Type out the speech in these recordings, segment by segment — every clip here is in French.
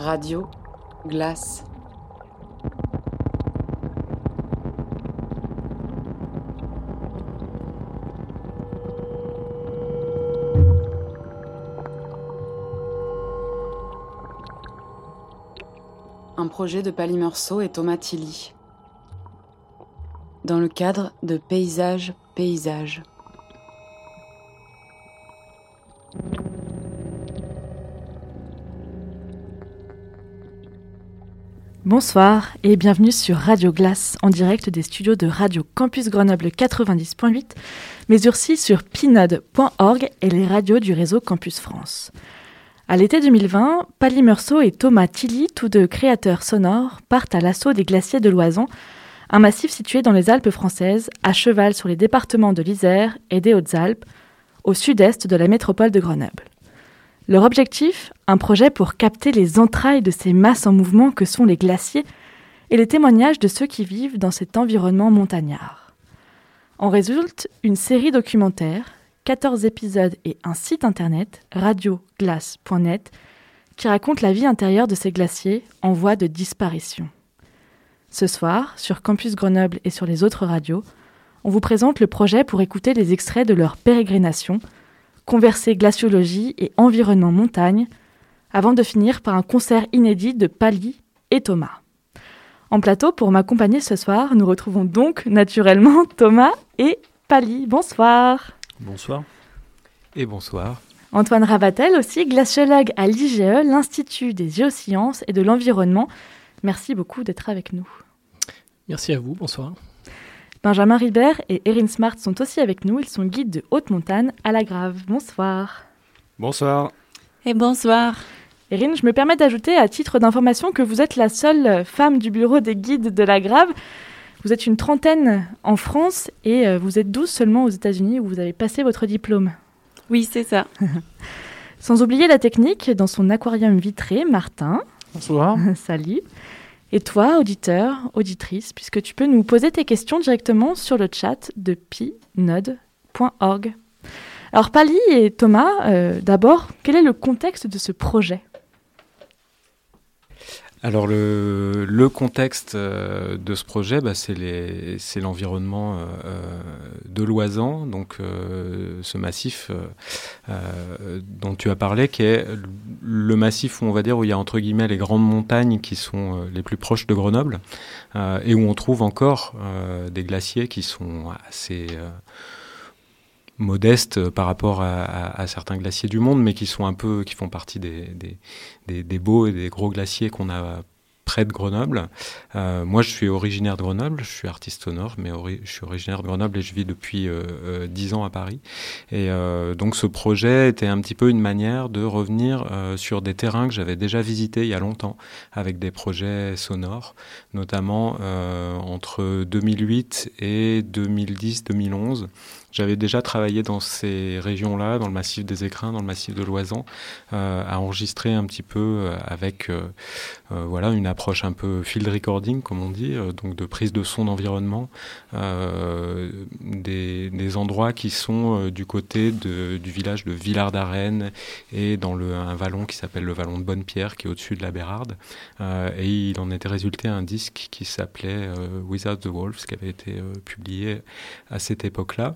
Radio, glace. Un projet de Pali Meursault et Thomas Tilly. Dans le cadre de Paysage Paysage. Bonsoir et bienvenue sur Radio Glace en direct des studios de Radio Campus Grenoble 90.8, mais aussi sur pinode.org et les radios du réseau Campus France. À l'été 2020, Pali Meursault et Thomas Tilly, tous deux créateurs sonores, partent à l'assaut des glaciers de l'Oison, un massif situé dans les Alpes françaises, à cheval sur les départements de l'Isère et des Hautes-Alpes, au sud-est de la métropole de Grenoble. Leur objectif Un projet pour capter les entrailles de ces masses en mouvement que sont les glaciers et les témoignages de ceux qui vivent dans cet environnement montagnard. En résulte une série documentaire, 14 épisodes et un site internet, radioglace.net, qui raconte la vie intérieure de ces glaciers en voie de disparition. Ce soir, sur Campus Grenoble et sur les autres radios, on vous présente le projet pour écouter les extraits de leur pérégrination converser glaciologie et environnement montagne, avant de finir par un concert inédit de Pali et Thomas. En plateau, pour m'accompagner ce soir, nous retrouvons donc naturellement Thomas et Pali. Bonsoir. Bonsoir. Et bonsoir. Antoine Rabatel aussi, glaciologue à l'IGE, l'Institut des géosciences et de l'environnement. Merci beaucoup d'être avec nous. Merci à vous, bonsoir. Benjamin Ribert et Erin Smart sont aussi avec nous. Ils sont guides de haute montagne à la Grave. Bonsoir. Bonsoir. Et bonsoir. Erin, je me permets d'ajouter à titre d'information que vous êtes la seule femme du bureau des guides de la Grave. Vous êtes une trentaine en France et euh, vous êtes douze seulement aux États-Unis où vous avez passé votre diplôme. Oui, c'est ça. Sans oublier la technique, dans son aquarium vitré, Martin. Bonsoir. Salut. Et toi, auditeur, auditrice, puisque tu peux nous poser tes questions directement sur le chat de pinode.org. Alors Pali et Thomas, euh, d'abord, quel est le contexte de ce projet? Alors le, contexte euh, de ce projet, bah, c'est l'environnement euh, de l'Oisan, donc euh, ce massif dont tu as parlé, qui est le massif où on va dire où il y a entre guillemets les grandes montagnes qui sont les plus proches de Grenoble et où on trouve encore des glaciers qui sont assez modestes par rapport à, certains glaciers du monde, mais qui sont un peu, qui font partie des, des, des, des beaux et des gros glaciers qu'on a près de Grenoble. Euh, moi, je suis originaire de Grenoble, je suis artiste sonore, mais je suis originaire de Grenoble et je vis depuis euh, euh, dix ans à Paris. Et euh, donc, ce projet était un petit peu une manière de revenir euh, sur des terrains que j'avais déjà visités il y a longtemps, avec des projets sonores, notamment euh, entre 2008 et 2010-2011. J'avais déjà travaillé dans ces régions-là, dans le massif des Écrins, dans le massif de l'Oisan, euh, à enregistrer un petit peu euh, avec euh, voilà une approche un peu field recording, comme on dit, donc de prise de son d'environnement, des, endroits qui sont du côté du village de Villard d'Arène et dans un vallon qui s'appelle le vallon de Bonne-Pierre, qui est au-dessus de la Bérarde. et il en était résulté un disque qui s'appelait Without the Wolves, qui avait été publié à cette époque-là.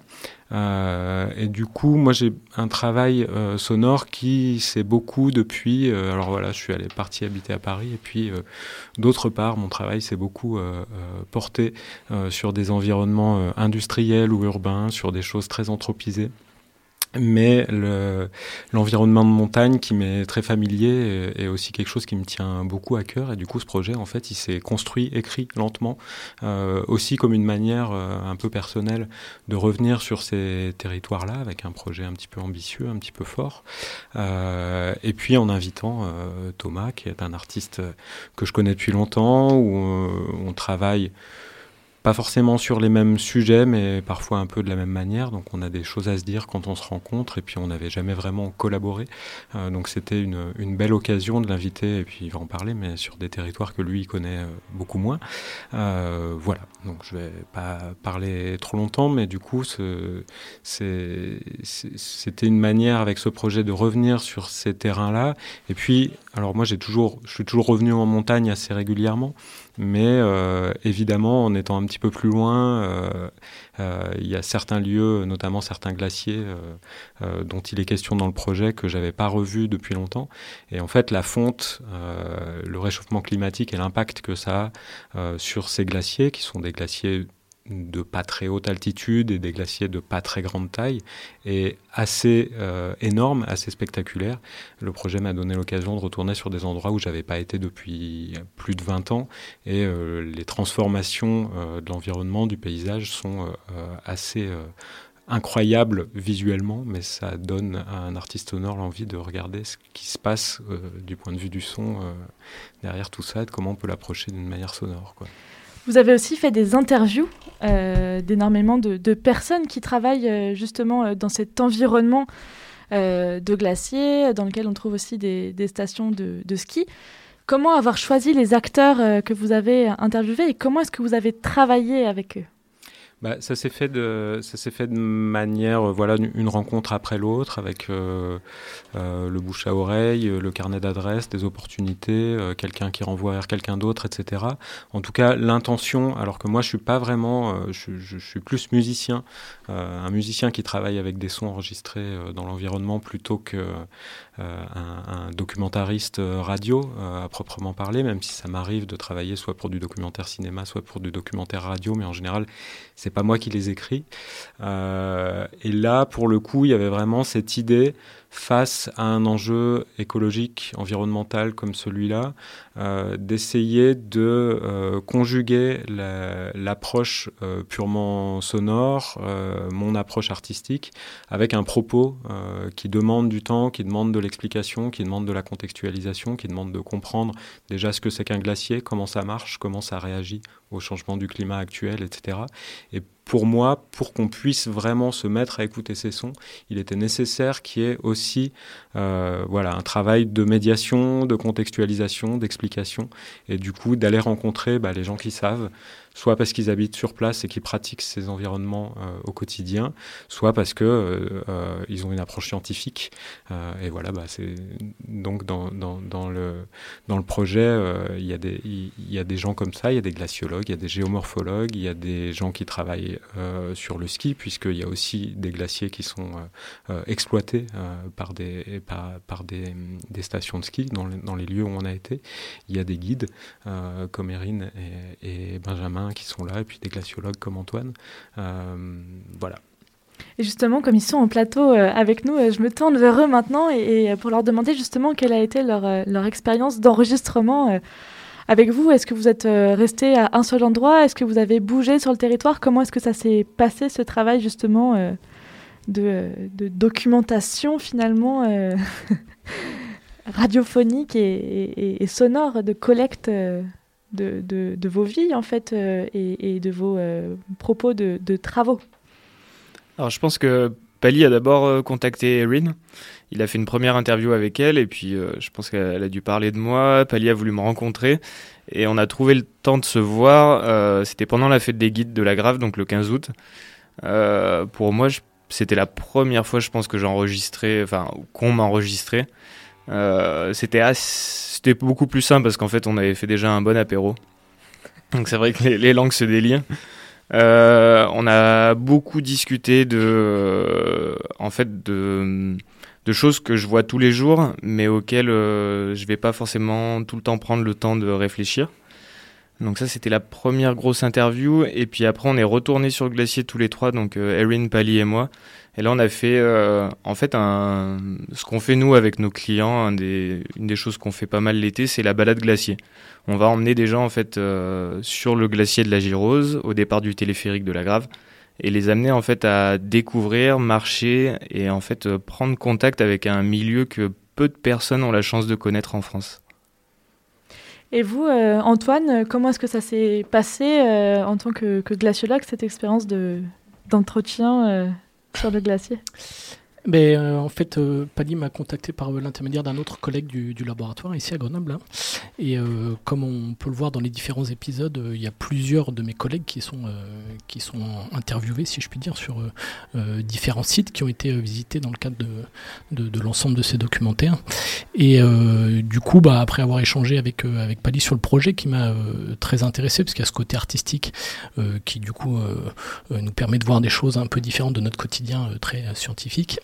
Euh, et du coup, moi, j'ai un travail euh, sonore qui s'est beaucoup depuis. Euh, alors voilà, je suis allé parti habiter à Paris, et puis d'autre part, mon travail s'est beaucoup porté sur des environnements industriels ou urbains, sur des choses très anthropisées mais l'environnement le, de montagne qui m'est très familier est, aussi quelque chose qui me tient beaucoup à cœur. Et du coup ce projet en fait il s'est construit, écrit lentement euh, aussi comme une manière euh, un peu personnelle de revenir sur ces territoires là avec un projet un petit peu ambitieux, un petit peu fort. Euh, et puis en invitant euh, Thomas qui est un artiste que je connais depuis longtemps où on, on travaille pas forcément sur les mêmes sujets, mais parfois un peu de la même manière. Donc on a des choses à se dire quand on se rencontre, et puis on n'avait jamais vraiment collaboré. Euh, donc c'était une, belle occasion de l'inviter, et puis il va en parler, mais sur des territoires que lui connaît euh, beaucoup moins. Euh, voilà, donc je vais pas parler trop longtemps, mais du coup c'était une manière avec ce projet de revenir sur ces terrains-là. Et puis, alors moi j'ai toujours, je suis toujours revenu en montagne assez régulièrement. Mais euh, évidemment, en étant un petit peu plus loin, euh, euh, il y a certains lieux, notamment certains glaciers, dont il est question dans le projet que j'avais pas revu depuis longtemps. Et en fait, la fonte, le réchauffement climatique et l'impact que ça a sur ces glaciers, qui sont des glaciers de pas très haute altitude et des glaciers de pas très grande taille est assez euh, énorme, assez spectaculaire. Le projet m'a donné l'occasion de retourner sur des endroits où j'avais pas été depuis plus de 20 ans et euh, les transformations euh, de l'environnement, du paysage sont assez incroyables visuellement, mais ça donne à un artiste sonore l'envie de regarder ce qui se passe du point de vue du son derrière tout ça et de comment on peut l'approcher d'une manière sonore. Vous avez aussi fait des interviews euh, d'énormément de, personnes qui travaillent euh, justement euh, dans cet environnement de glaciers, dans lequel on trouve aussi des, stations de, de, ski. Comment avoir choisi les acteurs que vous avez interviewés et comment est-ce que vous avez travaillé avec eux? Bah, ça s'est fait de manière euh, voilà une rencontre après l'autre avec euh, euh, le bouche à oreille, le carnet d'adresses, des opportunités, quelqu'un qui renvoie vers quelqu'un d'autre, etc. En tout cas, l'intention. Alors que moi, je suis pas vraiment, je, suis plus musicien, un musicien qui travaille avec des sons enregistrés dans l'environnement plutôt que un, un, documentariste radio à proprement parler, même si ça m'arrive de travailler soit pour du documentaire cinéma, soit pour du documentaire radio, mais en général, c'est pas moi qui les écris. Euh, et là, pour le coup, il y avait vraiment cette idée face à un enjeu écologique, environnemental comme celui-là, euh, d'essayer de euh, conjuguer l'approche euh, purement sonore, mon approche artistique, avec un propos qui demande du temps, qui demande de l'explication, qui demande de la contextualisation, qui demande de comprendre déjà ce que c'est qu'un glacier, comment ça marche, comment ça réagit au changement du climat actuel, etc. Et pour moi, pour qu'on puisse vraiment se mettre à écouter ces sons, il était nécessaire qu'il y ait aussi euh, voilà, un travail de médiation, de contextualisation, d'explication, et du coup d'aller rencontrer bah, les gens qui savent, soit parce qu'ils habitent sur place et qu'ils pratiquent ces environnements euh, au quotidien, soit parce que euh, euh, ils ont une approche scientifique. et voilà, bah, c'est donc dans, dans, dans, le dans le projet, il y a des y, a des gens comme ça, il y a des glaciologues, il y a des géomorphologues, il y a des gens qui travaillent sur le ski, puisqu'il y a aussi des glaciers qui sont exploités par des par, par des, des, stations de ski dans les, dans les lieux où on a été. Il y a des guides comme Erin et Benjamin qui sont là, et puis des glaciologues comme Antoine. Euh, voilà. Et justement, comme ils sont en plateau euh, avec nous, euh, je me tourne vers eux maintenant et, pour leur demander justement quelle a été leur, leur expérience d'enregistrement avec vous. Est-ce que vous êtes resté à un seul endroit? Est-ce que vous avez bougé sur le territoire? Comment est-ce que ça s'est passé ce travail justement de, de, documentation finalement radiophonique et, et, sonore, de collecte de, vos vies en fait euh, et, de vos euh, propos de, travaux Alors je pense que Pali a d'abord euh, contacté Erin. Il a fait une première interview avec elle et puis je pense qu'elle a dû parler de moi. Pali a voulu me rencontrer et on a trouvé le temps de se voir. C'était pendant la fête des guides de la Grave, donc le 15 août. pour moi, c'était la première fois, je pense, que j'enregistrais, enfin, qu'on m'a enregistré. c'était assez beaucoup plus simple parce qu'en fait, on avait fait déjà un bon apéro. Donc c'est vrai que les, langues se délient. Euh, on a beaucoup discuté de, en fait, de, de, choses que je vois tous les jours, mais auxquelles euh, je vais pas forcément tout le temps prendre le temps de réfléchir. Donc ça, c'était la première grosse interview. Et puis après, on est retourné sur le glacier tous les trois, donc euh, Erin, Pali et moi. Et là, on a fait, euh, en fait, ce qu'on fait nous avec nos clients, une des choses qu'on fait pas mal l'été, c'est la balade glacier. On va emmener des gens en fait euh, sur le glacier de la Girose, au départ du téléphérique de la Grave, et les amener en fait à découvrir, marcher et en fait euh, prendre contact avec un milieu que peu de personnes ont la chance de connaître en France. Et vous, Antoine, comment est-ce que ça s'est passé en tant que, que, glaciologue, cette expérience d'entretien sur le glacier? Mais euh, en fait, euh, Paddy m'a contacté par euh, l'intermédiaire d'un autre collègue du, du, laboratoire ici à Grenoble. Hein. Et comme on peut le voir dans les différents épisodes, il y a plusieurs de mes collègues qui sont, qui sont interviewés, si je puis dire, sur différents sites qui ont été visités dans le cadre de, de, de l'ensemble de ces documentaires. Et du coup, bah, après avoir échangé avec, avec Paddy sur le projet qui m'a très intéressé, parce qu'il y a ce côté artistique qui du coup nous permet de voir des choses un peu différentes de notre quotidien très scientifique.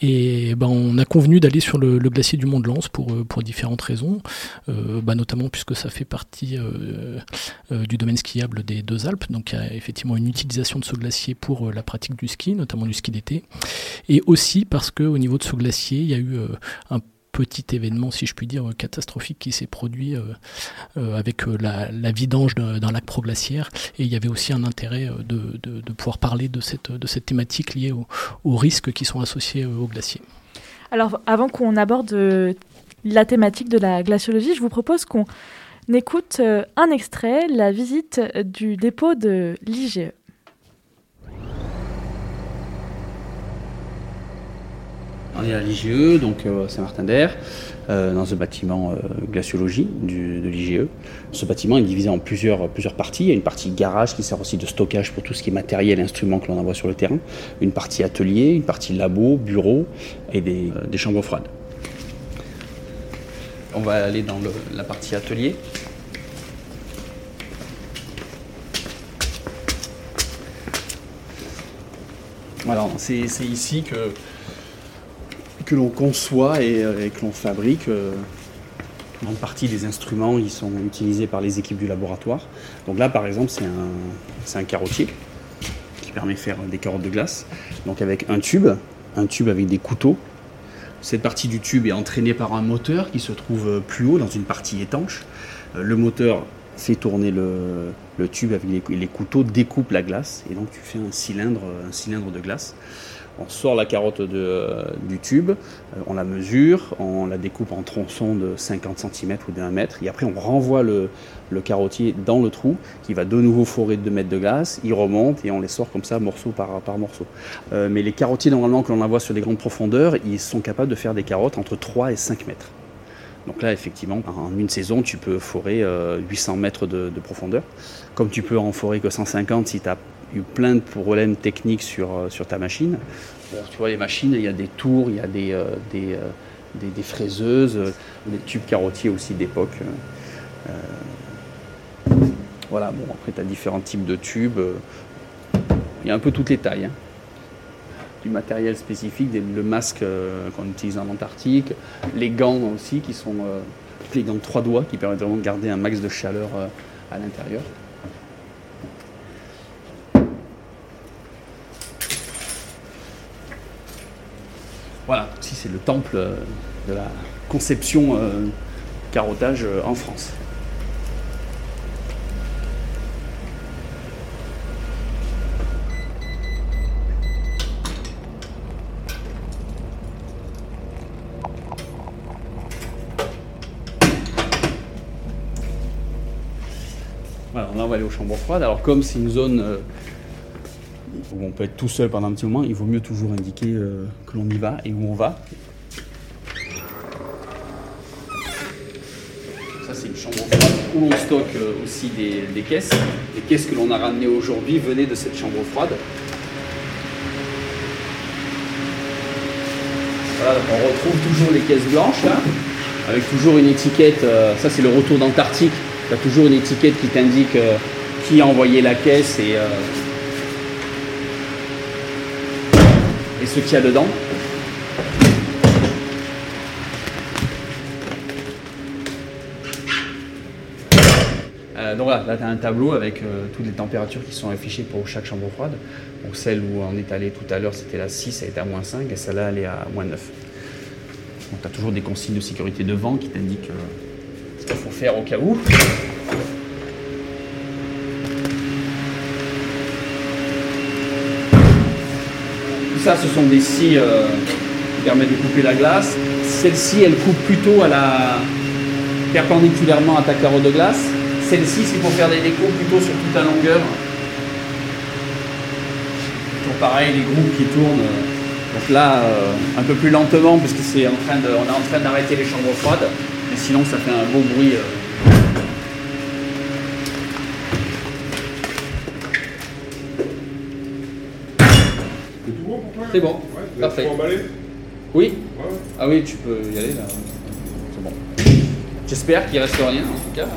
Et ben, on a convenu d'aller sur le, glacier du Mont de Lance pour, euh, pour différentes raisons, euh, bah, notamment puisque ça fait partie euh, du domaine skiable des deux Alpes, donc il y a effectivement une utilisation de ce glacier pour la pratique du ski, notamment du ski d'été, et aussi parce qu'au niveau de ce glacier, il y a eu un petit événement, si je puis dire, catastrophique qui s'est produit euh, euh, avec euh, la, vidange d'un lac proglaciaire. Et il y avait aussi un intérêt de, pouvoir parler de cette, thématique liée aux risques qui sont associés au glacier. Alors, avant qu'on aborde la thématique de la glaciologie, je vous propose qu'on écoute un extrait, la visite du dépôt de l'IGE. On est à l'IGE, donc euh, Saint-Martin-d'Air, euh, dans ce bâtiment euh, glaciologie de l'IGE. Ce bâtiment est divisé en plusieurs, plusieurs parties. Il y a une partie garage qui sert aussi de stockage pour tout ce qui est matériel et instruments que l'on envoie sur le terrain. Une partie atelier, une partie labo, bureau et des, chambres froides. On va aller dans la partie atelier. Alors, c'est ici que que l'on conçoit et, euh, que l'on fabrique. Euh, en partie des instruments ils sont utilisés par les équipes du laboratoire. Donc là, par exemple, c'est un, un carottier qui permet de faire des carottes de glace. Donc avec un tube, un tube avec des couteaux. Cette partie du tube est entraînée par un moteur qui se trouve plus haut dans une partie étanche. Euh, le moteur fait tourner le, tube avec les, les, couteaux, découpe la glace et donc tu fais un cylindre, un cylindre de glace on sort la carotte euh, du tube, euh, on la mesure, on la découpe en tronçons de 50 cm ou de 1 mètre, et après on renvoie le, carottier dans le trou, qui va de nouveau forer 2 mètres de glace, il remonte et on les sort comme ça morceau par, morceau. Euh, mais les carottiers normalement que l'on envoie sur des grandes profondeurs, ils sont capables de faire des carottes entre 3 et 5 mètres. Donc là, effectivement, en une saison, tu peux forer 800 mètres de, de, profondeur. Comme tu peux en forer que 150 si tu as eu plein de problèmes techniques sur, euh, sur ta machine. tu vois, les machines, il y a des tours, il y a des, euh, des, euh, des, fraiseuses, des tubes carottiers aussi d'époque. voilà, bon, après, tu as différents types de tubes. Il y a un peu toutes les tailles. Hein. Du matériel spécifique, le masque qu'on utilise en Antarctique, les gants aussi, qui sont les gants trois doigts, qui permettent vraiment de garder un max de chaleur à l'intérieur. Voilà, ici c'est le temple euh, de la conception euh, carottage euh, en France. Voilà, là on va aller aux chambres froides. Alors comme c'est une zone où on peut être tout seul pendant un petit moment, il vaut mieux toujours indiquer euh, que l'on y va et où on va. Ça, c'est une chambre froide où l'on stocke euh, aussi des, caisses. Les caisses que l'on a ramenées aujourd'hui venaient de cette chambre froide. On retrouve toujours les caisses blanches là, avec toujours une étiquette. Euh, ça, c'est le retour d'Antarctique. Tu as toujours une étiquette qui t'indique qui a envoyé la caisse et et ce qu'il y a dedans. Euh, donc voilà, là tu as un tableau avec euh, toutes les températures qui sont affichées pour chaque chambre froide. Donc celle où on est allé tout à l'heure, c'était la 6, elle était à moins 5, et celle-là, elle est à moins 9. Donc tu as toujours des consignes de sécurité devant qui t'indiquent euh, ce qu'il faut faire au cas où. Ça, ce sont des scies euh, qui permettent de couper la glace. Celle-ci, elle coupe plutôt à la, perpendiculairement à ta carreau de glace. Celle-ci, c'est pour faire des décos plutôt sur toute la longueur. Toujours pareil, les groupes qui tournent. Donc là, euh, un peu plus lentement, parce que c'est en train de, on est en train d'arrêter les chambres froides. Mais sinon, ça fait un beau bruit. euh. C'est bon, parfait. Oui Ah oui, tu peux y aller là. C'est bon. J'espère qu'il reste rien en tout cas.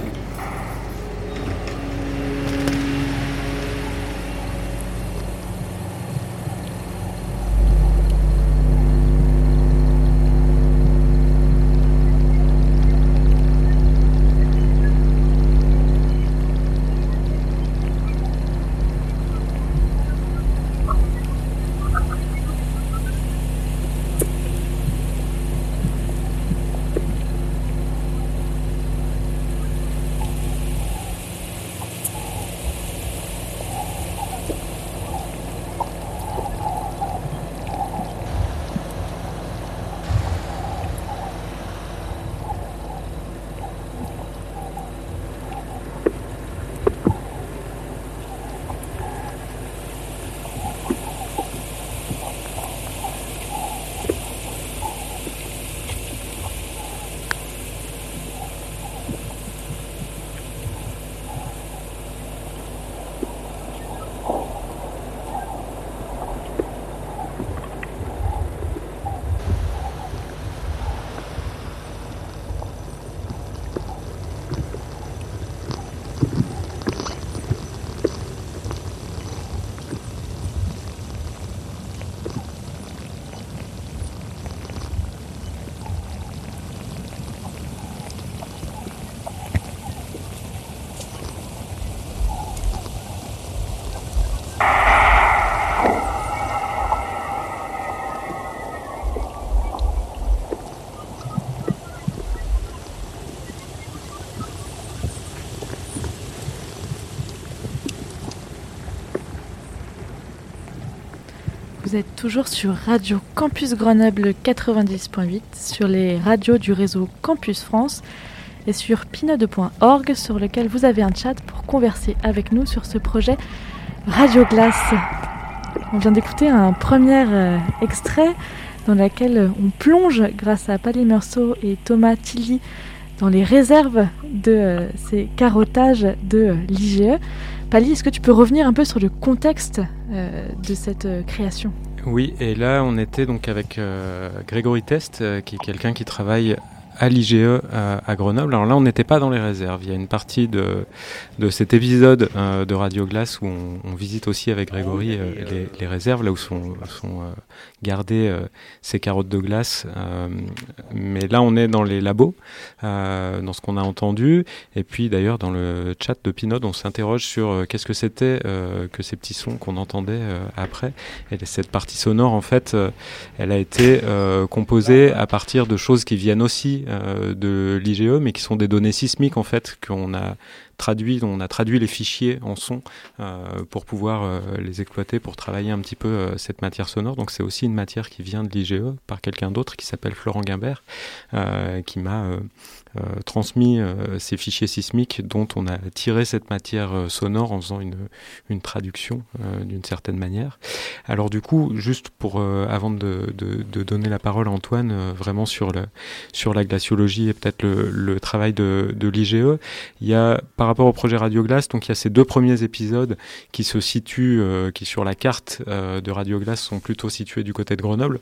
Vous êtes toujours sur Radio Campus Grenoble 90.8, sur les radios du réseau Campus France et sur pinode.org sur lequel vous avez un chat pour converser avec nous sur ce projet Radio Glace. On vient d'écouter un premier euh, extrait dans lequel on plonge grâce à Pali Meursault et Thomas Tilly dans les réserves de euh, ces carottages de euh, l'IGE. Pali, est-ce que tu peux revenir un peu sur le contexte euh, de cette euh, création? Oui, et là on était donc avec euh, Grégory Test, euh, qui est quelqu'un qui travaille à l'IGE à, à Grenoble. Alors là, on n'était pas dans les réserves. Il y a une partie de, de cet épisode euh, de Radio Glace où on, on visite aussi avec Grégory euh, les, les réserves, là où sont, sont euh, gardées euh, ces carottes de glace. Euh, mais là, on est dans les labos, euh, dans ce qu'on a entendu. Et puis d'ailleurs, dans le chat de Pinode, on s'interroge sur euh, qu'est-ce que c'était euh, que ces petits sons qu'on entendait euh, après. Et cette partie sonore, en fait, euh, elle a été euh, composée à partir de choses qui viennent aussi euh, de l'IGE, mais qui sont des données sismiques en fait qu'on a traduit, on a traduit les fichiers en son euh, pour pouvoir euh, les exploiter, pour travailler un petit peu cette matière sonore. Donc c'est aussi une matière qui vient de l'IGE par quelqu'un d'autre qui s'appelle Florent Guimbert, qui m'a transmis euh, ces fichiers sismiques dont on a tiré cette matière euh, sonore en faisant une, une traduction euh, d'une certaine manière. Alors du coup, juste pour euh, avant de, de, donner la parole à Antoine, euh, vraiment sur le sur la glaciologie et peut-être le, le travail de, de l'IGE, il y a par rapport au projet Radio Glace, donc il y a ces deux premiers épisodes qui se situent, euh, qui sur la carte euh, de Radio Glace sont plutôt situés du côté de Grenoble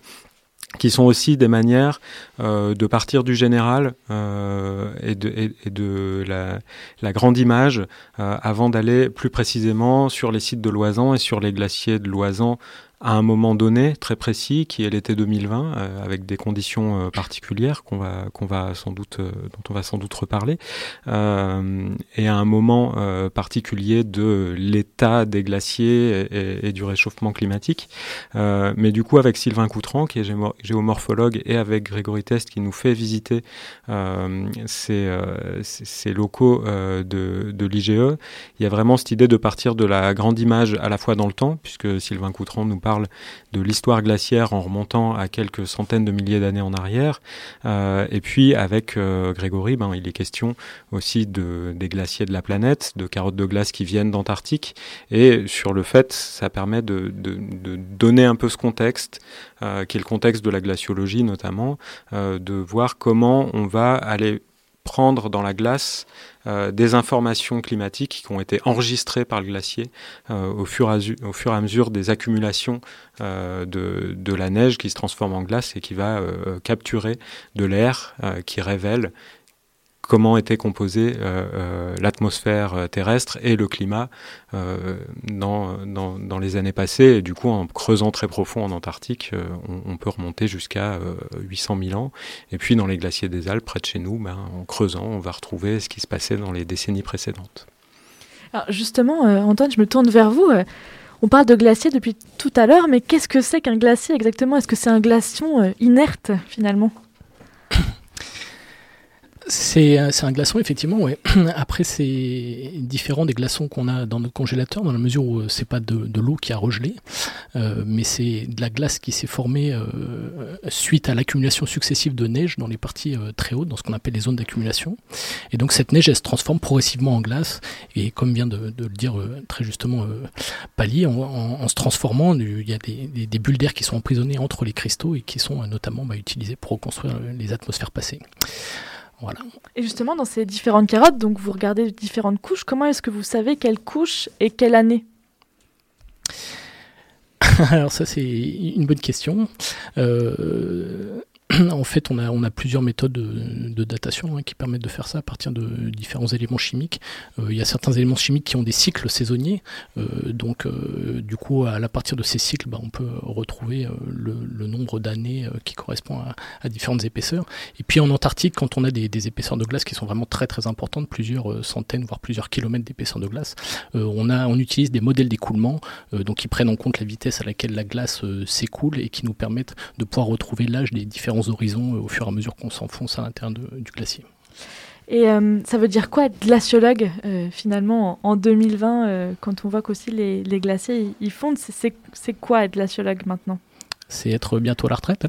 qui sont aussi des manières euh, de partir du général euh, et de, la, grande image euh, avant d'aller plus précisément sur les sites de Loisan et sur les glaciers de Loisan à un moment donné très précis qui est l'été 2020 euh, avec des conditions euh, particulières qu'on va qu'on va sans doute euh, dont on va sans doute reparler et à un moment particulier de l'état des glaciers et, du réchauffement climatique. Mais du coup avec Sylvain Coutran qui est géomorphologue et avec Grégory Test qui nous fait visiter ces, ces, locaux de, de l'IGE il y a vraiment cette idée de partir de la grande image à la fois dans le temps puisque Sylvain Coutran nous parle de l'histoire glaciaire en remontant à quelques centaines de milliers d'années en arrière. et puis avec Grégory, ben, il est question aussi de, des glaciers de la planète, de carottes de glace qui viennent d'Antarctique. Et sur le fait, ça permet de, de, de donner un peu ce contexte, qui est le contexte de la glaciologie notamment, de voir comment on va aller prendre dans la glace euh, des informations climatiques qui ont été enregistrées par le glacier euh, au, fur et à mesure des accumulations euh, de, de, la neige qui se transforme en glace et qui va capturer de l'air qui révèle comment était composée euh, euh, l'atmosphère euh, terrestre et le climat dans, dans, les années passées. Du coup, en creusant très profond en Antarctique, on, peut remonter jusqu'à 800 000 ans. Et puis, dans les glaciers des Alpes, près de chez nous, ben, en creusant, on va retrouver ce qui se passait dans les décennies précédentes. Alors justement, Antoine, je me tourne vers vous. On parle de glacier depuis tout à l'heure, mais qu'est-ce que c'est qu'un glacier exactement? Est-ce que c'est un glaçon inerte finalement? C'est un glaçon, effectivement, ouais. Après, c'est différent des glaçons qu'on a dans notre congélateur, dans la mesure où euh, c'est pas de, de l'eau qui a regelé, euh, mais c'est de la glace qui s'est formée euh, suite à l'accumulation successive de neige dans les parties euh, très hautes, dans ce qu'on appelle les zones d'accumulation. Et donc, cette neige, elle se transforme progressivement en glace, et comme vient de, de le dire euh, très justement Pali, en, en, se transformant, il y a des, des, des bulles d'air qui sont emprisonnées entre les cristaux et qui sont notamment bah, utilisées pour reconstruire les atmosphères passées. Voilà. Et justement, dans ces différentes carottes, donc vous regardez différentes couches, comment est-ce que vous savez quelle couche et quelle année? Alors ça, c'est une bonne question. Euh, en fait, on a, plusieurs méthodes de, datation hein, qui permettent de faire ça à partir de différents éléments chimiques. Euh, il y a certains éléments chimiques qui ont des cycles saisonniers, euh, donc euh, du coup, à partir de ces cycles, bah, on peut retrouver le, nombre d'années qui correspond à, différentes épaisseurs. Et puis en Antarctique, quand on a des, épaisseurs de glace qui sont vraiment très très importantes, plusieurs centaines voire plusieurs kilomètres d'épaisseur de glace, on utilise des modèles d'écoulement, donc qui prennent en compte la vitesse à laquelle la glace s'écoule et qui nous permettent de pouvoir retrouver l'âge des différents horizons au fur et à mesure qu'on s'enfonce à l'intérieur du glacier. Et euh, ça veut dire quoi être glaciologue euh, finalement en, en 2020 euh, quand on voit qu'aussi les, les, glaciers ils fondent? C'est quoi être glaciologue maintenant? C'est être bientôt à la retraite.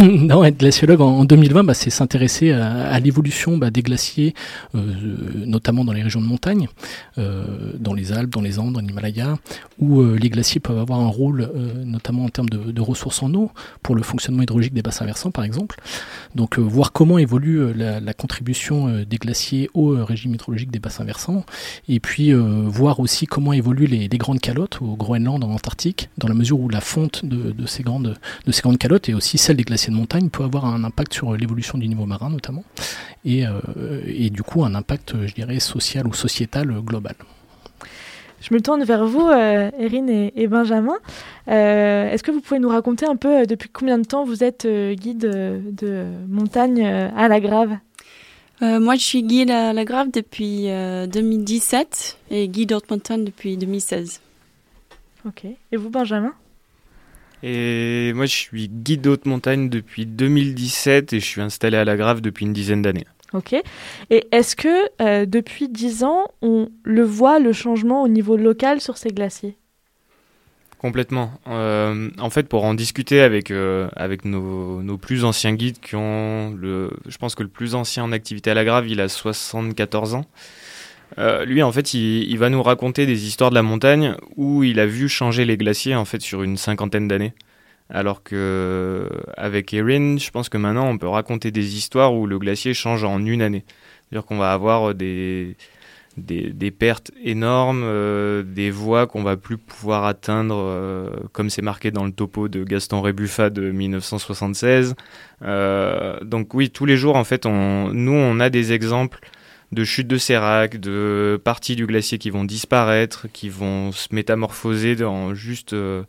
non, être glaciologue en, en 2020, bah, c'est s'intéresser à, l'évolution bah, des glaciers, euh, notamment dans les régions de montagne, euh, dans les Alpes, dans les Andes, dans l'Himalaya, où euh, les glaciers peuvent avoir un rôle, notamment en termes de, ressources en eau, pour le fonctionnement hydraulique des bassins versants, par exemple. Donc, voir comment évolue la, la, contribution des glaciers au régime hydrologique des bassins versants, et puis voir aussi comment évoluent les, les grandes calottes au Groenland, en Antarctique, dans la mesure où la fonte de, de, ces grandes, de ces grandes calottes et aussi celle des glaciers de montagne peut avoir un impact sur l'évolution du niveau marin notamment et, euh, et du coup un impact je dirais social ou sociétal global. Je me tourne vers vous, euh, Erin et, et Benjamin. Euh, Est-ce que vous pouvez nous raconter un peu euh, depuis combien de temps vous êtes guide de montagne à la Grave? Moi, je suis guide à la Grave depuis 2017 et guide haute montagne depuis 2016. Ok. Et vous, Benjamin? Et moi, je suis guide haute montagne depuis 2017 et je suis installé à la Grave depuis une dizaine d'années. Ok. Et est-ce que euh, depuis 10 ans, on le voit, le changement au niveau local sur ces glaciers? Complètement. Euh, en fait, pour en discuter avec, euh, avec nos, nos, plus anciens guides qui ont le. Je pense que le plus ancien en activité à la Grave, il a 74 ans. Euh, lui, en fait, il, va nous raconter des histoires de la montagne où il a vu changer les glaciers en fait sur une cinquantaine d'années. Alors que avec Erin, je pense que maintenant on peut raconter des histoires où le glacier change en une année. C'est-à-dire qu'on va avoir des, des, pertes énormes, euh, des voies qu'on va plus pouvoir atteindre, euh, comme c'est marqué dans le topo de Gaston Rébuffat de 1976. Euh, donc oui, tous les jours, en fait, nous, on a des exemples de chutes de sérac, de parties du glacier qui vont disparaître, qui vont se métamorphoser dans juste euh,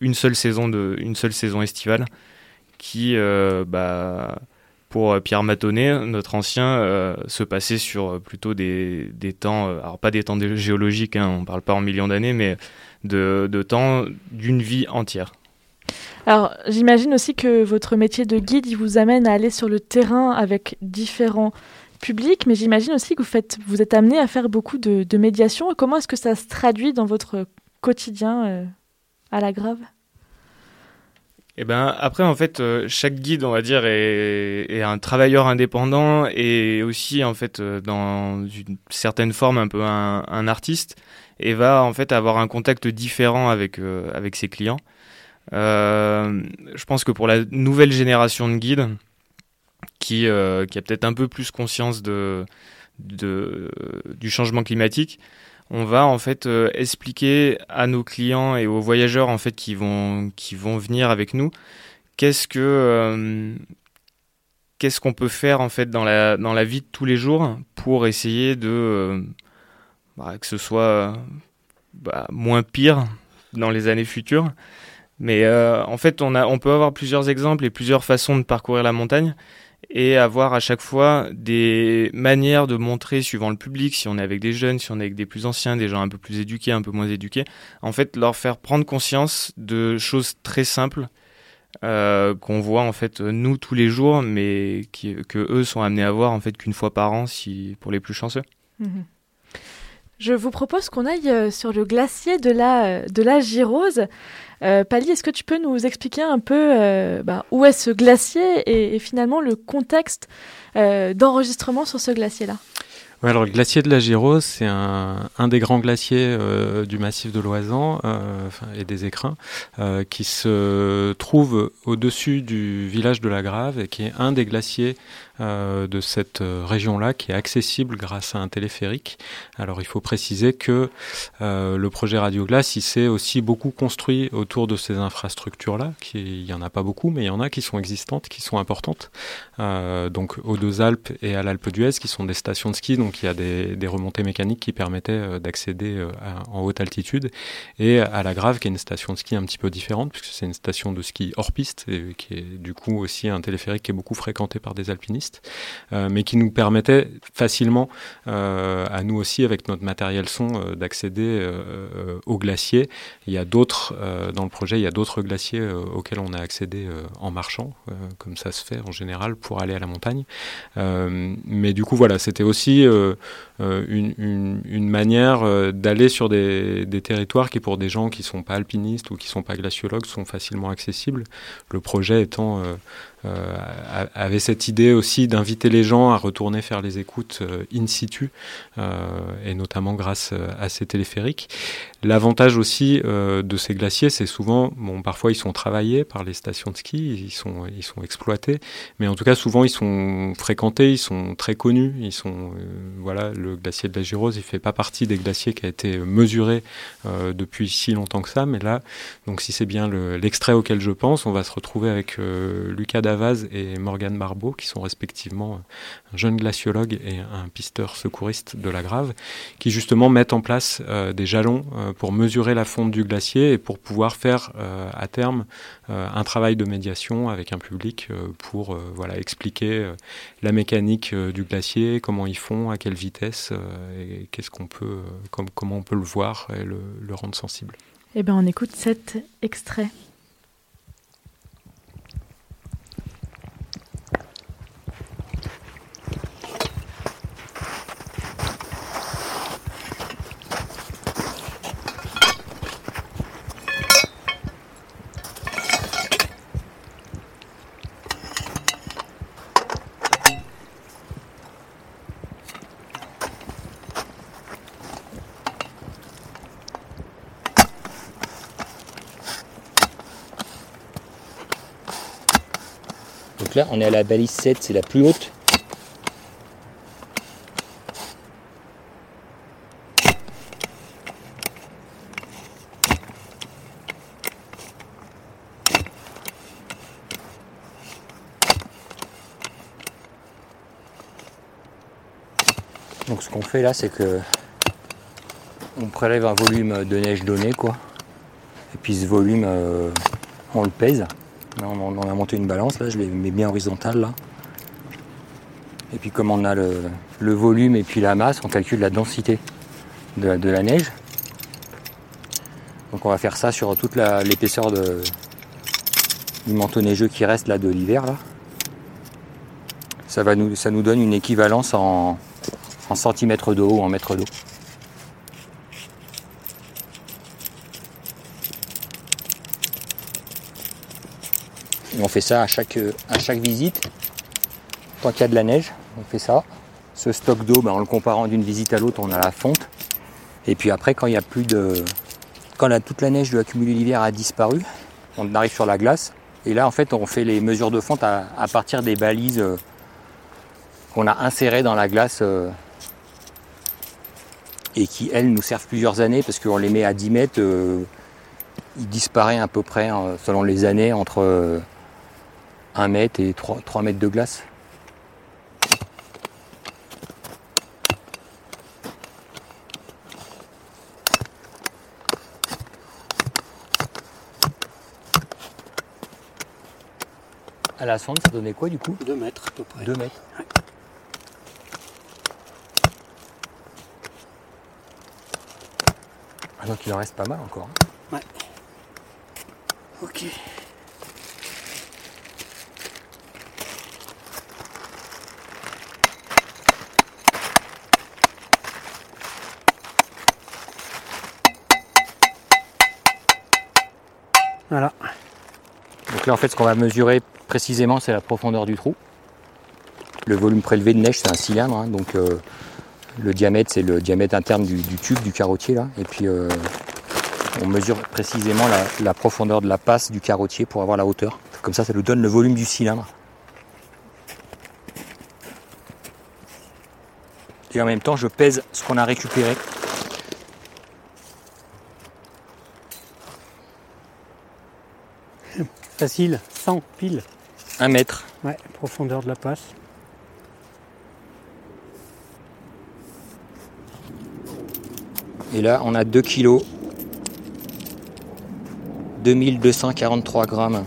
une seule saison de une seule saison estivale, qui euh, bah, pour Pierre Matonnet, notre ancien, euh, se passait sur plutôt des, temps, alors pas des temps géologiques, hein, on parle pas en millions d'années, mais de, de temps d'une vie entière. Alors, j'imagine aussi que votre métier de guide, il vous amène à aller sur le terrain avec différents public, mais j'imagine aussi que vous, faites, vous êtes amené à faire beaucoup de, de médiation. Comment est-ce que ça se traduit dans votre quotidien euh, à la grave? Eh ben après en fait chaque guide on va dire est, un travailleur indépendant et aussi en fait dans une certaine forme un peu un, artiste et va en fait avoir un contact différent avec avec ses clients. je pense que pour la nouvelle génération de guides qui qui a peut-être un peu plus conscience de du changement climatique, on va en fait euh, expliquer à nos clients et aux voyageurs en fait qui vont qui vont venir avec nous qu'est-ce que euh, qu'est-ce qu'on peut faire en fait dans la dans la vie de tous les jours pour essayer de euh, bah, que ce soit bah, moins pire dans les années futures. Mais en fait, on a on peut avoir plusieurs exemples et plusieurs façons de parcourir la montagne et avoir à chaque fois des manières de montrer suivant le public, si on est avec des jeunes, si on est avec des plus anciens, des gens un peu plus éduqués, un peu moins éduqués, en fait leur faire prendre conscience de choses très simples euh, qu'on voit en fait nous tous les jours, mais qui, que eux sont amenés à voir en fait qu'une fois par an, si pour les plus chanceux. Mhm. Je vous propose qu'on aille euh, sur le glacier de la, de la Girose. Euh, Pali, est-ce que tu peux nous expliquer un peu euh, bah, où est ce glacier et, finalement le contexte euh, d'enregistrement sur ce glacier-là? Alors le glacier de la Girose, c'est un, des grands glaciers du massif de l'Oisan et des écrins qui se trouve au-dessus du village de la Grave et qui est un des glaciers euh, de cette euh, région-là qui est accessible grâce à un téléphérique. Alors il faut préciser que euh, le projet Radio Glace, il s'est aussi beaucoup construit autour de ces infrastructures-là. Il n'y en a pas beaucoup, mais il y en a qui sont existantes, qui sont importantes. donc aux deux Alpes et à l'Alpe d'Huez, qui sont des stations de ski, donc il y a des, remontées mécaniques qui permettaient d'accéder en haute altitude. Et à la Grave, qui est une station de ski un petit peu différente, puisque c'est une station de ski hors piste, et qui est du coup aussi un téléphérique qui est beaucoup fréquenté par des alpinistes. Euh, mais qui nous permettait facilement, euh, à nous aussi, avec notre matériel son, euh, d'accéder au glacier. Il y a d'autres, dans le projet, il y a d'autres glaciers auxquels on a accédé en marchant, comme ça se fait en général pour aller à la montagne. mais du coup, voilà, c'était aussi une, manière d'aller sur des, territoires qui, pour des gens qui ne sont pas alpinistes ou qui ne sont pas glaciologues, sont facilement accessibles. Le projet étant avait cette idée aussi d'inviter les gens à retourner faire les écoutes euh, in situ, euh, et notamment grâce à ces téléphériques. L'avantage aussi de ces glaciers, c'est souvent, bon, parfois ils sont travaillés par les stations de ski, ils sont, ils sont exploités, mais en tout cas souvent ils sont fréquentés, ils sont très connus, ils sont, voilà, le glacier de la Girose, il fait pas partie des glaciers qui a été mesuré depuis si longtemps que ça, mais là, donc si c'est bien l'extrait auquel je pense, on va se retrouver avec Lucas Et Morgane Barbeau, qui sont respectivement un jeune glaciologue et un pisteur secouriste de la Grave, qui justement mettent en place euh, des jalons euh, pour mesurer la fonte du glacier et pour pouvoir faire euh, à terme un travail de médiation avec un public pour voilà, expliquer la mécanique du glacier, comment ils font, à quelle vitesse, et qu'est-ce qu'on peut, comment on peut le voir et le, le rendre sensible. Eh bien, on écoute cet extrait. Là, on est à la balise 7, c'est la plus haute. Donc ce qu'on fait là, c'est que on prélève un volume de neige donné, quoi. Et puis ce volume, euh, on le pèse. On, a monté une balance, là, je l'ai mets bien horizontale là. Et puis comme on a le, volume et puis la masse, on calcule la densité de, la neige. Donc on va faire ça sur toute l'épaisseur du manteau neigeux qui reste là de l'hiver ça nous donne une équivalence en, en centimètres d'eau ou en mètres d'eau. Fait ça à chaque, à chaque visite. Tant qu'il y a de la neige, on fait ça. Ce stock d'eau, ben, en le comparant d'une visite à l'autre, on a la fonte. Et puis après, quand il y a plus de. Quand la- toute la neige de l'accumulé l'hiver a disparu, on arrive sur la glace. Et là, en fait, on fait les mesures de fonte à, partir des balises euh, qu'on a insérées dans la glace euh, et qui, elles, nous servent plusieurs années parce qu'on les met à 10 mètres. euh, il disparaît à peu près, selon les années, entre 1 mètre et 3, 3 mètres de glace. À la sonde, ça donnait quoi du coup? 2 mètres à peu près. 2 mètres. Ah, donc il en reste pas mal encore. hein. Ok. Donc là, en fait, ce qu'on va mesurer précisément, c'est la profondeur du trou. Le volume prélevé de neige, c'est un cylindre. hein, donc euh, le diamètre, c'est le diamètre interne du, tube, du carottier. Là. Et puis, euh, on mesure précisément la, la profondeur de la passe du carottier pour avoir la hauteur. Comme ça, ça nous donne le volume du cylindre. Et en même temps, je pèse ce qu'on a récupéré. Facile, 100 pile. Un mètre. Ouais, profondeur de la passe. Et là, on a 2 kilos. 2243 grammes.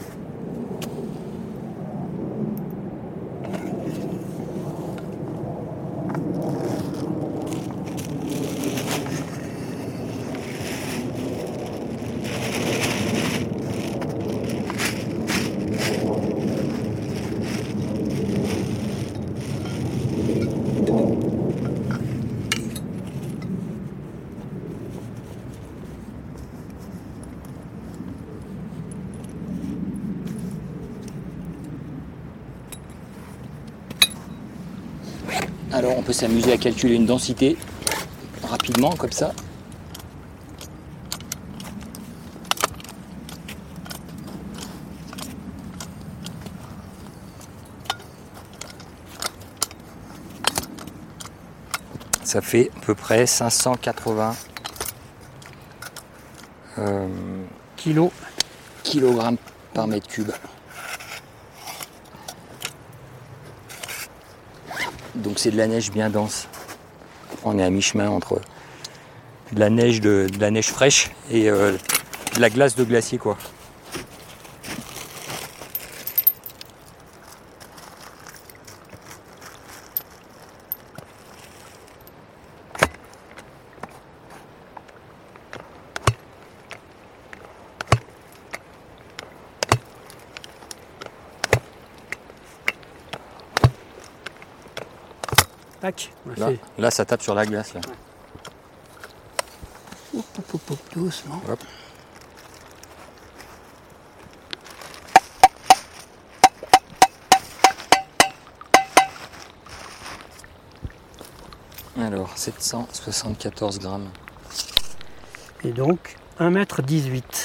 S'amuser à calculer une densité rapidement comme ça. Ça fait à peu près 580 euh, Kilo. kilogrammes par mètre cube. Donc c'est de la neige bien dense. On est à mi-chemin entre de la neige fraîche et euh, de la glace de glacier quoi. Tac. On a Là, ça tape sur la glace là. Hop, hop, hop, doucement. Hop. Alors 774 grammes. Et donc 1m18.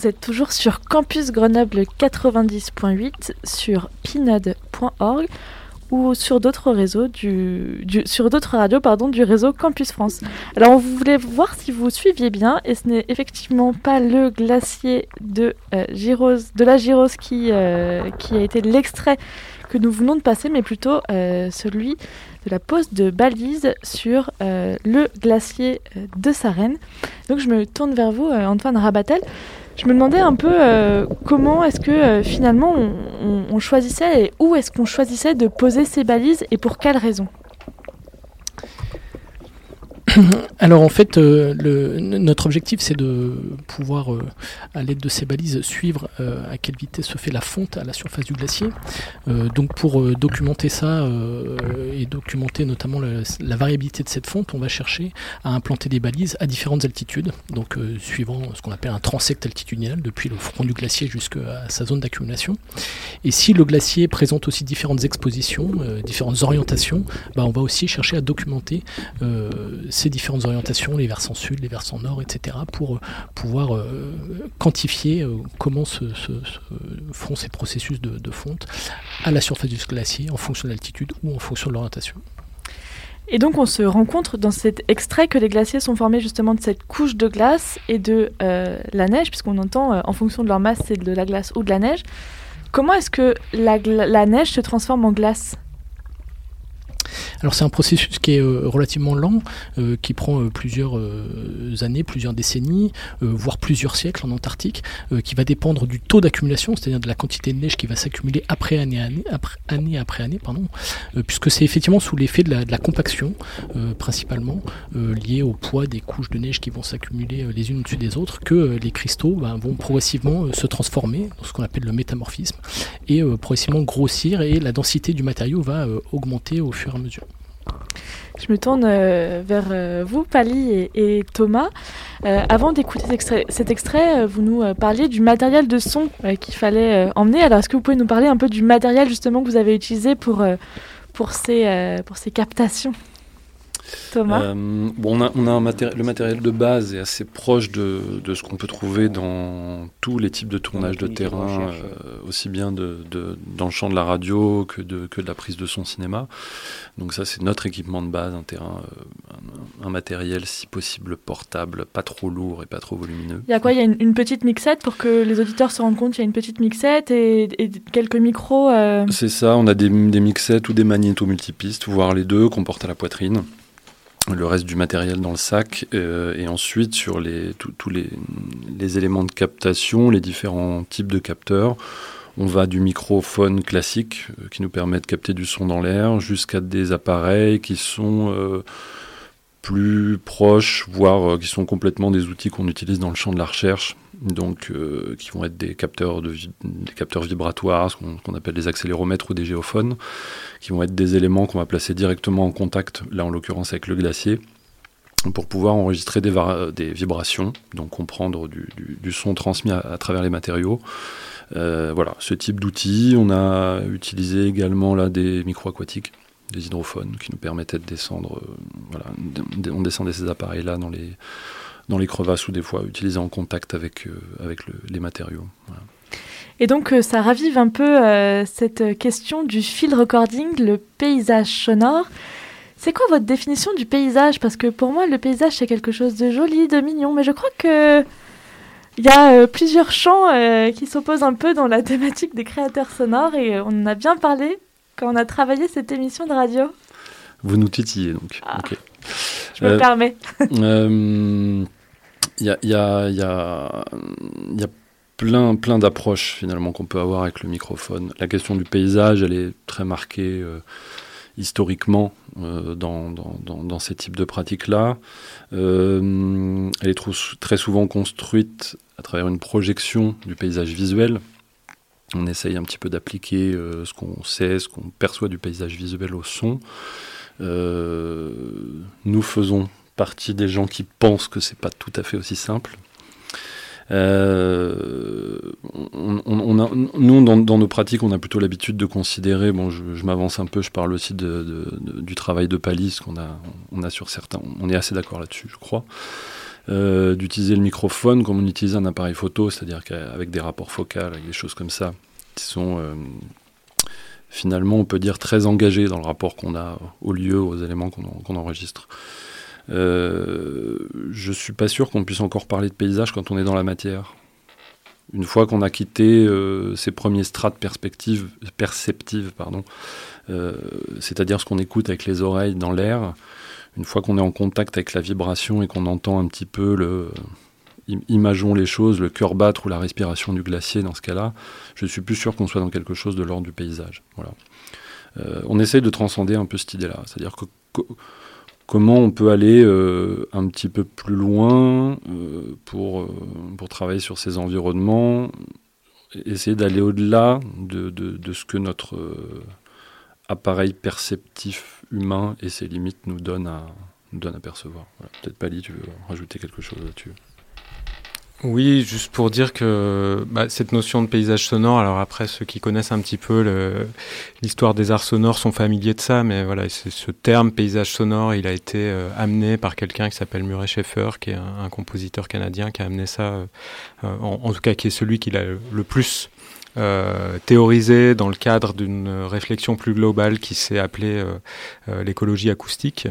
Vous êtes toujours sur Campus Grenoble 90.8 sur pinode.org ou sur d'autres réseaux du, sur d'autres radios pardon du réseau Campus France. Alors on voulait voir si vous suiviez bien et ce n'est effectivement pas le glacier de euh, de la Gyrose qui euh, qui a été l'extrait que nous venons de passer mais plutôt euh, celui de la pose de balise sur euh, le glacier de Sarenne. Donc je me tourne vers vous, Antoine Rabatel. Je me demandais un peu comment est-ce que finalement on, choisissait et où est-ce qu'on choisissait de poser ces balises et pour quelles raisons? Alors en fait, euh, notre objectif c'est de pouvoir, euh, à l'aide de ces balises, suivre euh, à quelle vitesse se fait la fonte à la surface du glacier. donc pour documenter ça et documenter notamment la, variabilité de cette fonte, on va chercher à implanter des balises à différentes altitudes, donc suivant ce qu'on appelle un transect altitudinal, depuis le front du glacier jusqu'à sa zone d'accumulation. Et si le glacier présente aussi différentes expositions, différentes orientations, bah, on va aussi chercher à documenter ces différentes orientations, les versants sud, les versants nord, etc., pour euh, pouvoir euh, quantifier euh, comment se, font ces processus de, fonte à la surface du glacier en fonction de l'altitude ou en fonction de l'orientation. Et donc on se rend compte dans cet extrait que les glaciers sont formés justement de cette couche de glace et de la neige, puisqu'on entend en fonction de leur masse c'est de la glace ou de la neige. Comment est-ce que la neige se transforme en glace? Alors c'est un processus qui est euh, relativement lent, euh, qui prend euh, plusieurs années, plusieurs décennies, voire plusieurs siècles en Antarctique, qui va dépendre du taux d'accumulation, c'est-à-dire de la quantité de neige qui va s'accumuler après année, année, après, année après année, pardon, puisque c'est effectivement sous l'effet de la, compaction, principalement lié au poids des couches de neige qui vont s'accumuler les unes au-dessus des autres, que les cristaux ben, vont progressivement se transformer dans ce qu'on appelle le métamorphisme et progressivement grossir et la densité du matériau va augmenter au fur et à mesure. Je me tourne euh, vers euh, vous, Pali et, Thomas. Euh, avant d'écouter cet extrait, vous nous parliez du matériel de son qu'il fallait emmener. Alors, est-ce que vous pouvez nous parler un peu du matériel justement que vous avez utilisé pour, pour, ces, pour ces captations? Thomas euh, bon, on a, on a un le matériel de base est assez proche de, de ce qu'on peut trouver dans tous les types de tournage de terrain, euh, aussi bien de, de, dans le champ de la radio que de, que de la prise de son cinéma. Donc ça, c'est notre équipement de base, un terrain, euh, un, matériel si possible portable, pas trop lourd et pas trop volumineux. Il y a quoi? Il y a une, petite mixette pour que les auditeurs se rendent compte Il y a une petite mixette et, quelques micros C'est ça, on a des, des mixettes ou des magnétos multipistes, voire les deux qu'on porte à la poitrine le reste du matériel dans le sac euh, et ensuite sur les, tous les, éléments de captation, les différents types de capteurs. On va du microphone classique euh, qui nous permet de capter du son dans l'air jusqu'à des appareils qui sont euh, plus proches, voire qui sont complètement des outils qu'on utilise dans le champ de la recherche, donc euh, qui vont être des capteurs, de, des capteurs vibratoires, ce qu'on appelle des accéléromètres ou des géophones, qui vont être des éléments qu'on va placer directement en contact, là en l'occurrence avec le glacier, pour pouvoir enregistrer des, des vibrations, donc comprendre du, du, son transmis à, travers les matériaux. Euh, voilà, ce type d'outils. On a utilisé également là des micro-aquatiques, des hydrophones, qui nous permettaient de descendre. Euh, voilà, on descendait ces appareils-là dans les dans les crevasses ou des fois utilisés en contact avec, euh, avec les matériaux. Et donc euh, ça ravive un peu euh, cette question du field recording, le paysage sonore. C'est quoi votre définition du paysage? Parce que pour moi, le paysage, c'est quelque chose de joli, de mignon, mais je crois que il y a plusieurs champs qui s'opposent un peu dans la thématique des créateurs sonores et on en a bien parlé quand on a travaillé cette émission de radio. Vous nous titillez donc. Ah, je me permets. Il y a, y, a, y, a, plein, plein d'approches finalement qu'on peut avoir avec le microphone. La question du paysage, elle est très marquée euh, historiquement euh, dans, dans, dans, ces types de pratiques-là. Euh, elle est très souvent construite à travers une projection du paysage visuel. On essaye un petit peu d'appliquer ce qu'on sait, ce qu'on perçoit du paysage visuel au son. nous faisons partie des gens qui pensent que c'est pas tout à fait aussi simple. Euh, nous, dans, nos pratiques, on a plutôt l'habitude de considérer, bon, je, m'avance un peu, je parle aussi du travail de palisse qu'on a, on sur certains, on est assez d'accord là-dessus, je crois. d'utiliser le microphone comme on utilise un appareil photo, c'est-à-dire qu'avec des rapports focaux, avec des choses comme ça, qui sont finalement, on peut dire, très engagés dans le rapport qu'on a au lieu, aux éléments qu'on enregistre. Euh, je suis pas sûr qu'on puisse encore parler de paysage quand on est dans la matière. Une fois qu'on a quitté euh, ces premiers strates perspectives, perceptives, pardon, euh, c'est-à-dire ce qu'on écoute avec les oreilles dans l'air, une fois qu'on est en contact avec la vibration et qu'on entend un petit peu le, imageons les choses, le cœur battre ou la respiration du glacier dans ce cas-là, je suis plus sûr qu'on soit dans quelque chose de l'ordre du paysage. Voilà. Euh, on essaye de transcender un peu cette idée-là, c'est-à-dire que, comment on peut aller euh, un petit peu plus loin euh, pour, pour travailler sur ces environnements, essayer d'aller au-delà de, de, ce que notre appareil perceptif humain et ses limites nous donnent à, nous donnent à percevoir. Peut-être Pali, tu veux rajouter quelque chose là-dessus? Oui, juste pour dire que bah, cette notion de paysage sonore, alors après ceux qui connaissent un petit peu l'histoire des arts sonores sont familiers de ça, mais voilà, ce terme paysage sonore, il a été euh, amené par quelqu'un qui s'appelle Murray Schaeffer, qui est un, compositeur canadien qui a amené ça, euh, en, en, tout cas qui est celui qui l'a le plus euh, théorisé dans le cadre d'une réflexion plus globale qui s'est appelée euh, euh, l'écologie acoustique,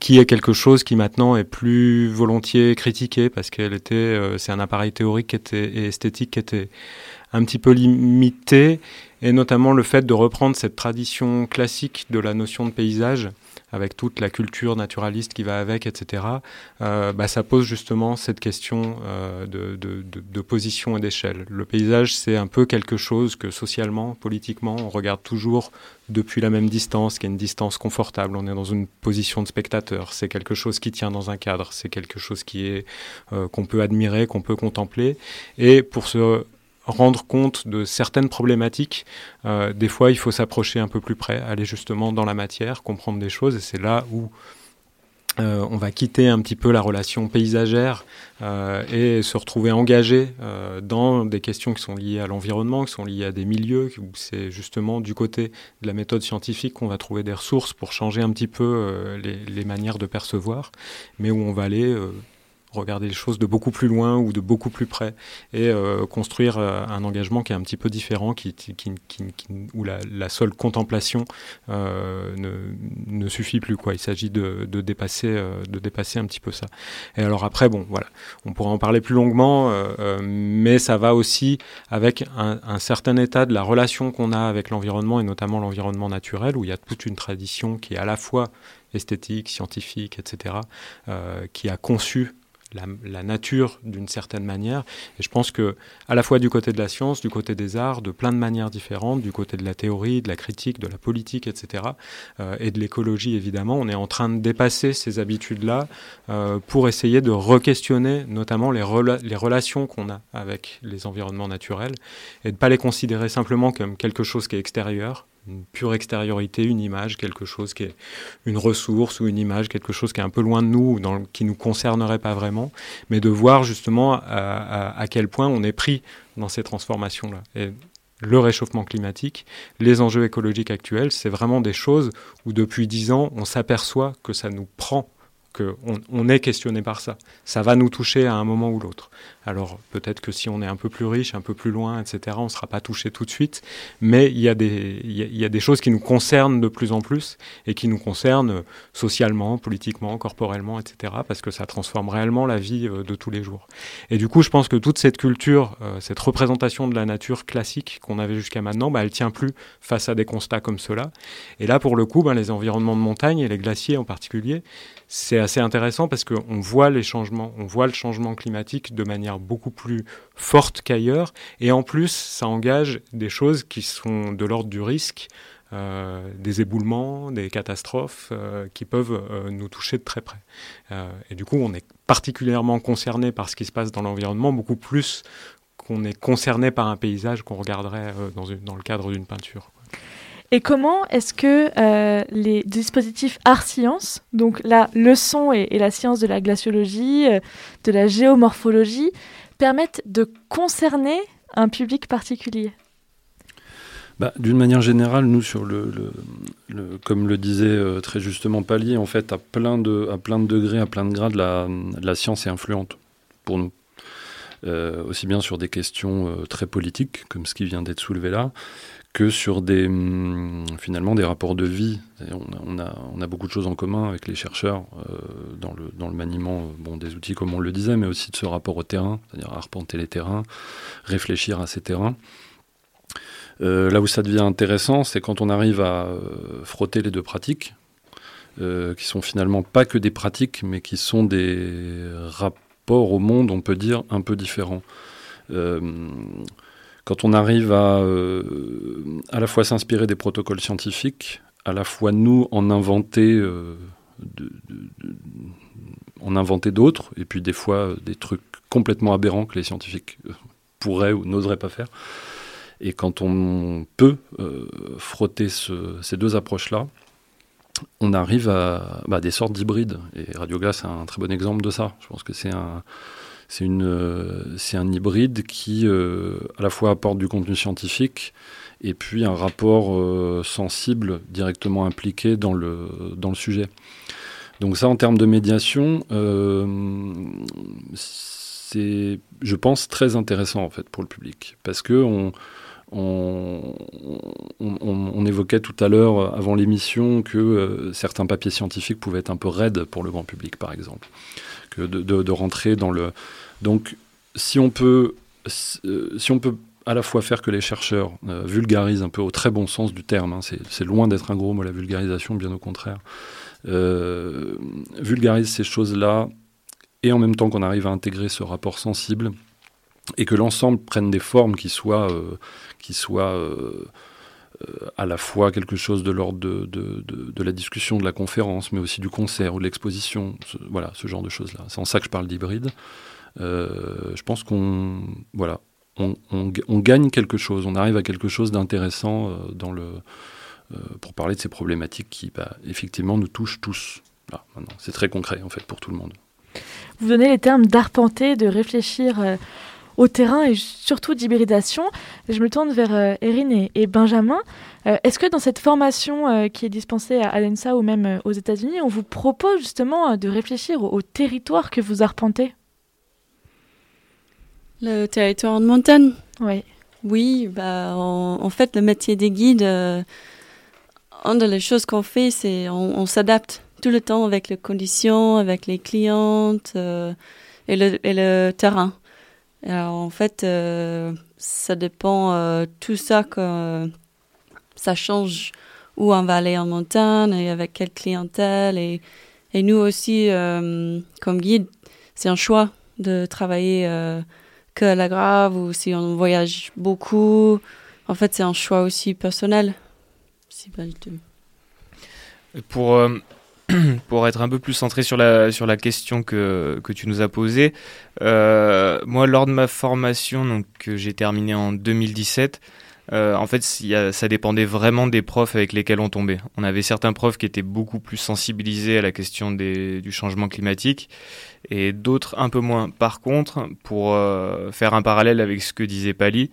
qui est quelque chose qui maintenant est plus volontiers critiqué parce qu'elle était, c'est un appareil théorique qui était, esthétique qui était un petit peu limité, et notamment le fait de reprendre cette tradition classique de la notion de paysage avec toute la culture naturaliste qui va avec, etc., euh, bah, ça pose justement cette question euh, de, position et d'échelle. Le paysage, c'est un peu quelque chose que socialement, politiquement, on regarde toujours depuis la même distance, qui est une distance confortable. On est dans une position de spectateur. C'est quelque chose qui tient dans un cadre. C'est quelque chose qui est euh, qu'on peut admirer, qu'on peut contempler. Et pour se rendre compte de certaines problématiques, euh, des fois il faut s'approcher un peu plus près, aller justement dans la matière, comprendre des choses, et c'est là où euh, on va quitter un petit peu la relation paysagère euh, et se retrouver engagé dans des questions qui sont liées à l'environnement, qui sont liées à des milieux, où c'est justement du côté de la méthode scientifique qu'on va trouver des ressources pour changer un petit peu les, les, manières de percevoir, mais où on va aller regarder les choses de beaucoup plus loin ou de beaucoup plus près et euh, construire euh, un engagement qui est un petit peu différent, qui, où la, seule contemplation euh, ne, ne, suffit plus. Quoi. Il s'agit de, de, dépasser, de dépasser un petit peu ça. Et alors après, bon, voilà, on pourra en parler plus longuement, mais ça va aussi avec un, certain état de la relation qu'on a avec l'environnement et notamment l'environnement naturel, où il y a toute une tradition qui est à la fois esthétique, scientifique, etc., qui a conçu la, nature d'une certaine manière. Et je pense que, à la fois du côté de la science, du côté des arts, de plein de manières différentes, du côté de la théorie, de la critique, de la politique, etc., euh, et de l'écologie évidemment, on est en train de dépasser ces habitudes-là euh, pour essayer de re-questionner notamment les, les relations qu'on a avec les environnements naturels et de ne pas les considérer simplement comme quelque chose qui est extérieur, une pure extériorité, une image, quelque chose qui est une ressource ou une image, quelque chose qui est un peu loin de nous, dans qui nous concernerait pas vraiment, mais de voir justement à, quel point on est pris dans ces transformations-là. Et le réchauffement climatique, les enjeux écologiques actuels, c'est vraiment des choses où depuis dix ans, on s'aperçoit que ça nous prend on est questionné par ça. Ça va nous toucher à un moment ou l'autre. Alors peut-être que si on est un peu plus riche, un peu plus loin, etc., on ne sera pas touché tout de suite, mais il y, a des, choses qui nous concernent de plus en plus et qui nous concernent socialement, politiquement, corporellement, etc., parce que ça transforme réellement la vie euh, de tous les jours. Et du coup, je pense que toute cette culture, euh, cette représentation de la nature classique qu'on avait jusqu'à maintenant, bah, elle tient plus face à des constats comme cela. Et là, pour le coup, bah, les environnements de montagne et les glaciers en particulier, c'est assez intéressant parce qu'on voit les changements, on voit le changement climatique de manière beaucoup plus forte qu'ailleurs, et en plus, ça engage des choses qui sont de l'ordre du risque, euh, des éboulements, des catastrophes euh, qui peuvent euh, nous toucher de très près. et du coup, on est particulièrement concerné par ce qui se passe dans l'environnement, beaucoup plus qu'on est concerné par un paysage qu'on regarderait dans, dans, le cadre d'une peinture. Et comment est-ce que euh, les dispositifs art-science, donc la leçon et, la science de la glaciologie, euh, de la géomorphologie, permettent de concerner un public particulier? Bah, D'une manière générale, nous, sur le, comme le disait euh, très justement Palier, en fait, à plein, de, à plein de degrés, à plein de grades, la, science est influente pour nous. Aussi bien sur des questions très politiques, comme ce qui vient d'être soulevé là, que sur des, hum, finalement des rapports de vie. On a, on, a, beaucoup de choses en commun avec les chercheurs dans, le, dans le maniement bon, des outils, comme on le disait, mais aussi de ce rapport au terrain, c'est-à-dire arpenter les terrains, réfléchir à ces terrains. Euh, là où ça devient intéressant, c'est quand on arrive à euh, frotter les deux pratiques, euh, qui sont finalement pas que des pratiques, mais qui sont des rapports au monde, on peut dire, un peu différents. Quand on arrive à à la fois s'inspirer des protocoles scientifiques, à la fois nous en inventer, en inventer d'autres, et puis des fois des trucs complètement aberrants que les scientifiques pourraient ou n'oseraient pas faire. Et quand on peut euh, frotter ces deux approches-là, on arrive à bah, des sortes d'hybrides. Et Radioglass est un très bon exemple de ça. Je pense que c'est un, euh, c'est un hybride qui euh, à la fois apporte du contenu scientifique et puis un rapport sensible directement impliqué dans le, sujet. Donc ça, en termes de médiation, c'est, je pense, très intéressant en fait pour le public parce que on, évoquait tout à l'heure, avant l'émission, que euh, certains papiers scientifiques pouvaient être un peu raides pour le grand public, par exemple. De, rentrer dans le. Donc, si on peut, euh, si on peut à la fois faire que les chercheurs euh, vulgarisent un peu au très bon sens du terme, hein, c'est loin d'être un gros mot la vulgarisation, bien au contraire, vulgarisent ces choses-là, et en même temps qu'on arrive à intégrer ce rapport sensible, et que l'ensemble prenne des formes qui soient qui euh, euh, à la fois quelque chose de l'ordre de, de, de, la discussion, de la conférence, mais aussi du concert ou de l'exposition, voilà, ce genre de choses-là. C'est en ça que je parle d'hybride. Euh, je pense qu'on voilà, on, on, gagne quelque chose, on arrive à quelque chose d'intéressant dans le, pour parler de ces problématiques qui, bah, effectivement, nous touchent tous. C'est très concret, en fait, pour tout le monde. Vous donnez les termes d'arpenter, de réfléchir au terrain et surtout d'hybridation. Je me tourne vers euh, Erin et, Benjamin. Euh, est-ce que dans cette formation euh, qui est dispensée à l'ENSA ou même aux États-Unis, on vous propose justement de réfléchir au, territoire que vous arpentez? Le territoire de montagne Oui. Oui, bah, en, fait, le métier des guides, une des choses qu'on fait, c'est on, s'adapte tout le temps avec les conditions, avec les clientes et le terrain. Alors, en fait, euh, ça dépend euh, tout ça que ça change où on va aller en montagne et avec quelle clientèle et, et nous aussi euh, comme guide, c'est un choix de travailler que à la grave ou si on voyage beaucoup. En fait, c'est un choix aussi personnel. Pour pour être un peu plus centré sur la, sur la question que, que tu nous as posée, euh, moi, lors de ma formation, donc, que j'ai terminée en 2017, euh, en fait, ça dépendait vraiment des profs avec lesquels on tombait. On avait certains profs qui étaient beaucoup plus sensibilisés à la question des, du changement climatique et d'autres un peu moins. Par contre, pour euh, faire un parallèle avec ce que disait Pali,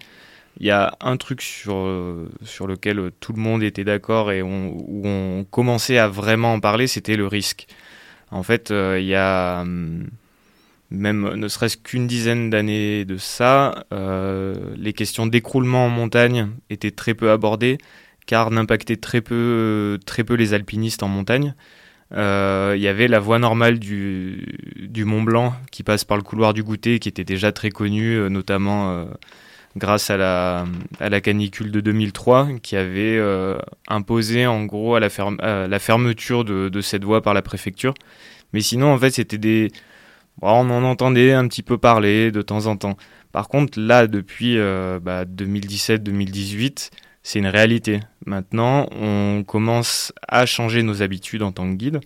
il y a un truc sur, euh, sur lequel tout le monde était d'accord et où on commençait à vraiment en parler, c'était le risque. En fait, euh, il y a hum, même ne serait-ce qu'une dizaine d'années de ça, euh, les questions d'écroulement en montagne étaient très peu abordées, car n'impactaient très peu, très peu les alpinistes en montagne. Il y avait la voie normale du, du Mont Blanc qui passe par le couloir du goûter, qui était déjà très connue, notamment grâce à la, canicule de 2003 qui avait euh, imposé en gros à la, la fermeture de, cette voie par la préfecture. Mais sinon, en fait, c'était des... on en entendait un petit peu parler de temps en temps. Par contre, là, depuis euh, bah, 2017-2018, c'est une réalité. Maintenant, on commence à changer nos habitudes en tant que guide.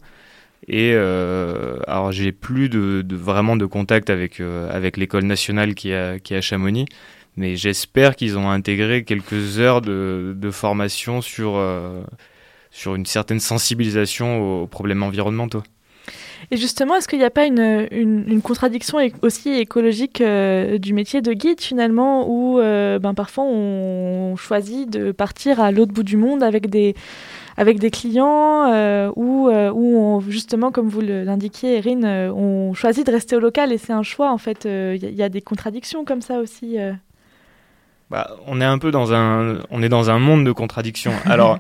Et euh, alors, j'ai plus vraiment de contact avec, l'école nationale qui est à Chamonix, mais j'espère qu'ils ont intégré quelques heures de, formation sur, euh, sur une certaine sensibilisation aux problèmes environnementaux. Et justement, est-ce qu'il n'y a pas une, une, contradiction aussi écologique euh, du métier de guide finalement, où euh, ben, parfois on choisit de partir à l'autre bout du monde avec des, avec des clients euh, où, où justement, comme vous l'indiquiez, Erin, on choisit de rester au local et c'est un choix en fait. Il y, a des contradictions comme ça aussi. Bah, on est un peu dans un, on est dans un monde de contradictions. Alors,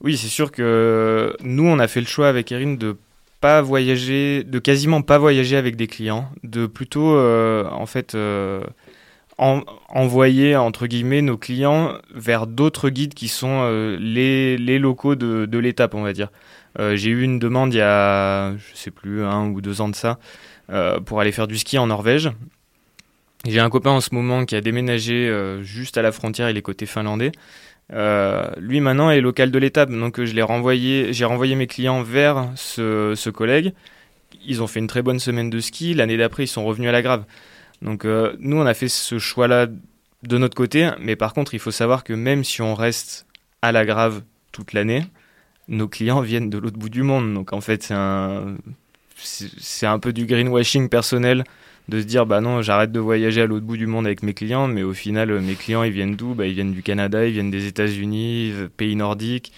oui, c'est sûr que nous, on a fait le choix avec Erin de pas voyager, de quasiment pas voyager avec des clients, de plutôt euh, en fait euh, envoyer entre guillemets nos clients vers d'autres guides qui sont euh, les, les, locaux de, de l'étape, on va dire. J'ai eu une demande il y a, je sais plus, un ou deux ans de ça, pour aller faire du ski en Norvège. J'ai un copain en ce moment qui a déménagé juste à la frontière, il est côté finlandais. Euh, lui maintenant est local de l'étape, donc je l'ai renvoyé, j'ai renvoyé mes clients vers ce, collègue. Ils ont fait une très bonne semaine de ski. L'année d'après, ils sont revenus à la grave. Donc euh, nous, on a fait ce choix-là de notre côté, mais par contre, il faut savoir que même si on reste à la grave toute l'année, nos clients viennent de l'autre bout du monde. Donc en fait, c'est un peu du greenwashing personnel de se dire bah non j'arrête de voyager à l'autre bout du monde avec mes clients mais au final euh, mes clients ils viennent d'où? Bah, ils viennent du Canada ils viennent des États-Unis euh, pays nordiques.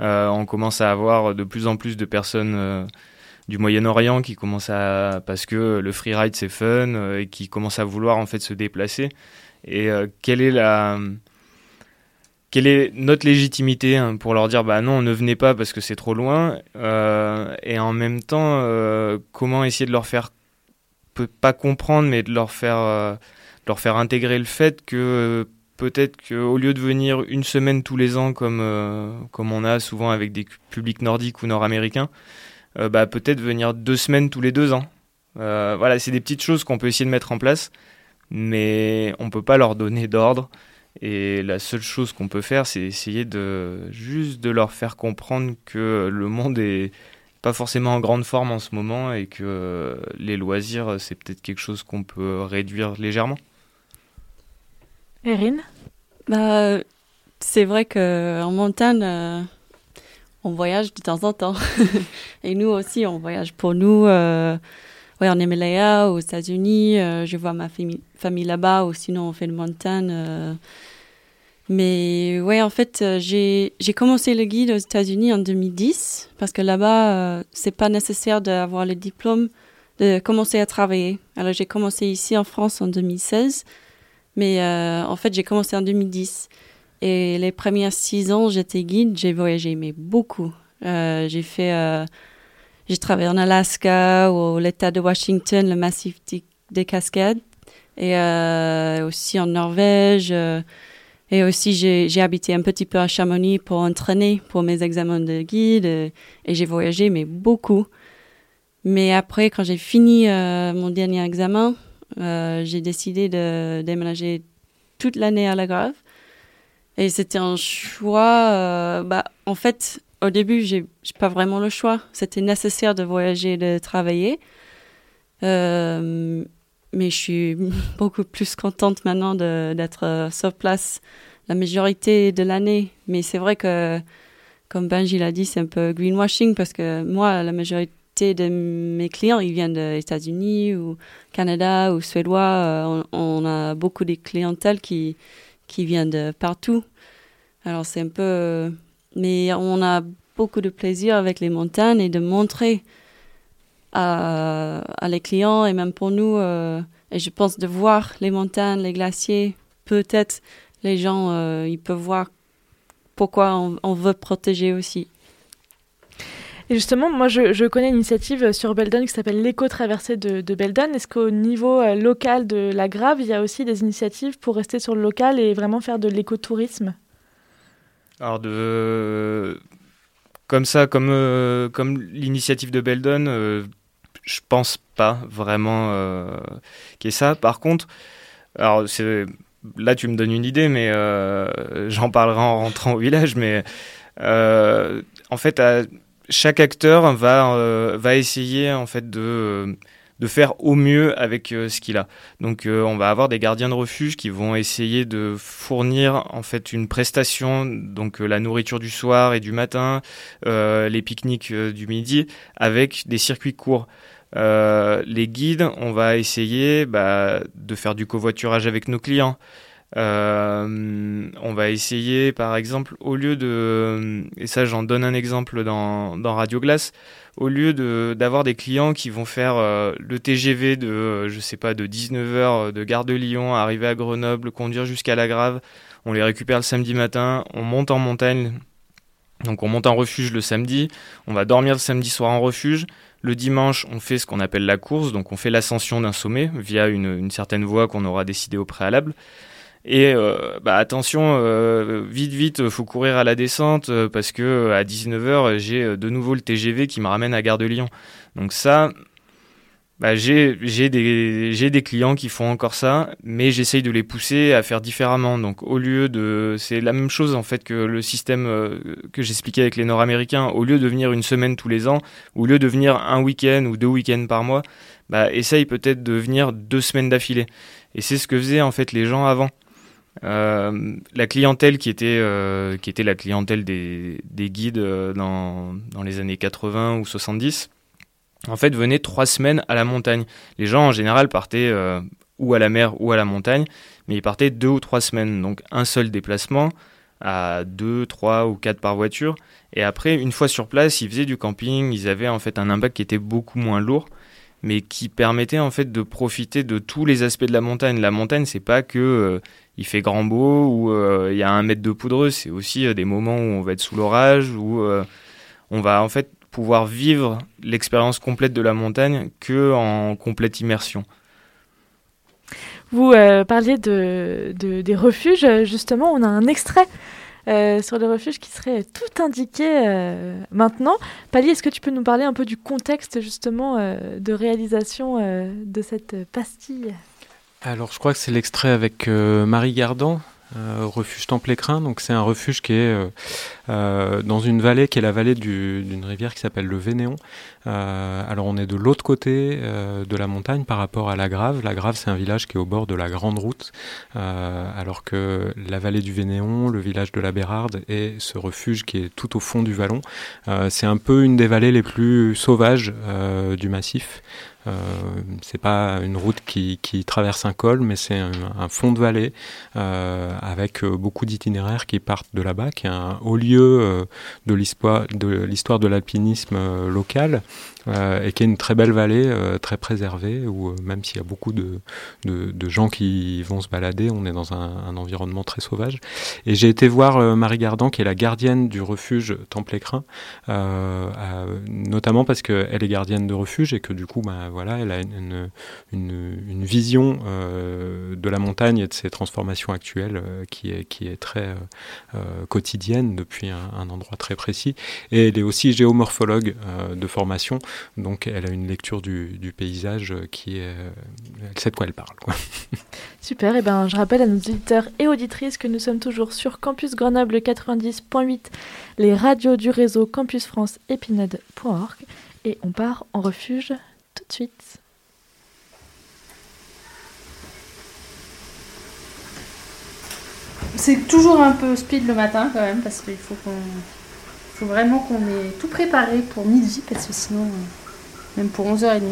Euh, on commence à avoir de plus en plus de personnes du Moyen-Orient qui commencent à parce que le freeride c'est fun et qui commencent à vouloir en fait se déplacer. Et quelle est la quelle est notre légitimité hein, pour leur dire bah non ne venez pas parce que c'est trop loin et en même temps comment essayer de leur faire pas comprendre, mais de leur faire, euh, leur faire intégrer le fait que euh, peut-être qu'au lieu de venir une semaine tous les ans comme, euh, comme on a souvent avec des publics nordiques ou nord-américains, bah, peut-être venir deux semaines tous les deux ans. voilà, c'est des petites choses qu'on peut essayer de mettre en place, mais on peut pas leur donner d'ordre. Et la seule chose qu'on peut faire, c'est essayer de juste de leur faire comprendre que le monde est, pas forcément en grande forme en ce moment et que euh, les loisirs, c'est peut-être quelque chose qu'on peut réduire légèrement. Erin? Bah, C'est vrai qu'en montagne, euh, on voyage de temps en temps. et nous aussi, on voyage pour nous. Euh, ouais, en Himalaya, aux États-Unis. je vois ma famille, famille là-bas ou sinon on fait le montagne mais ouais, en fait, euh, j'ai commencé le guide aux États-Unis en 2010 parce que là-bas, euh, c'est pas nécessaire d'avoir le diplôme de commencer à travailler. Alors j'ai commencé ici en France en 2016, mais euh, en fait j'ai commencé en 2010. Et les premières six ans, j'étais guide, j'ai voyagé, mais beaucoup. j'ai fait, j'ai travaillé en Alaska, ou l'État de Washington, le massif des Cascades, et aussi en Norvège. Et aussi, j'ai habité un petit peu à Chamonix pour entraîner pour mes examens de guide et, j'ai voyagé, mais beaucoup. Mais après, quand j'ai fini euh, mon dernier examen, euh, j'ai décidé de déménager toute l'année à la Grave. Et c'était un choix. Euh, bah, en fait, au début, j'ai pas vraiment le choix. C'était nécessaire de voyager, de travailler. Euh, mais je suis beaucoup plus contente maintenant d'être euh, sur place la majorité de l'année. Mais c'est vrai que, comme Benji l'a dit, c'est un peu greenwashing parce que moi, la majorité de mes clients, ils viennent des États-Unis ou Canada ou suédois. Euh, on, a beaucoup de clientèles qui, qui viennent de partout. Alors c'est un peu... Mais on a beaucoup de plaisir avec les montagnes et de montrer à, à les clients et même pour nous. Euh, et je pense de voir les montagnes, les glaciers, peut-être les gens, euh, ils peuvent voir pourquoi on, veut protéger aussi. Et justement, moi, je, je connais une initiative sur Beldon qui s'appelle l'éco-traversée de, de Beldon. Est-ce qu'au niveau euh, local de la Grave, il y a aussi des initiatives pour rester sur le local et vraiment faire de l'écotourisme? Alors, de... comme ça, comme, comme l'initiative de Beldon, je pense pas vraiment euh, qu'il y ait ça. Par contre, alors là tu me donnes une idée, mais euh, j'en parlerai en rentrant au village. Mais euh, en fait, chaque acteur va va essayer en fait de de faire au mieux avec ce qu'il a. Donc on va avoir des gardiens de refuge qui vont essayer de fournir en fait une prestation, donc la nourriture du soir et du matin, les pique-niques du midi, avec des circuits courts. Les guides, on va essayer bah, de faire du covoiturage avec nos clients. Euh, on va essayer, par exemple, au lieu de, et ça j'en donne un exemple dans, Radio Glace, au lieu d'avoir des clients qui vont faire euh, le TGV de, euh, je sais pas, de 19h de Gare de Lyon, arriver à Grenoble, conduire jusqu'à La Grave, on les récupère le samedi matin, on monte en montagne, donc on monte en refuge le samedi, on va dormir le samedi soir en refuge, le dimanche, on fait ce qu'on appelle la course, donc on fait l'ascension d'un sommet via une, certaine voie qu'on aura décidé au préalable. Et euh, bah attention, euh, vite vite, faut courir à la descente euh, parce que à 19h, j'ai de nouveau le TGV qui me ramène à Gare de Lyon. Donc ça, bah, j'ai des, des clients qui font encore ça, mais j'essaye de les pousser à faire différemment. Donc au lieu de... C'est la même chose en fait que le système que j'expliquais avec les Nord-Américains. Au lieu de venir une semaine tous les ans, au lieu de venir un week-end ou deux week-ends par mois, bah, essaye peut-être de venir deux semaines d'affilée. Et c'est ce que faisaient en fait les gens avant. Euh, la clientèle qui était, euh, qui était la clientèle des, des guides euh, dans, dans, les années 80 ou 70, en fait, venait trois semaines à la montagne. Les gens, en général, partaient ou à la mer ou à la montagne, mais ils partaient deux ou trois semaines. Donc, un seul déplacement à deux, trois ou quatre par voiture. Et après, une fois sur place, ils faisaient du camping. Ils avaient en fait un impact qui était beaucoup moins lourd mais qui permettait en fait de profiter de tous les aspects de la montagne. La montagne, c'est pas que il fait grand beau, ou euh, il y a un mètre de poudreuse. C'est aussi euh, des moments où on va être sous l'orage, où euh, on va en fait pouvoir vivre l'expérience complète de la montagne que en complète immersion. Vous parliez de, des refuges, justement, on a un extrait sur les refuges qui serait tout indiqué maintenant. Pali, est-ce que tu peux nous parler un peu du contexte justement de réalisation de cette pastille? Alors, je crois que c'est l'extrait avec euh, Marie Gardan, euh, refuge Temple-Écrin. Donc, c'est un refuge qui est euh, dans une vallée qui est la vallée d'une rivière qui s'appelle le Vénéon. alors, on est de l'autre côté de la montagne par rapport à La Grave. La Grave, c'est un village qui est au bord de la Grande Route, alors que la vallée du Vénéon, le village de la Bérarde et ce refuge qui est tout au fond du vallon, c'est un peu une des vallées les plus sauvages du massif. Euh, c'est pas une route qui, traverse un col, mais c'est un, fond de vallée euh, avec euh, beaucoup d'itinéraires qui partent de là-bas, qui est un haut lieu de l'histoire de l'alpinisme local. euh, et qui est une très belle vallée, euh, très préservée, où euh, même s'il y a beaucoup de, de, de, gens qui vont se balader, on est dans un, un environnement très sauvage. Et j'ai été voir Marie Gardan, qui est la gardienne du refuge Temple-Écrin, notamment parce qu'elle est gardienne de refuge et que du coup, bah, voilà, elle a une, une, une vision de la montagne et de ses transformations actuelles qui, est, qui est très quotidienne depuis un, un, endroit très précis. Et elle est aussi géomorphologue de formation, donc elle a une lecture du, paysage qui est... Elle sait de quoi elle parle. Super, et ben je rappelle à nos auditeurs et auditrices que nous sommes toujours sur Campus Grenoble 90.8, les radios du réseau Campus France épinode.org et on part en refuge tout de suite. C'est toujours un peu speed le matin quand même parce qu'il faut qu'on faut vraiment qu'on ait tout préparé pour midi parce que sinon, euh, même pour 11h30.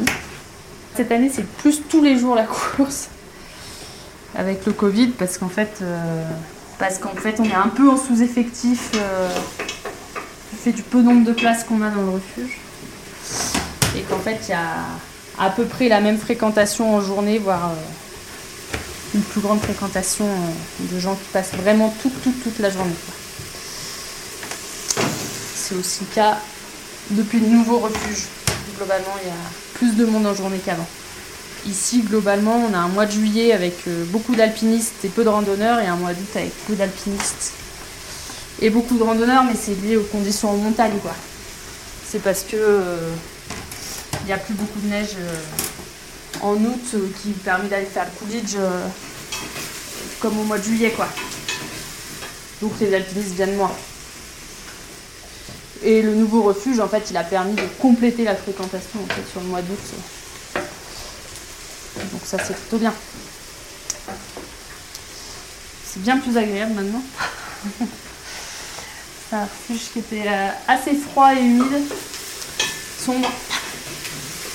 Cette année, c'est plus tous les jours la course avec le Covid parce qu'en fait, euh, parce qu'en fait, on est un peu en sous-effectif euh, du fait du peu nombre de places qu'on a dans le refuge et qu'en fait, il y a à peu près la même fréquentation en journée, voire une plus grande fréquentation de gens qui passent vraiment toute, toute, toute la journée c'est aussi le cas depuis le nouveau refuge. Globalement, il y a plus de monde en journée qu'avant. Ici, globalement, on a un mois de juillet avec euh, beaucoup d'alpinistes et peu de randonneurs, et un mois d'août avec peu d'alpinistes et beaucoup de randonneurs, mais c'est lié aux conditions en montagne. C'est parce que euh, il n'y a plus beaucoup de neige euh, en août qui permet d'aller faire le Coolidge comme au mois de juillet, quoi. Donc les alpinistes viennent moins. Et le nouveau refuge, en fait, il a permis de compléter la fréquentation en fait, sur le mois d'août. ça c'est plutôt bien. C'est bien plus agréable maintenant. C'est un refuge qui était euh, assez froid et humide, sombre.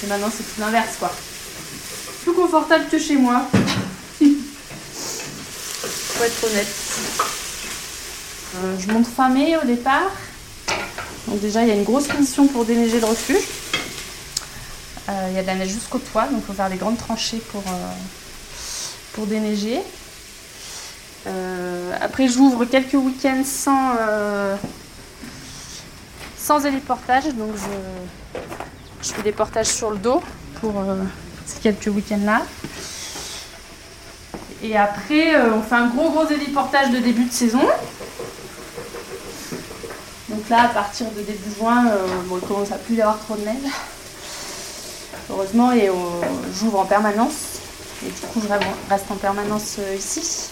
Et maintenant c'est tout l'inverse quoi. Plus confortable que chez moi. Faut être honnête. Euh, je monte fin au départ. Donc déjà il y a une grosse mission pour déneiger le refuge. Euh, il y a de la neige jusqu'au toit, donc il faut faire des grandes tranchées pour, euh, déneiger. Euh, après, j'ouvre quelques week-ends sans, sans héliportage, donc je, je, fais des portages sur le dos pour ces quelques week-ends-là. Et après, on fait un gros gros héliportage de début de saison. Donc là, à partir de début juin, bon, il commence à plus y avoir trop de neige heureusement, et j'ouvre en permanence. Et du coup, je reste en permanence euh, ici,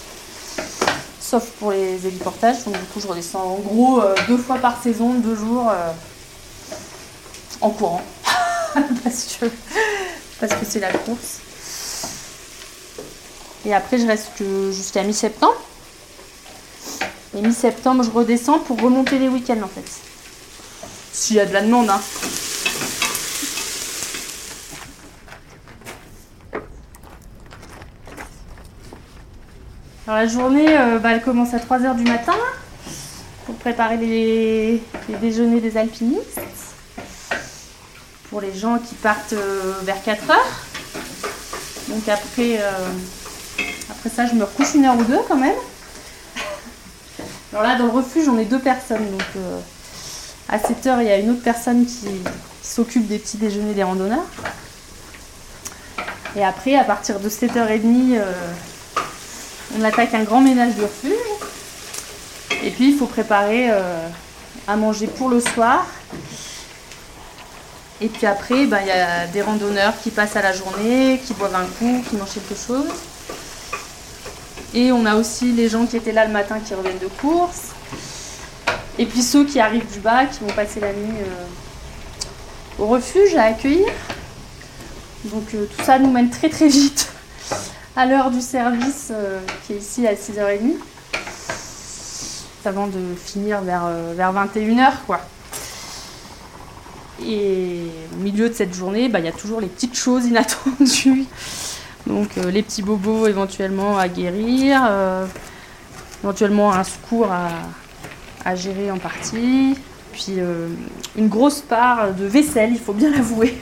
sauf pour les héliportages. Donc, du coup, je redescends en gros euh, deux fois par saison, deux jours euh, en courant, parce que parce que c'est la course. Et après, je reste jusqu'à mi-septembre. Et mi-septembre, je redescends pour remonter les week-ends en fait. S'il y a de la demande, hein. la journée, euh, bah, elle commence à 3h du matin pour préparer les, déjeuners des alpinistes. Pour les gens qui partent euh, vers 4h. Donc après, euh, après ça, je me recouche une heure ou deux quand même. Alors là, dans le refuge, on est deux personnes. Donc à 7h, il y a une autre personne qui, s'occupe des petits déjeuners des randonneurs. Et après, à partir de 7h30, on attaque un grand ménage de refuge. Et puis il faut préparer euh, à manger pour le soir. Et puis après, ben, il y a des randonneurs qui passent à la journée, qui boivent un coup, qui mangent quelque chose. Et on a aussi les gens qui étaient là le matin qui reviennent de course. Et puis ceux qui arrivent du bas, qui vont passer la nuit euh, au refuge à accueillir. Donc euh, tout ça nous mène très très vite à l'heure du service euh, qui est ici à 6h30. Avant de finir vers, vers 21h quoi. Et au milieu de cette journée, bah, il y a toujours les petites choses inattendues. Donc euh, les petits bobos éventuellement à guérir, éventuellement un secours à, gérer en partie, puis une grosse part de vaisselle, il faut bien l'avouer.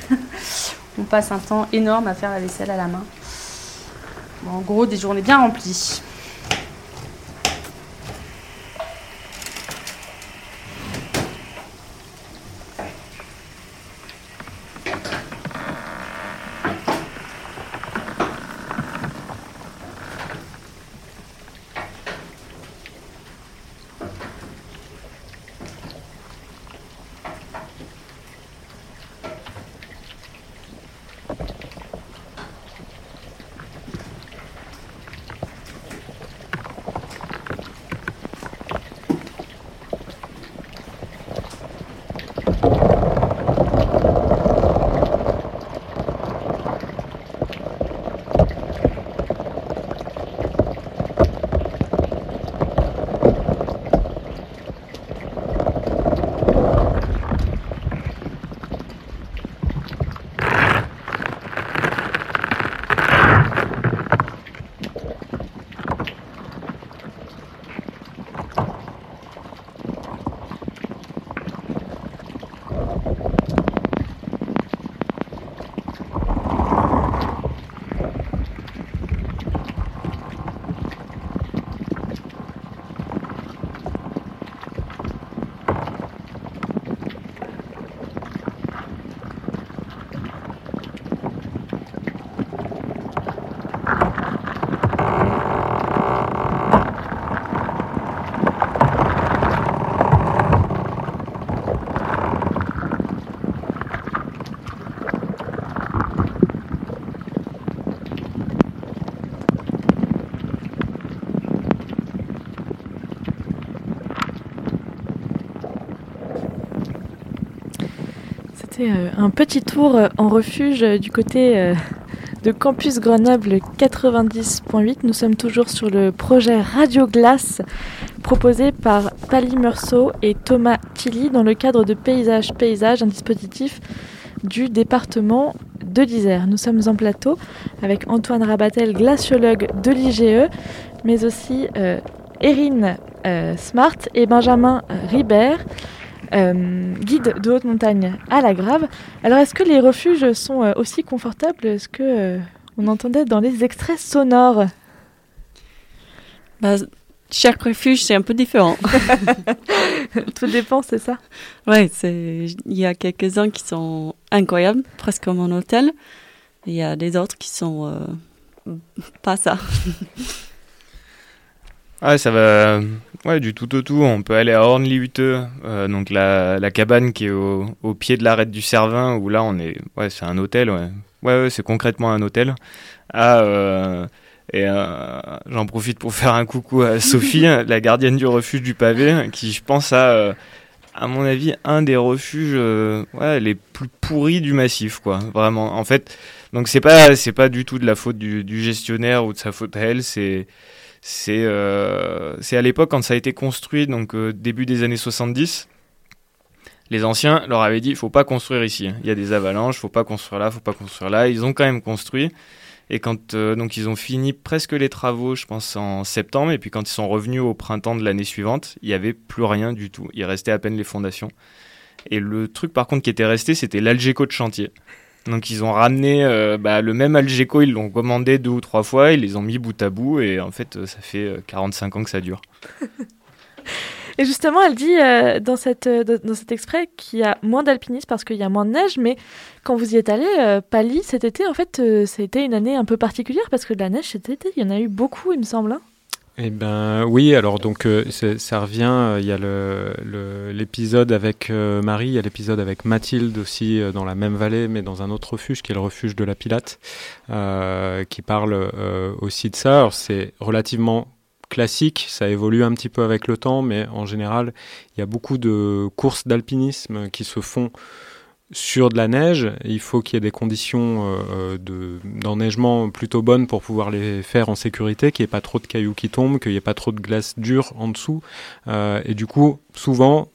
On passe un temps énorme à faire la vaisselle à la main. En gros, des journées bien remplies. Un petit tour euh, en refuge euh, du côté de Campus Grenoble 90.8. Nous sommes toujours sur le projet Radio Glace proposé par Pali Meursault et Thomas Tilly dans le cadre de Paysage Paysage, un dispositif du département de l'Isère. Nous sommes en plateau avec Antoine Rabatel, glaciologue de l'IGE, mais aussi euh, Erin euh, Smart et Benjamin Ribert, euh, guide de haute montagne à la Grave. Alors, est-ce que les refuges sont euh, aussi confortables? Est-ce que euh, on entendait dans les extraits sonores? Bah, chaque refuge, c'est un peu différent. Tout dépend, c'est ça? Ouais, c'est il y a quelques-uns qui sont incroyables, presque comme un hôtel. Il y a des autres qui sont euh, pas ça. Ouais, ça va ouais, du tout au tout. On peut aller à Hornli-Hutte, euh, donc la, la, cabane qui est au, au pied de l'arête du Cervin, où là, on est, ouais, c'est un hôtel, ouais. Ouais, ouais c'est concrètement un hôtel. Ah, euh, et euh, j'en profite pour faire un coucou à Sophie, la gardienne du refuge du pavé, qui, je pense, a, euh, à mon avis, un des refuges euh, ouais, les plus pourris du massif, quoi. Vraiment. En fait, donc c'est pas, c'est pas du tout de la faute du, du gestionnaire ou de sa faute à elle, c'est c'est euh, à l'époque quand ça a été construit, donc euh, début des années 70. Les anciens leur avaient dit faut pas construire ici. Il y a des avalanches, faut pas construire là, faut pas construire là. Ils ont quand même construit. Et quand euh, donc ils ont fini presque les travaux, je pense en septembre, et puis quand ils sont revenus au printemps de l'année suivante, il y avait plus rien du tout. Il restait à peine les fondations. Et le truc par contre qui était resté, c'était l'Algeco de chantier. Donc ils ont ramené euh, bah, le même Algeco, ils l'ont commandé deux ou trois fois, ils les ont mis bout à bout et en fait ça fait 45 ans que ça dure. et justement, elle dit euh, dans, cette, dans cet extrait qu'il y a moins d'alpinistes parce qu'il y a moins de neige, mais quand vous y êtes allé, euh, Pali, cet été, en fait, euh, c'était une année un peu particulière parce que de la neige cet été, il y en a eu beaucoup, il me semble. Hein eh ben oui, alors donc euh, ça revient, il y a l'épisode le, avec euh, Marie, il y a l'épisode avec Mathilde aussi euh, dans la même vallée, mais dans un autre refuge qui est le refuge de la Pilate, qui parle aussi de ça. C'est relativement classique, ça évolue un petit peu avec le temps, mais en général, il y a beaucoup de courses d'alpinisme qui se font sur de la neige, il faut qu'il y ait des conditions euh, d'enneigement plutôt bonnes pour pouvoir les faire en sécurité, qu'il n'y ait pas trop de cailloux qui tombent, qu'il n'y ait pas trop de glace dure en dessous. Euh, et du coup, souvent,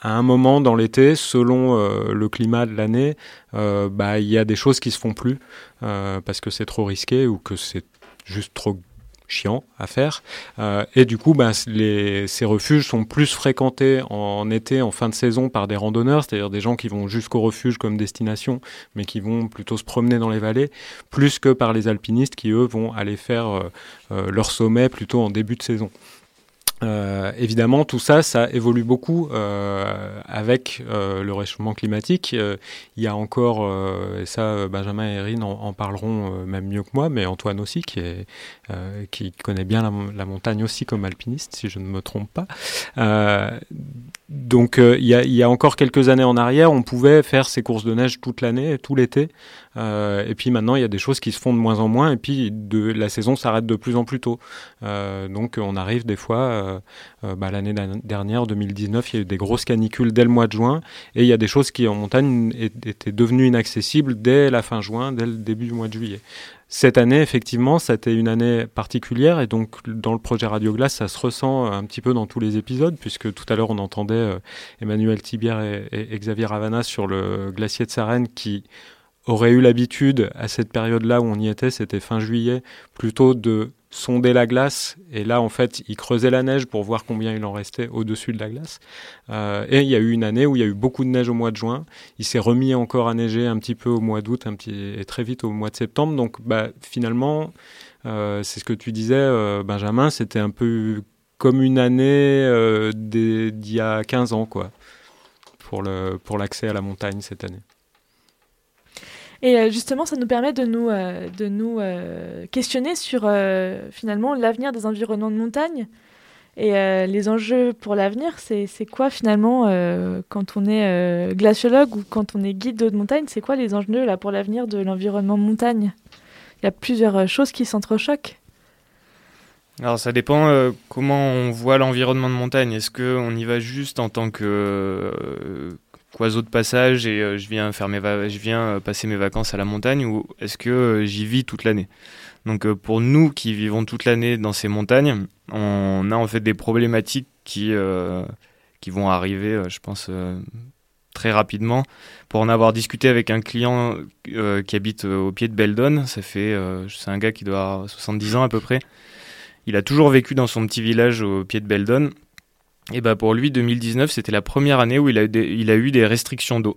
à un moment dans l'été, selon euh, le climat de l'année, euh, bah, il y a des choses qui se font plus euh, parce que c'est trop risqué ou que c'est juste trop chiant à faire. Euh, et du coup, les, ces refuges sont plus fréquentés en, en, été, en fin de saison, par des randonneurs, c'est-à-dire des gens qui vont jusqu'au refuge comme destination, mais qui vont plutôt se promener dans les vallées, plus que par les alpinistes qui, eux, vont aller faire euh, euh, leur sommet plutôt en début de saison. Euh, évidemment, tout ça, ça évolue beaucoup euh, avec euh, le réchauffement climatique. Euh, il y a encore, euh, et ça, Benjamin et Erin en, en parleront même mieux que moi, mais Antoine aussi, qui, est, qui connaît bien la, la, montagne aussi comme alpiniste, si je ne me trompe pas. Donc, il y, a, y a, encore quelques années en arrière, on pouvait faire ces courses de neige toute l'année, tout l'été. et puis maintenant, il y a des choses qui se font de moins en moins, et puis de, la saison s'arrête de plus en plus tôt. donc, on arrive des fois euh, bah, l'année dernière, 2019, il y a eu des grosses canicules dès le mois de juin, et il y a des choses qui en montagne étaient devenues inaccessibles dès la fin juin, dès le début du mois de juillet. Cette année, effectivement, c'était une année particulière et donc dans le projet Radio Glace, ça se ressent un petit peu dans tous les épisodes puisque tout à l'heure on entendait euh, Emmanuel Tibière et, et, Xavier Ravana sur le glacier de Sarenne qui aurait eu l'habitude à cette période-là où on y était, c'était fin juillet, plutôt de sonder la glace. Et là en fait il creusait la neige pour voir combien il en restait au-dessus de la glace. Euh, et il y a eu une année où il y a eu beaucoup de neige au mois de juin. Il s'est remis encore à neiger un petit peu au mois d'août un petit et très vite au mois de septembre. Donc bah, finalement euh, c'est ce que tu disais euh, Benjamin c'était un peu comme une année euh, d'il y a 15 ans quoi pour le pour l'accès à la montagne cette année et euh, justement, ça nous permet de nous, euh, de nous euh, questionner sur finalement l'avenir des environnements de montagne. Et les enjeux pour l'avenir, c'est quoi finalement quand on est glaciologue ou quand on est guide de montagne C'est quoi les enjeux là pour l'avenir de l'environnement montagne? Il y a plusieurs choses qui s'entrechoquent. Alors ça dépend comment on voit l'environnement de montagne. Est-ce qu'on y va juste en tant que qu'oiseau de passage et je viens faire mes je viens passer mes vacances à la montagne ou est-ce que j'y vis toute l'année? Donc pour nous qui vivons toute l'année dans ces montagnes, on a en fait des problématiques qui qui vont arriver, je pense très rapidement. Pour en avoir discuté avec un client euh, qui habite euh, au pied de Beldon, ça fait, euh, c'est un gars qui doit avoir 70 ans à peu près. Il a toujours vécu dans son petit village au pied de Beldon. Et bah pour lui, 2019, c'était la première année où il a eu des, il a eu des restrictions d'eau.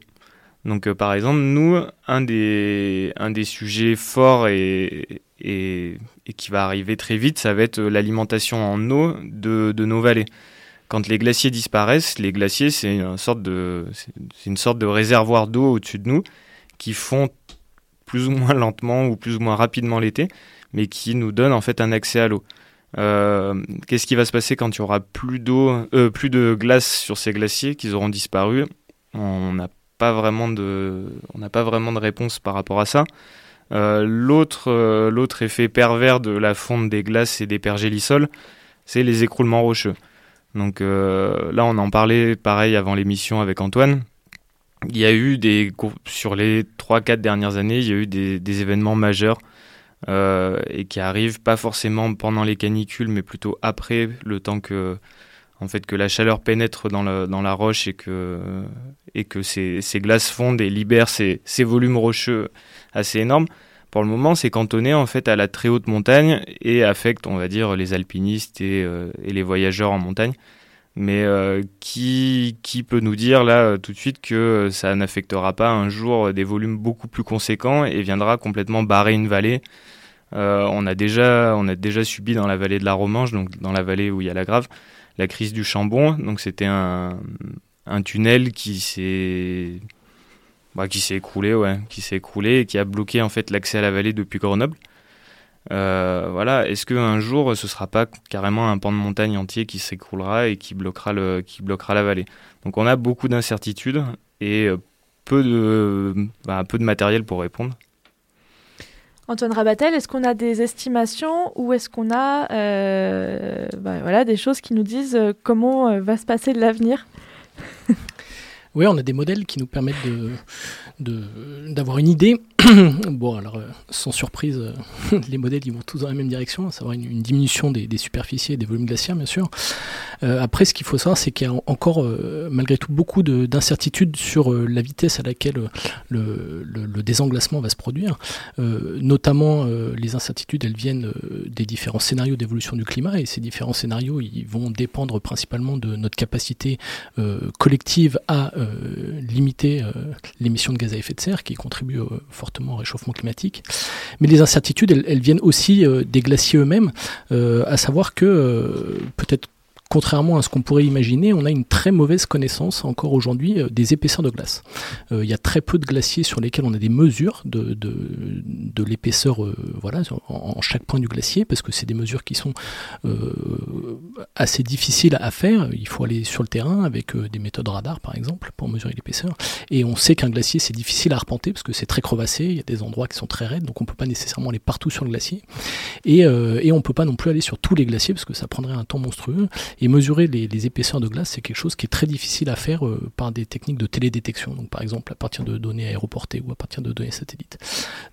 Donc par exemple, nous, un des, sujets forts et, qui va arriver très vite, ça va être l'alimentation en eau de, nos vallées quand les glaciers disparaissent, les glaciers, c'est une sorte de, c'est une sorte de réservoir d'eau au-dessus de nous qui font plus ou moins lentement ou plus ou moins rapidement l'été, mais qui nous donnent en fait un accès à l'eau. Euh, qu'est-ce qui va se passer quand il y aura plus d'eau, euh, plus de glace sur ces glaciers, qu'ils auront disparu? On n'a pas vraiment de, on n'a pas vraiment de réponse par rapport à ça. Euh, l'autre, l'autre effet pervers de la fonte des glaces et des pergélisols, c'est les écroulements rocheux. Donc là, on en parlait pareil avant l'émission avec Antoine. Il y a eu des sur les 3-4 dernières années, il y a eu des, événements majeurs euh, et qui arrivent pas forcément pendant les canicules, mais plutôt après, le temps que en fait que la chaleur pénètre dans, le, dans la roche et que et que ces, ces glaces fondent et libèrent ces, ces volumes rocheux assez énormes. Pour le moment, c'est cantonné en fait à la très haute montagne et affecte, on va dire, les alpinistes et, euh, les voyageurs en montagne. Mais euh, qui, qui peut nous dire là euh, tout de suite que ça n'affectera pas un jour des volumes beaucoup plus conséquents et viendra complètement barrer une vallée on, a déjà, on a déjà subi dans la vallée de la Romanche, donc dans la vallée où il y a la Grave, la crise du Chambon. Donc c'était un, un tunnel qui s'est bah, qui s'est écroulé, ouais, qui s'est écroulé et qui a bloqué en fait l'accès à la vallée depuis Grenoble. Euh, voilà, est-ce qu'un jour ce sera pas carrément un pan de montagne entier qui s'écroulera et qui bloquera le, qui bloquera la vallée? Donc on a beaucoup d'incertitudes et euh, peu de, bah, peu de matériel pour répondre. Antoine Rabatel, est-ce qu'on a des estimations ou est-ce qu'on a euh, bah, voilà, des choses qui nous disent comment va se passer l'avenir? Oui, on a des modèles qui nous permettent de, d'avoir une idée. bon, alors, euh, sans surprise, euh, les modèles ils vont tous dans la même direction, à savoir une, diminution des, superficies et des volumes glaciaires, bien sûr. Euh, après, ce qu'il faut savoir, c'est qu'il y a encore, malgré tout, beaucoup d'incertitudes sur la vitesse à laquelle le, le, désenglacement va se produire. notamment, les incertitudes, elles viennent des différents scénarios d'évolution du climat, et ces différents scénarios, ils vont dépendre principalement de notre capacité collective à limiter l'émission de gaz à effet de serre qui contribue fortement au réchauffement climatique. Mais les incertitudes, elles viennent aussi euh, des glaciers eux-mêmes, à savoir que peut-être contrairement à ce qu'on pourrait imaginer, on a une très mauvaise connaissance encore aujourd'hui euh, des épaisseurs de glace. Euh, il y a très peu de glaciers sur lesquels on a des mesures de, de, de l'épaisseur euh, voilà, en, chaque point du glacier, parce que c'est des mesures qui sont assez difficiles à faire. Il faut aller sur le terrain avec des méthodes radar, par exemple, pour mesurer l'épaisseur. Et on sait qu'un glacier, c'est difficile à arpenter, parce que c'est très crevassé, il y a des endroits qui sont très raides, donc on ne peut pas nécessairement aller partout sur le glacier. Et, et on ne peut pas non plus aller sur tous les glaciers, parce que ça prendrait un temps monstrueux. Et mesurer les, épaisseurs de glace, c'est quelque chose qui est très difficile à faire euh, par des techniques de télédétection, donc par exemple à partir de données aéroportées ou à partir de données satellites.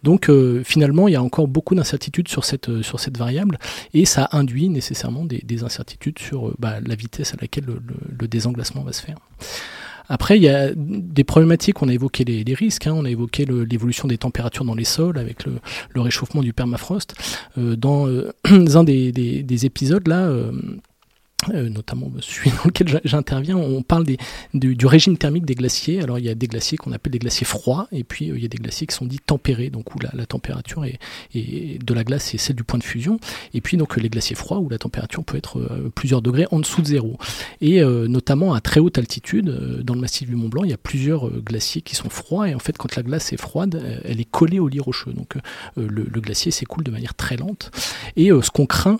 Donc euh, finalement, il y a encore beaucoup d'incertitudes sur cette, euh, sur cette variable et ça induit nécessairement des, incertitudes sur bah, la vitesse à laquelle le, désenglacement va se faire. Après, il y a des problématiques, on a évoqué les, risques, hein. on a évoqué l'évolution des températures dans les sols avec le, réchauffement du permafrost. dans un des, des, épisodes, là, notamment celui dans lequel j'interviens, on parle du, régime thermique des glaciers. Alors il y a des glaciers qu'on appelle des glaciers froids, et puis euh, il y a des glaciers qui sont dits tempérés, donc où la, température est, de la glace est celle du point de fusion, et puis donc les glaciers froids où la température peut être euh, plusieurs degrés en dessous de zéro. Et notamment à très haute altitude, dans le massif du Mont Blanc, il y a plusieurs glaciers qui sont froids, et en fait quand la glace est froide, elle est collée au lit rocheux, donc le, le, glacier s'écoule de manière très lente. Et ce qu'on craint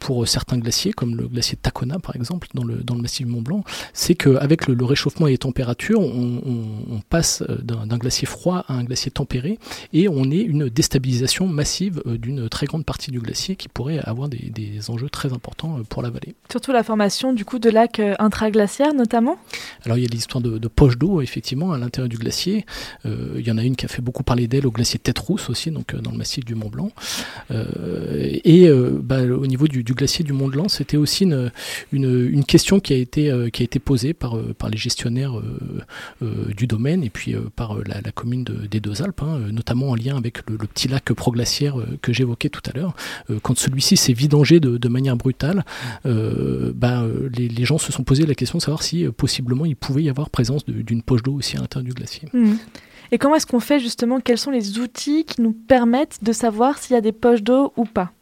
pour certains glaciers, comme le glacier Tacona, par exemple, dans le, dans le massif du Mont Blanc, c'est qu'avec le, le, réchauffement et les températures, on, on, on passe d'un glacier froid à un glacier tempéré et on est une déstabilisation massive d'une très grande partie du glacier qui pourrait avoir des, des, enjeux très importants pour la vallée. Surtout la formation du coup de lacs intraglaciaires notamment? Alors il y a l'histoire de, de poches d'eau effectivement à l'intérieur du glacier. Euh, il y en a une qui a fait beaucoup parler d'elle au glacier Tête Rousse aussi, donc dans le massif du Mont Blanc. Euh, et bah, au niveau du, du, glacier du Mont Blanc, c'était aussi une, une, une, question qui a été, qui a été posée par, par les gestionnaires du domaine et puis par la, commune de, des Deux Alpes, hein, notamment en lien avec le, petit lac proglaciaire que j'évoquais tout à l'heure. quand celui-ci s'est vidangé de, manière brutale, bah, les, gens se sont posé la question de savoir si possiblement il pouvait y avoir présence d'une poche d'eau aussi à l'intérieur du glacier. Mmh. Et comment est-ce qu'on fait justement Quels sont les outils qui nous permettent de savoir s'il y a des poches d'eau ou pas?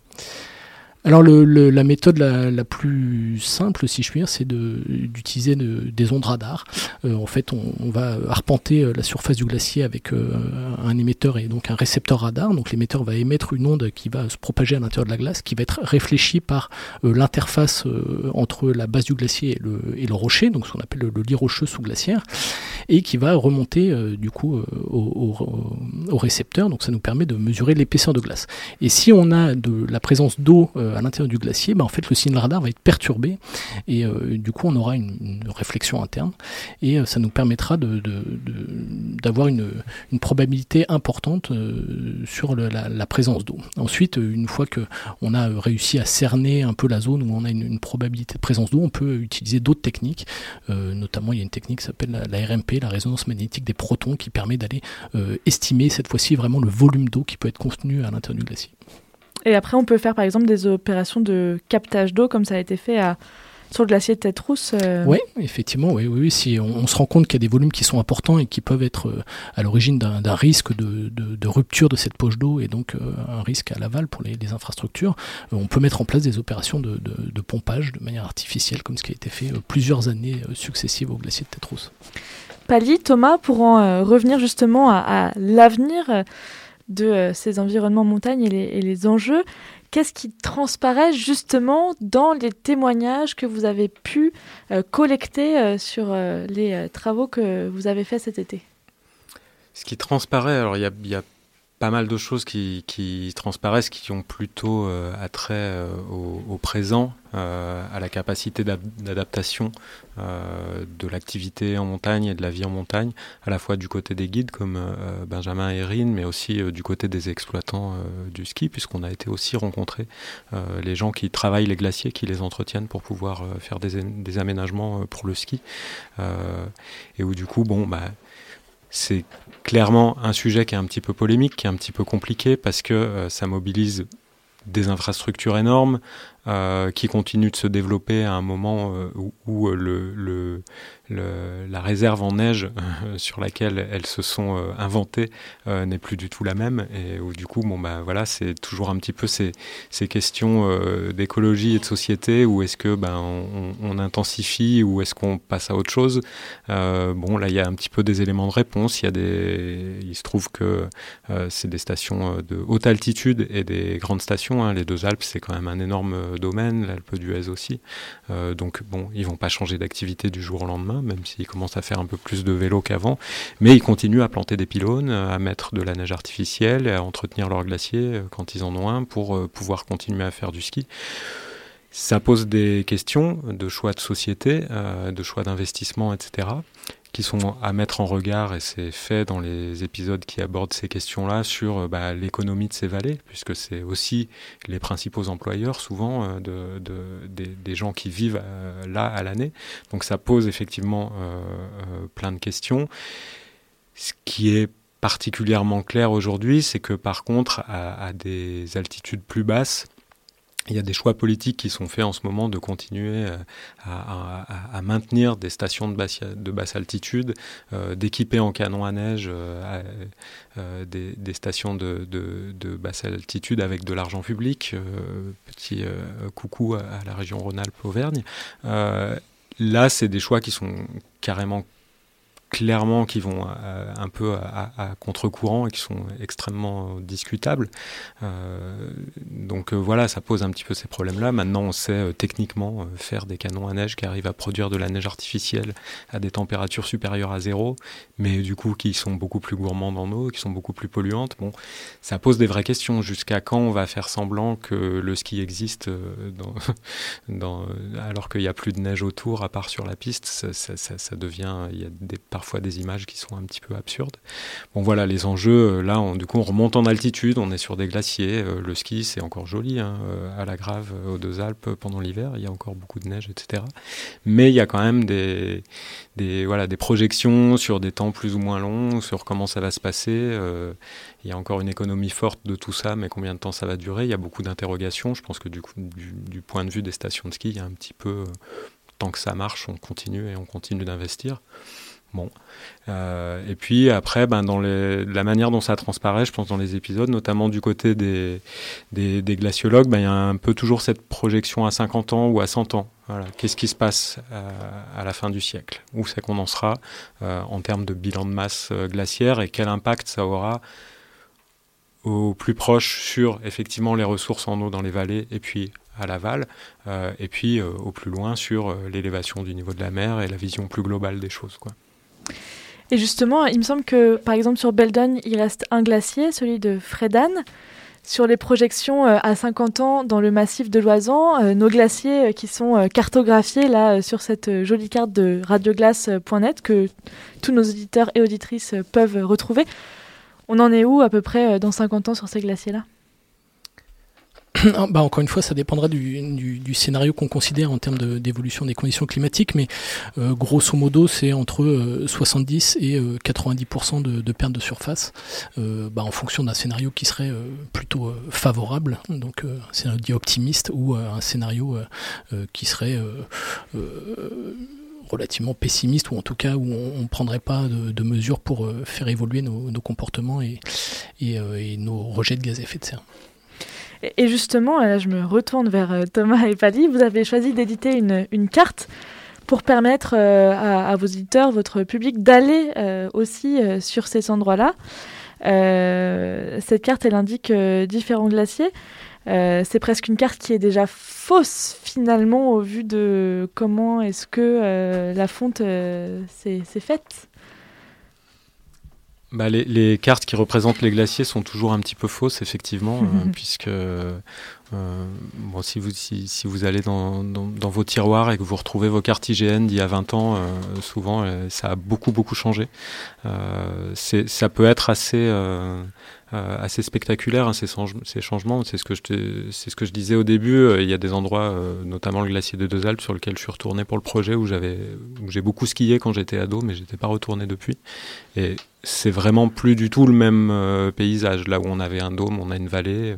Alors le, la méthode la, plus simple, si je puis dire, c'est d'utiliser de, des ondes radar. Euh, en fait, on, va arpenter euh, la surface du glacier avec euh, un émetteur et donc un récepteur radar. Donc l'émetteur va émettre une onde qui va se propager à l'intérieur de la glace, qui va être réfléchie par l'interface entre la base du glacier et le, rocher, donc ce qu'on appelle le, lit rocheux sous glaciaire, et qui va remonter du coup au, au, au, récepteur. Donc ça nous permet de mesurer l'épaisseur de glace. Et si on a de la présence d'eau à l'intérieur du glacier, bah, en fait, le signal radar va être perturbé et euh, du coup, on aura une, réflexion interne et euh, ça nous permettra d'avoir une, probabilité importante euh, sur la, présence d'eau. Ensuite, une fois que on a réussi à cerner un peu la zone où on a une, probabilité de présence d'eau, on peut utiliser d'autres techniques. notamment, il y a une technique qui s'appelle la, RMP, la résonance magnétique des protons, qui permet d'aller estimer cette fois-ci vraiment le volume d'eau qui peut être contenu à l'intérieur du glacier. Et après, on peut faire par exemple des opérations de captage d'eau, comme ça a été fait à, sur le glacier de Tête Rousse. Euh... Oui, effectivement, oui, oui, si on, on se rend compte qu'il y a des volumes qui sont importants et qui peuvent être euh, à l'origine d'un risque de, de, de, rupture de cette poche d'eau et donc euh, un risque à l'aval pour les, les infrastructures, on peut mettre en place des opérations de, de, pompage de manière artificielle, comme ce qui a été fait plusieurs années successives au glacier de Tête Rousse. Pali, Thomas, pour en revenir justement à, à l'avenir de euh, ces environnements montagnes et les, les enjeux. Qu'est-ce qui transparaît justement dans les témoignages que vous avez pu euh, collecter euh, sur les travaux que vous avez faits cet été? Ce qui transparaît, alors il y a pas mal de choses qui, transparaissent, qui ont plutôt euh, attrait euh, au, présent, euh, à la capacité d'adaptation de l'activité en montagne et de la vie en montagne, à la fois du côté des guides comme Benjamin et Erin, mais aussi du côté des exploitants du ski, puisqu'on a été aussi rencontrer les gens qui travaillent les glaciers, qui les entretiennent pour pouvoir faire des, des, aménagements pour le ski, et où du coup, bon, bah, c'est clairement un sujet qui est un petit peu polémique, qui est un petit peu compliqué parce que euh, ça mobilise des infrastructures énormes euh, qui continuent de se développer à un moment euh, où, le, le, la réserve en neige euh, sur laquelle elles se sont euh, inventées euh, n'est plus du tout la même. Et où du coup bon bah voilà c'est toujours un petit peu ces, ces questions euh, d'écologie et de société où est-ce que ben on, on, intensifie ou est-ce qu'on passe à autre chose. Euh, bon là il y a un petit peu des éléments de réponse. Il y a des il se trouve que euh, c'est des stations de haute altitude et des grandes stations hein. les deux Alpes c'est quand même un énorme domaine l'Alpe d'Huez aussi. Donc bon ils vont pas changer d'activité du jour au lendemain même s'ils commencent à faire un peu plus de vélo qu'avant. Mais ils continuent à planter des pylônes, à mettre de la neige artificielle, à entretenir leurs glaciers quand ils en ont un pour pouvoir continuer à faire du ski. Ça pose des questions de choix de société, euh, de choix d'investissement, etc qui sont à mettre en regard, et c'est fait dans les épisodes qui abordent ces questions-là, sur bah, l'économie de ces vallées, puisque c'est aussi les principaux employeurs, souvent, euh, de, de, des, gens qui vivent euh, là à l'année. Donc ça pose effectivement euh, euh, plein de questions. Ce qui est particulièrement clair aujourd'hui, c'est que par contre, à des altitudes plus basses, il y a des choix politiques qui sont faits en ce moment de continuer euh, à, maintenir des stations de basse, de basse altitude, euh, d'équiper en canon à neige euh, des, stations de, basse altitude avec de l'argent public. Petit coucou à, la région Rhône-Alpes-Auvergne. là, c'est des choix qui sont carrément clairement qui vont euh, un peu à, contre-courant et qui sont extrêmement discutables. Euh, donc euh, voilà, ça pose un petit peu ces problèmes-là. Maintenant, on sait techniquement faire des canons à neige qui arrivent à produire de la neige artificielle à des températures supérieures à zéro, mais du coup qui sont beaucoup plus gourmandes en eau, qui sont beaucoup plus polluantes. Bon, ça pose des vraies questions. Jusqu'à quand on va faire semblant que le ski existe alors qu'il n'y a plus de neige autour à part sur la piste ça, ça devient, il y a des, parfois fois des images qui sont un petit peu absurdes. Bon voilà, les enjeux, euh, là, on, du coup, on remonte en altitude, on est sur des glaciers. Euh, le ski, c'est encore joli, hein, euh, à la Grave, aux Deux Alpes, pendant l'hiver, il y a encore beaucoup de neige, etc. Mais il y a quand même des, des, voilà, des projections sur des temps plus ou moins longs, sur comment ça va se passer. il y a encore une économie forte de tout ça, mais combien de temps ça va durer Il y a beaucoup d'interrogations. Je pense que du, coup, du, point de vue des stations de ski, il y a un petit peu tant que ça marche, on continue et on continue d'investir. Bon. Euh, et puis après, ben, dans la manière dont ça transparaît, je pense dans les épisodes, notamment du côté des, glaciologues, ben, il y a un peu toujours cette projection à 50 ans ou à 100 ans. Qu'est-ce qui se passe euh, à la fin du siècle? Où c'est qu'on en sera euh, en termes de bilan de masse glaciaire et quel impact ça aura au plus proche sur effectivement les ressources en eau dans les vallées et puis à l'aval, et puis au plus loin sur l'élévation du niveau de la mer et la vision plus globale des choses. Et justement, il me semble que, par exemple, sur Beldon, il reste un glacier, celui de Fredan. Sur les projections euh, à 50 ans dans le massif de Loisan, euh, nos glaciers euh, qui sont cartographiés là sur cette jolie carte de radioglace.net que tous nos auditeurs et auditrices peuvent retrouver. On en est où à peu près dans 50 ans sur ces glaciers-là? bah, encore une fois, ça dépendra du, du, scénario qu'on considère en termes d'évolution des conditions climatiques, mais euh, grosso modo, c'est entre 70 euh, et 90% euh, de, perte de surface, bah, en fonction d'un scénario qui serait plutôt favorable, donc un scénario dit optimiste, ou un scénario qui serait relativement pessimiste, ou en tout cas où on ne prendrait pas de, mesures pour faire évoluer nos, comportements et nos rejets de gaz à effet de serre. Et justement, là je me retourne vers euh, Thomas et Pali, vous avez choisi d'éditer une, carte pour permettre euh, à, vos éditeurs, votre public, d'aller euh, aussi sur ces endroits-là. cette carte, elle indique différents glaciers. c'est presque une carte qui est déjà fausse finalement au vu de comment est-ce que la fonte s'est faite. Bah, les, cartes qui représentent les glaciers sont toujours un petit peu fausses, effectivement, euh, puisque euh, bon, si, vous, si, vous allez dans, dans, vos tiroirs et que vous retrouvez vos cartes IGN d'il y a 20 ans, euh, souvent ça a beaucoup, beaucoup changé. ça peut être assez euh, assez spectaculaire, hein, ces, changements. C'est ce, que je c'est ce que je disais au début. Euh, il y a des endroits, euh, notamment le glacier de Deux Alpes, sur lequel je suis retourné pour le projet, où, j'avais, où j'ai beaucoup skié quand j'étais ado, mais j'étais pas retourné depuis. Et c'est vraiment plus du tout le même paysage. Là où on avait un dôme, on a une vallée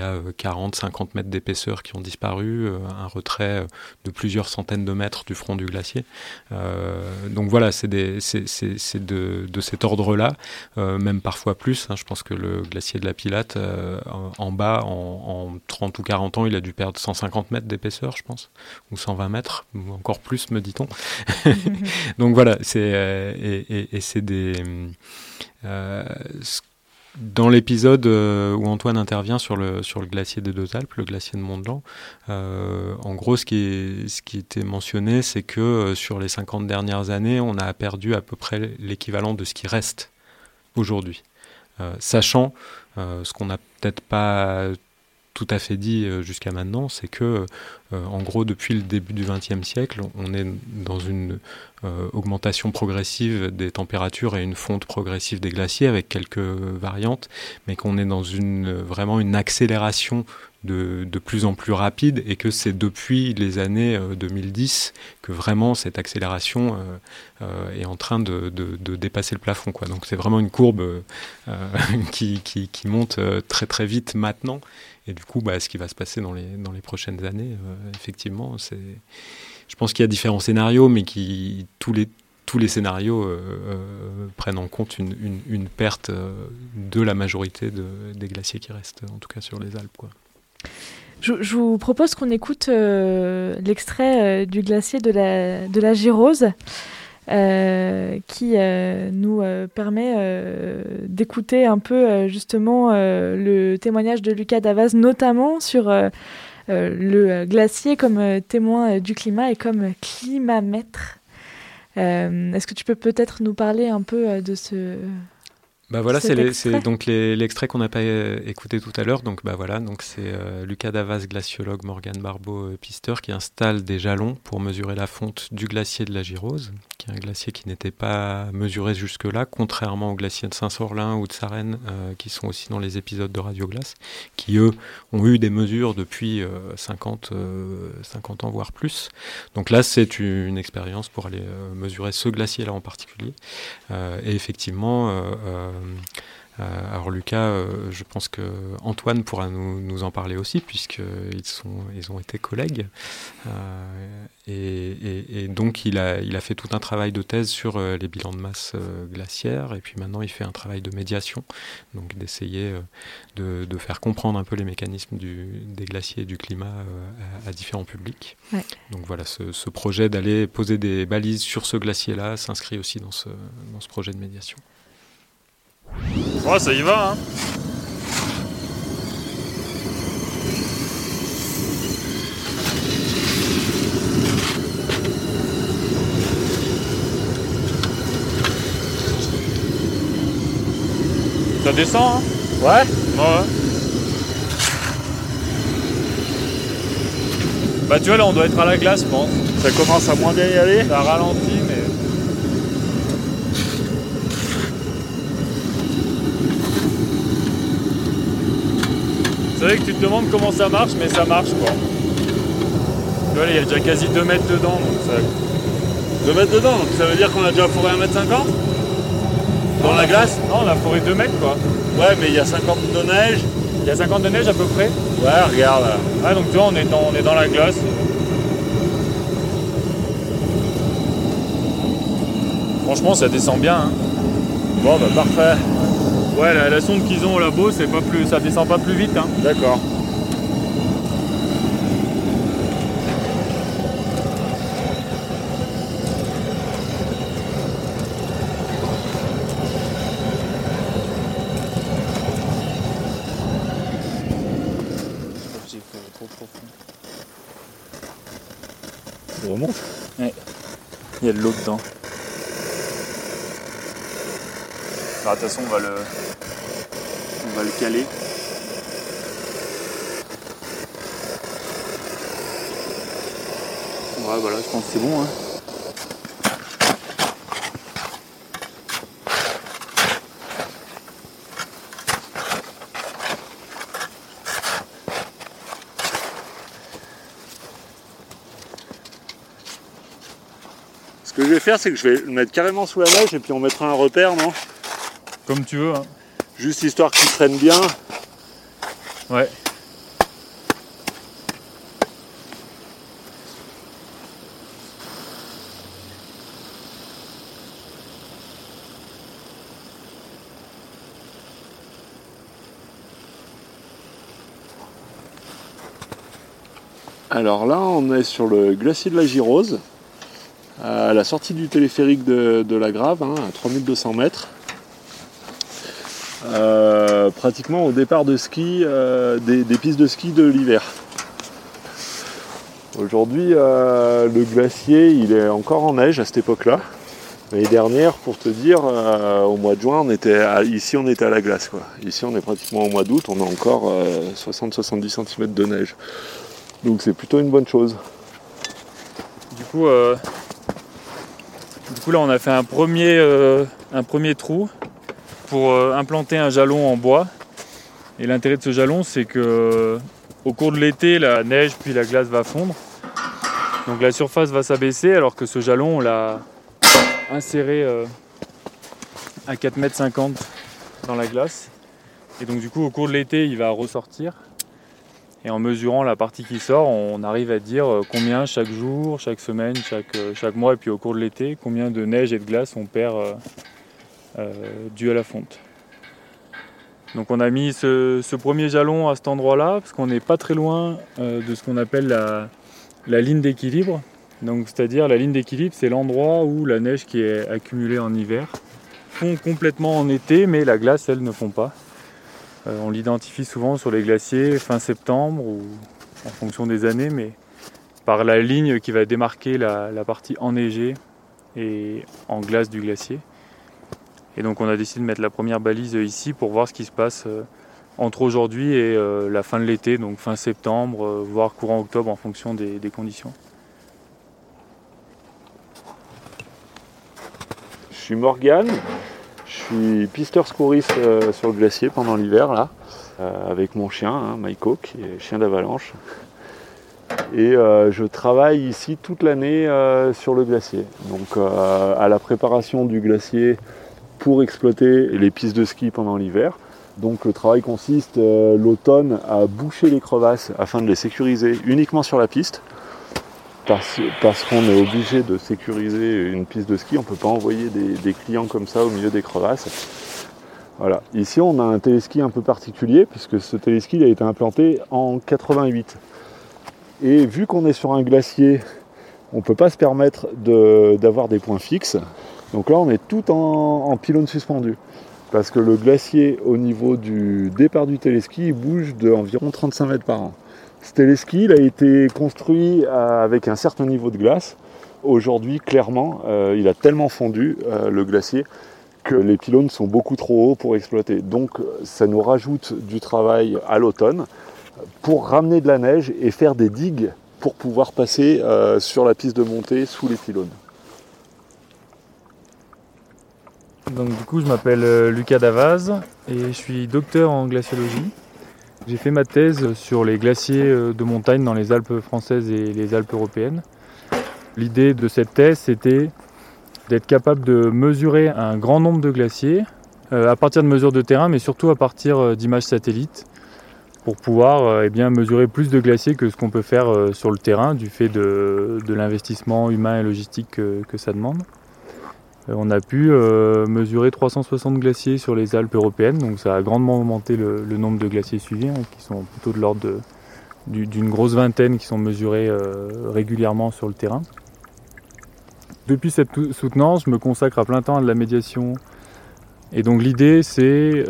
y a 40-50 euh, mètres d'épaisseur qui ont disparu, euh, un retrait euh, de plusieurs centaines de mètres du front du glacier. donc voilà, c'est de, de, cet ordre-là, même parfois plus. Hein. je pense que le glacier de la Pilate, en, bas, en, 30 ou 40 ans, il a dû perdre 150 mètres d'épaisseur, je pense, ou 120 mètres, ou encore plus, me dit-on. donc voilà, c'est et, et c'est des dans l'épisode euh, où Antoine intervient sur le, sur le glacier des Deux Alpes, le glacier de Mont-Blanc, euh, en gros, ce qui, est, ce qui était mentionné, c'est que euh, sur les 50 dernières années, on a perdu à peu près l'équivalent de ce qui reste aujourd'hui. sachant ce qu'on n'a peut-être pas tout à fait dit jusqu'à maintenant, c'est que, en gros, depuis le début du XXe siècle, on est dans une euh, augmentation progressive des températures et une fonte progressive des glaciers avec quelques variantes, mais qu'on est dans une vraiment une accélération de, de, plus en plus rapide et que c'est depuis les années 2010 euh, que vraiment cette accélération euh, est en train de, de, dépasser le plafond. Donc c'est vraiment une courbe qui, qui, qui, monte très très vite maintenant. Et du coup, bah, ce qui va se passer dans les, dans les prochaines années, effectivement, c'est je pense qu'il y a différents scénarios, mais qui tous les tous les scénarios euh, euh, prennent en compte une, une, perte euh, de la majorité de, des glaciers qui restent, en tout cas sur les Alpes. Je, vous propose qu'on écoute l'extrait du glacier de la, de la Girose. Qui nous permet d'écouter un peu justement le témoignage de Lucas Davaz, notamment sur le glacier comme témoin du climat et comme climamètre. Est-ce que tu peux peut-être nous parler un peu de ce bah voilà, c'est donc l'extrait qu'on n'a pas euh, écouté tout à l'heure. Donc bah voilà, donc c'est euh, Lucas Davas, glaciologue, Morgan Barbeau, euh, pisteur, qui installe des jalons pour mesurer la fonte du glacier de la Girose, qui est un glacier qui n'était pas mesuré jusque-là, contrairement aux glaciers de Saint-Sorlin ou de Sarenne, qui sont aussi dans les épisodes de Radio Glace, qui eux ont eu des mesures depuis 50, 50 ans voire plus. Donc là, c'est une expérience pour aller mesurer ce glacier-là en particulier. et effectivement euh, alors Lucas, euh, je pense que Antoine pourra nous, en parler aussi puisqu'ils sont, ils ont été collègues. Euh, et, donc il a, il a fait tout un travail de thèse sur les bilans de masse glaciaire et puis maintenant il fait un travail de médiation, donc d'essayer de, faire comprendre un peu les mécanismes des glaciers et du climat à, différents publics. Donc voilà, ce, projet d'aller poser des balises sur ce glacier-là s'inscrit aussi dans ce, dans ce projet de médiation. Oh, ça y va, hein Ça descend, hein Ouais Ouais. Bah tu vois là on doit être à la glace je pense. Ça commence à moins bien y aller Ça ralentit mais... C'est vrai que tu te demandes comment ça marche, mais ça marche quoi. Tu vois, il y a déjà quasi 2 mètres dedans. Donc ça... 2 mètres dedans, donc ça veut dire qu'on a déjà foré 1 mètre 50 Dans la glace? Non, on a foré 2 mètres quoi. Ouais, mais il y a 50 de neige. Il y a 50 de neige à peu près Ouais, regarde là. Ah, donc tu vois, on est dans, on est dans la glace. Franchement, ça descend bien. Hein. Bon, bah parfait. Ouais, la, sonde qu'ils ont au labo, c'est pas plus, ça descend pas plus vite. Hein. D'accord. Il remonte Ouais. Il y a de l'eau dedans. Alors, de toute façon, on va le, on va le caler. Ouais, voilà, je pense que c'est bon. Hein. Ce que je vais faire, c'est que je vais le mettre carrément sous la neige et puis on mettra un repère, non? Comme tu veux. Hein. Juste histoire qu'il traîne bien. Ouais. Alors là, on est sur le glacier de la Girose, à la sortie du téléphérique de, la Grave, hein, à 3200 mètres. Euh, pratiquement au départ de ski euh, des, pistes de ski de l'hiver. Aujourd'hui, euh, le glacier, il est encore en neige à cette époque-là. L'année dernière, pour te dire, au mois de juin, on était ici on était à la glace. Quoi. Ici on est pratiquement au mois d'août, on a encore 60-70 cm de neige. Donc c'est plutôt une bonne chose. Du coup, du coup là on a fait un premier, un premier trou pour euh, implanter un jalon en bois. Et l'intérêt de ce jalon, c'est que euh, au cours de l'été, la neige puis la glace va fondre. Donc la surface va s'abaisser alors que ce jalon, on l'a inséré euh, à 4,50 m dans la glace. Et donc du coup, au cours de l'été, il va ressortir. Et en mesurant la partie qui sort, on arrive à dire combien chaque jour, chaque semaine, chaque, chaque mois, et puis au cours de l'été, combien de neige et de glace on perd euh, dû à la fonte. Donc on a mis ce, premier jalon à cet endroit-là, parce qu'on n'est pas très loin euh, de ce qu'on appelle la, ligne d'équilibre. Donc c'est-à-dire la ligne d'équilibre, c'est l'endroit où la neige qui est accumulée en hiver fond complètement en été, mais la glace, elle, ne fond pas. Euh, on l'identifie souvent sur les glaciers fin septembre ou en fonction des années, mais par la ligne qui va démarquer la partie enneigée et en glace du glacier. Et donc on a décidé de mettre la première balise ici pour voir ce qui se passe euh, entre aujourd'hui et euh, la fin de l'été, donc fin septembre, euh, voire courant octobre en fonction des, conditions. Je suis Morgane, je suis pisteur secouriste euh, sur le glacier pendant l'hiver là, euh, avec mon chien, hein, Maiko, qui est chien d'avalanche. Et euh, je travaille ici toute l'année euh, sur le glacier. Donc euh, à la préparation du glacier pour exploiter les pistes de ski pendant l'hiver. Donc le travail consiste euh, l'automne à boucher les crevasses afin de les sécuriser uniquement sur la piste. Parce, qu'on est obligé de sécuriser une piste de ski, on ne peut pas envoyer des, clients comme ça au milieu des crevasses. Voilà. Ici, on a un téléski un peu particulier, puisque ce téléski a été implanté en 88. Et vu qu'on est sur un glacier, on ne peut pas se permettre d'avoir des points fixes. Donc là, on est tout en, pylône suspendu. Parce que le glacier, au niveau du départ du téléski, bouge d'environ 35 mètres par an. Ce téléski, a été construit euh, avec un certain niveau de glace. Aujourd'hui, clairement, euh, il a tellement fondu, euh, le glacier, que les pylônes sont beaucoup trop hauts pour exploiter. Donc ça nous rajoute du travail à l'automne pour ramener de la neige et faire des digues pour pouvoir passer sur la piste de montée sous les pylônes. Donc du coup je m'appelle euh, Lucas Davaz et je suis docteur en glaciologie. J'ai fait ma thèse sur les glaciers euh, de montagne dans les Alpes françaises et les Alpes européennes. L'idée de cette thèse c'était d'être capable de mesurer un grand nombre de glaciers euh, à partir de mesures de terrain mais surtout à partir d'images satellites pour pouvoir eh bien, mesurer plus de glaciers que ce qu'on peut faire sur le terrain du fait de, de l'investissement humain et logistique que- que ça demande. Euh, On a pu euh, mesurer 360 glaciers sur les Alpes européennes, donc ça a grandement augmenté le, nombre de glaciers suivis, hein, qui sont plutôt de l'ordre d'une grosse vingtaine qui sont mesurés euh, régulièrement sur le terrain. Depuis cette soutenance, je me consacre à plein temps à de la médiation. Et donc l'idée, c'est,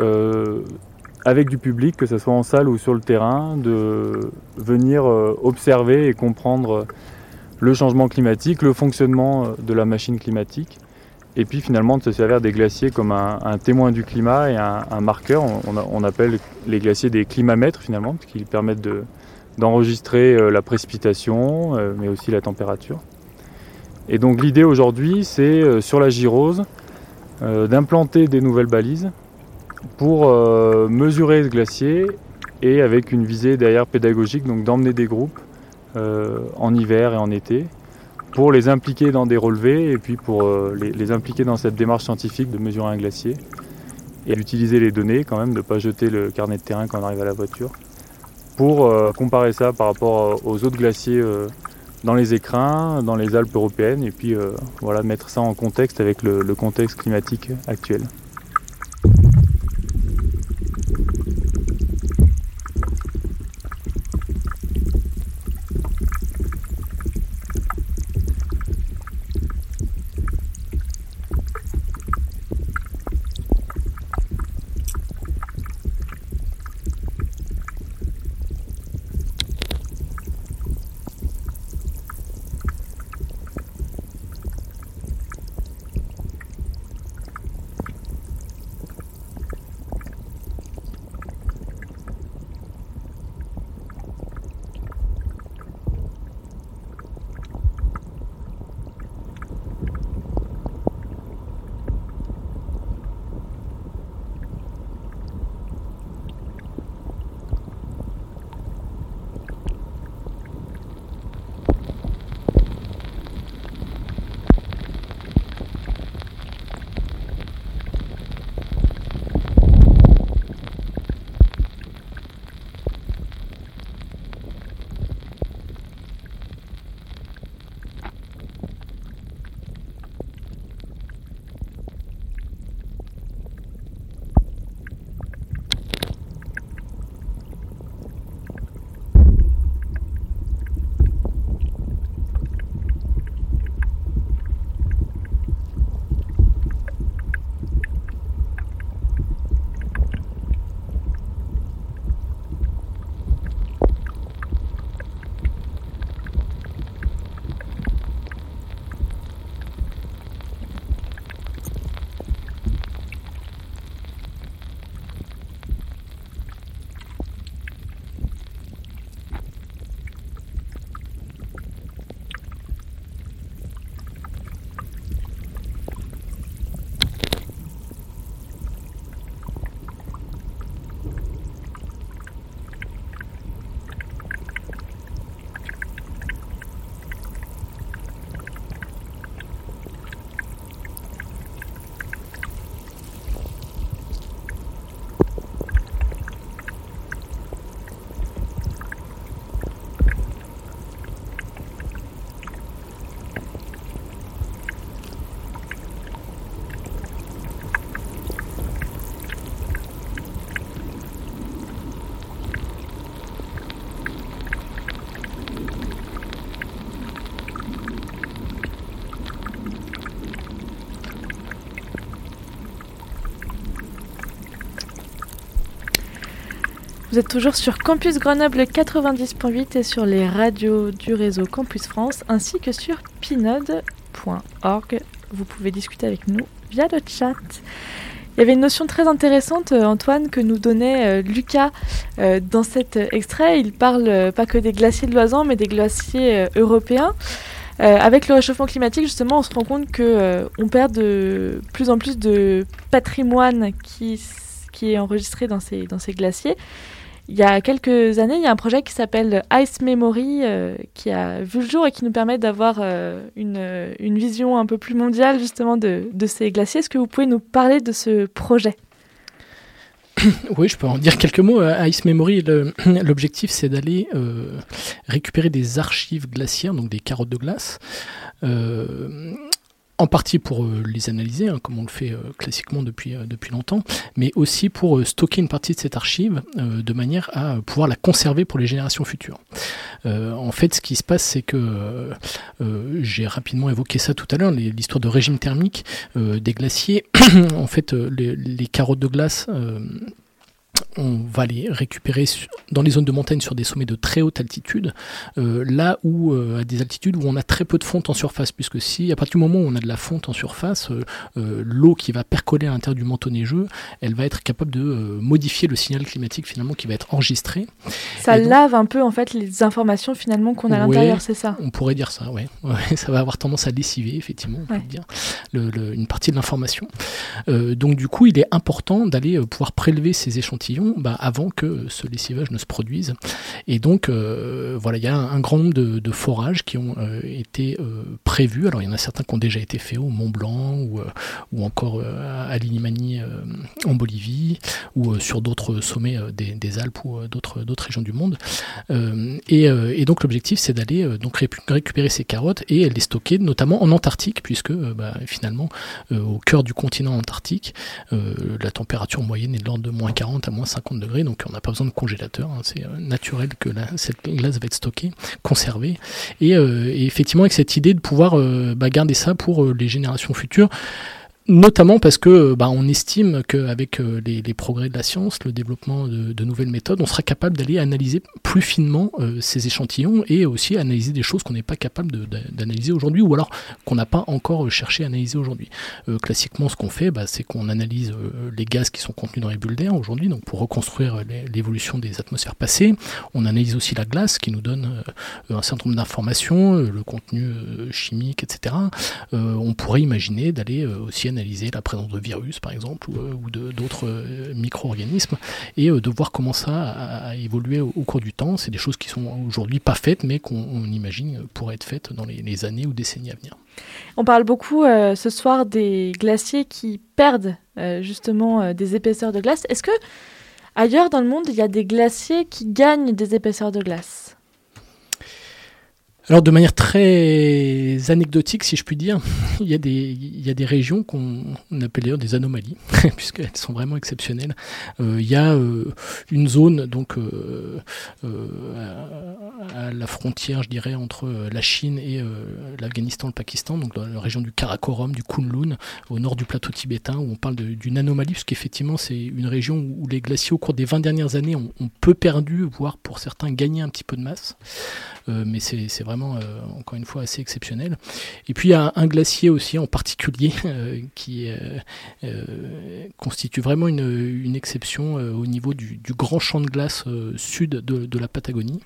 avec du public, que ce soit en salle ou sur le terrain, de venir observer et comprendre le changement climatique, le fonctionnement de la machine climatique et puis finalement de se servir des glaciers comme un, témoin du climat et un, marqueur. On, appelle les glaciers des climamètres finalement, parce qu'ils permettent de- d'enregistrer euh, la précipitation, euh, mais aussi la température. Et donc l'idée aujourd'hui, c'est euh, sur la gyrose d'implanter des nouvelles balises pour mesurer ce glacier et avec une visée derrière pédagogique, donc d'emmener des groupes en hiver et en été pour les impliquer dans des relevés et puis pour euh, les, impliquer dans cette démarche scientifique de mesurer un glacier et d'utiliser les données quand même, de ne pas jeter le carnet de terrain quand on arrive à la voiture pour euh, comparer ça par rapport euh, aux autres glaciers dans les écrins, dans les Alpes européennes et puis voilà, mettre ça en contexte avec le contexte climatique actuel. Vous êtes toujours sur Campus Grenoble 90.8 et sur les radios du réseau Campus France ainsi que sur pinode.org. Vous pouvez discuter avec nous via le chat. Il y avait une notion très intéressante, euh, Antoine, que nous donnait euh, Lucas euh, dans cet extrait. Il parle pas que des glaciers de l'Oisan, mais des glaciers européens. avec le réchauffement climatique, justement, on se rend compte que on perd de plus en plus de patrimoine qui, est enregistré dans ces glaciers. Il y a quelques années, il y a un projet qui s'appelle Ice Memory euh, qui a vu le jour et qui nous permet d'avoir euh, une, une, vision un peu plus mondiale justement de, de ces glaciers. Est-ce que vous pouvez nous parler de ce projet? Oui, je peux en dire quelques mots. Ice Memory, l'objectif, c'est d'aller euh, récupérer des archives glaciaires, donc des carottes de glace, euh, en partie pour euh, les analyser, hein, comme on le fait euh, classiquement depuis, euh, depuis longtemps, mais aussi pour stocker une partie de cette archive de manière à pouvoir la conserver pour les générations futures. en fait, ce qui se passe, c'est que j'ai rapidement évoqué ça tout à l'heure, l'histoire de régime thermique des glaciers. en fait, les, carottes de glace on va les récupérer dans les zones de montagne sur des sommets de très haute altitude, euh, là où euh, à des altitudes où on a très peu de fonte en surface, puisque si à partir du moment où on a de la fonte en surface, euh, l'eau qui va percoler à l'intérieur du manteau neigeux, elle va être capable de modifier le signal climatique finalement qui va être enregistré. Ça lave un peu en fait les informations finalement qu'on a à l'intérieur, c'est ça? On pourrait dire ça, ouais. Ça va avoir tendance à lessiver effectivement, on peut dire, une partie de l'information. donc du coup, il est important d'aller pouvoir prélever ces échantillons bah, avant que ce lessivage ne se produise. Et donc, euh, voilà, il y a un, grand nombre de, forages qui ont euh, été euh, prévus. Alors, il y en a certains qui ont déjà été faits au Mont Blanc ou, ou encore à Linimani en Bolivie ou sur d'autres sommets des, Alpes ou d'autres régions du monde. Et, donc, l'objectif, c'est d'aller récupérer ces carottes et les stocker, notamment en Antarctique, puisque bah, finalement, au cœur du continent antarctique, la température moyenne est de l'ordre de moins 40 moins 50 degrés, donc on n'a pas besoin de congélateur, hein. c'est euh, naturel que cette glace va être stockée, conservée, et, euh, effectivement avec cette idée de pouvoir euh, bah, garder ça pour les générations futures, Notamment parce que bah, on estime qu'avec euh, les, les, progrès de la science, le développement de, nouvelles méthodes, on sera capable d'aller analyser plus finement euh, ces échantillons et aussi analyser des choses qu'on n'est pas capable d'analyser aujourd'hui ou alors qu'on n'a pas encore cherché à analyser aujourd'hui. Euh, classiquement, ce qu'on fait, bah, c'est qu'on analyse les gaz qui sont contenus dans les bulles d'air aujourd'hui, donc pour reconstruire l'évolution des atmosphères passées. On analyse aussi la glace qui nous donne un certain nombre d'informations, le contenu chimique, etc. on pourrait imaginer d'aller aussi analyser la présence de virus, par exemple, ou, euh, d'autres euh, micro-organismes, et euh, de voir comment ça a, évolué au, cours du temps. C'est des choses qui sont aujourd'hui pas faites, mais qu'on imagine pourraient être faites dans les, années ou décennies à venir. On parle beaucoup ce soir des glaciers qui perdent justement des épaisseurs de glace. Est-ce que ailleurs dans le monde, il y a des glaciers qui gagnent des épaisseurs de glace? Alors de manière très anecdotique, si je puis dire, il y a des, il y a des régions qu'on appelle d'ailleurs des anomalies, puisqu'elles sont vraiment exceptionnelles. Euh, il y a euh, une zone donc euh, à, la frontière, je dirais, entre la Chine et l'Afghanistan, le Pakistan, donc dans la région du Karakorum, du Kunlun, au nord du plateau tibétain, où on parle d'une anomalie, puisqu'effectivement c'est une région où les glaciers au cours des 20 dernières années ont, ont peu perdu, voire pour certains gagné un petit peu de masse. Mais c'est vraiment euh, encore une fois, assez exceptionnel. Et puis il y a un glacier aussi en particulier euh, qui euh, constitue vraiment une, exception au niveau du, grand champ de glace sud de, la Patagonie.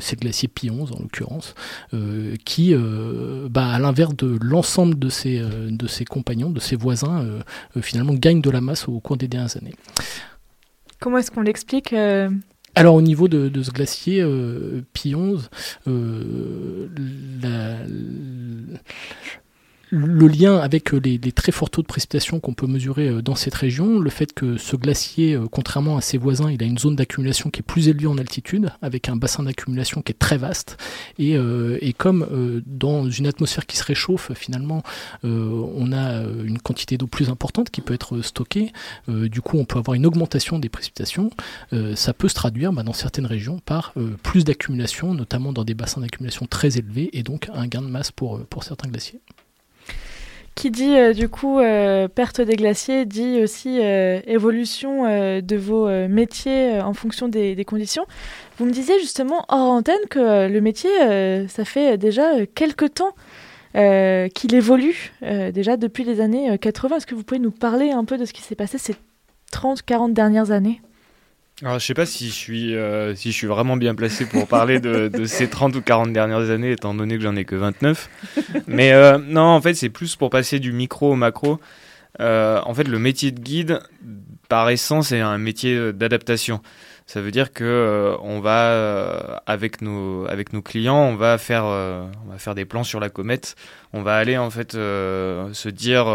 c'est le glacier Pionze en l'occurrence, qui, bah, à l'inverse de l'ensemble de ses, de ses compagnons, de ses voisins, finalement gagne de la masse au cours des dernières années. Comment est-ce qu'on l'explique alors au niveau de, ce glacier euh, Pi11, euh, la, le lien avec euh, les, très forts taux de précipitation qu'on peut mesurer euh, dans cette région, le fait que ce glacier, euh, contrairement à ses voisins, il a une zone d'accumulation qui est plus élevée en altitude, avec un bassin d'accumulation qui est très vaste, et, comme dans une atmosphère qui se réchauffe, finalement, on a une quantité d'eau plus importante qui peut être stockée, du coup on peut avoir une augmentation des précipitations, ça peut se traduire bah, dans certaines régions par plus d'accumulation, notamment dans des bassins d'accumulation très élevés, et donc un gain de masse pour certains glaciers qui dit du coup perte des glaciers dit aussi évolution de vos métiers en fonction des, des, conditions. Vous me disiez justement hors antenne que le métier, ça fait déjà quelques temps qu'il évolue, déjà depuis les années 80. Est-ce que vous pouvez nous parler un peu de ce qui s'est passé ces 30, 40 dernières années? Alors, je sais pas si je suis, euh, si je suis vraiment bien placé pour parler de, ces 30 ou 40 dernières années, étant donné que j'en ai que 29. Mais euh, non, en fait, c'est plus pour passer du micro au macro. Euh, en fait, le métier de guide, par essence, est un métier d'adaptation. Ça veut dire que on va avec nos avec nos clients, on va faire on va faire des plans sur la comète. On va aller en fait se dire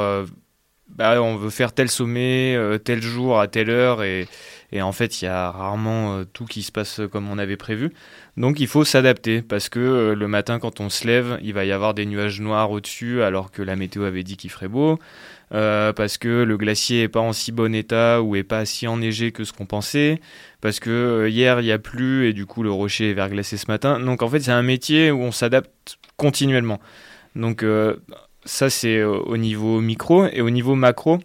bah, on veut faire tel sommet tel jour à telle heure et et en fait, il y a rarement euh, tout qui se passe comme on avait prévu. Donc il faut s'adapter parce que euh, le matin, quand on se lève, il va y avoir des nuages noirs au-dessus alors que la météo avait dit qu'il ferait beau. Euh, parce que le glacier est pas en si bon état ou est pas si enneigé que ce qu'on pensait, parce que hier il y a plu et du coup le rocher est verglacé ce matin. Donc en fait c'est un métier où on s'adapte continuellement. Donc ça c'est au niveau micro et au niveau macro.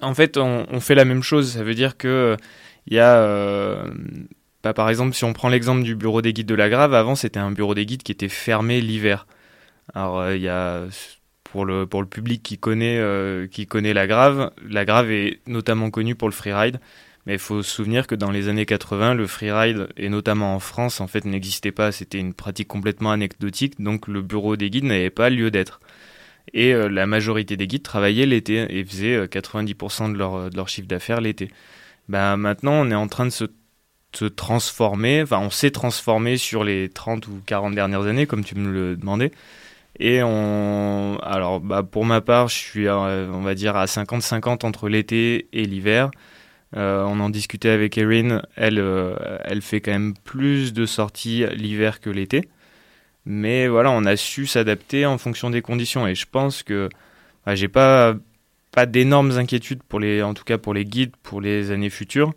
En fait, on, fait la même chose. Ça veut dire que il y a, euh, bah, par exemple, si on prend l'exemple du bureau des guides de la Grave, avant c'était un bureau des guides qui était fermé l'hiver. Alors euh, il y a pour le public qui connaît euh, qui connaît la Grave, la Grave est notamment connue pour le freeride. Mais il faut se souvenir que dans les années 80, le freeride, et notamment en France, en fait, n'existait pas. C'était une pratique complètement anecdotique, donc le bureau des guides n'avait pas lieu d'être. Et euh, la majorité des guides travaillaient l'été et faisaient 90% euh, de leur, de leur chiffre d'affaires l'été. Ben, maintenant, on est en train de se, se transformer, enfin, on s'est transformé sur les 30 ou 40 dernières années, comme tu me le demandais. Et on, alors, bah, pour ma part, je suis, on va dire, à 50-50 entre l'été et l'hiver. Euh, on en discutait avec Erin. Elle, elle fait quand même plus de sorties l'hiver que l'été. Mais voilà, on a su s'adapter en fonction des conditions. Et je pense que bah, j'ai pas, pas d'énormes inquiétudes, pour les, en tout cas pour les guides, pour les années futures,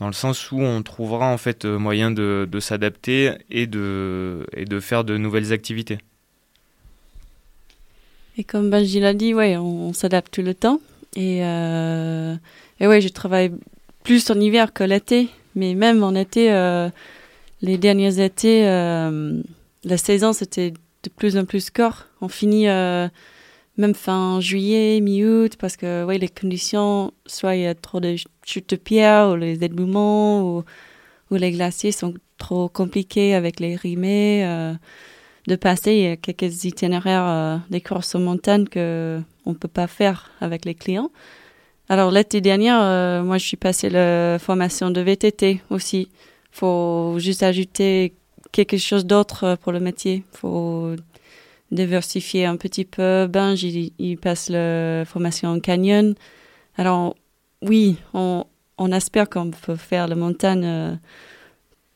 dans le sens où on trouvera en fait euh, moyen de, de s'adapter et de, et de faire de nouvelles activités. Et comme Benji l'a dit, ouais, on, s'adapte tout le temps. Et, euh, et ouais, je travaille plus en hiver que l'été. Mais même en été, euh, les derniers étés, euh, la saison, c'était de plus en plus court. On finit euh, même fin juillet, mi-août, parce que ouais, les conditions, soit il y a trop de chutes de pierres, ou les éboulements, ou, les glaciers sont trop compliqués avec les rimés. Euh, de passer, il y a quelques itinéraires euh, des courses en montagne que on peut pas faire avec les clients. Alors l'été dernier, moi je suis passé la formation de VTT aussi. Faut juste ajouter quelque chose d'autre euh, pour le métier. Il faut diversifier un petit peu. Ben, il, passe la formation en canyon. Alors, oui, on, on espère qu'on peut faire la montagne euh,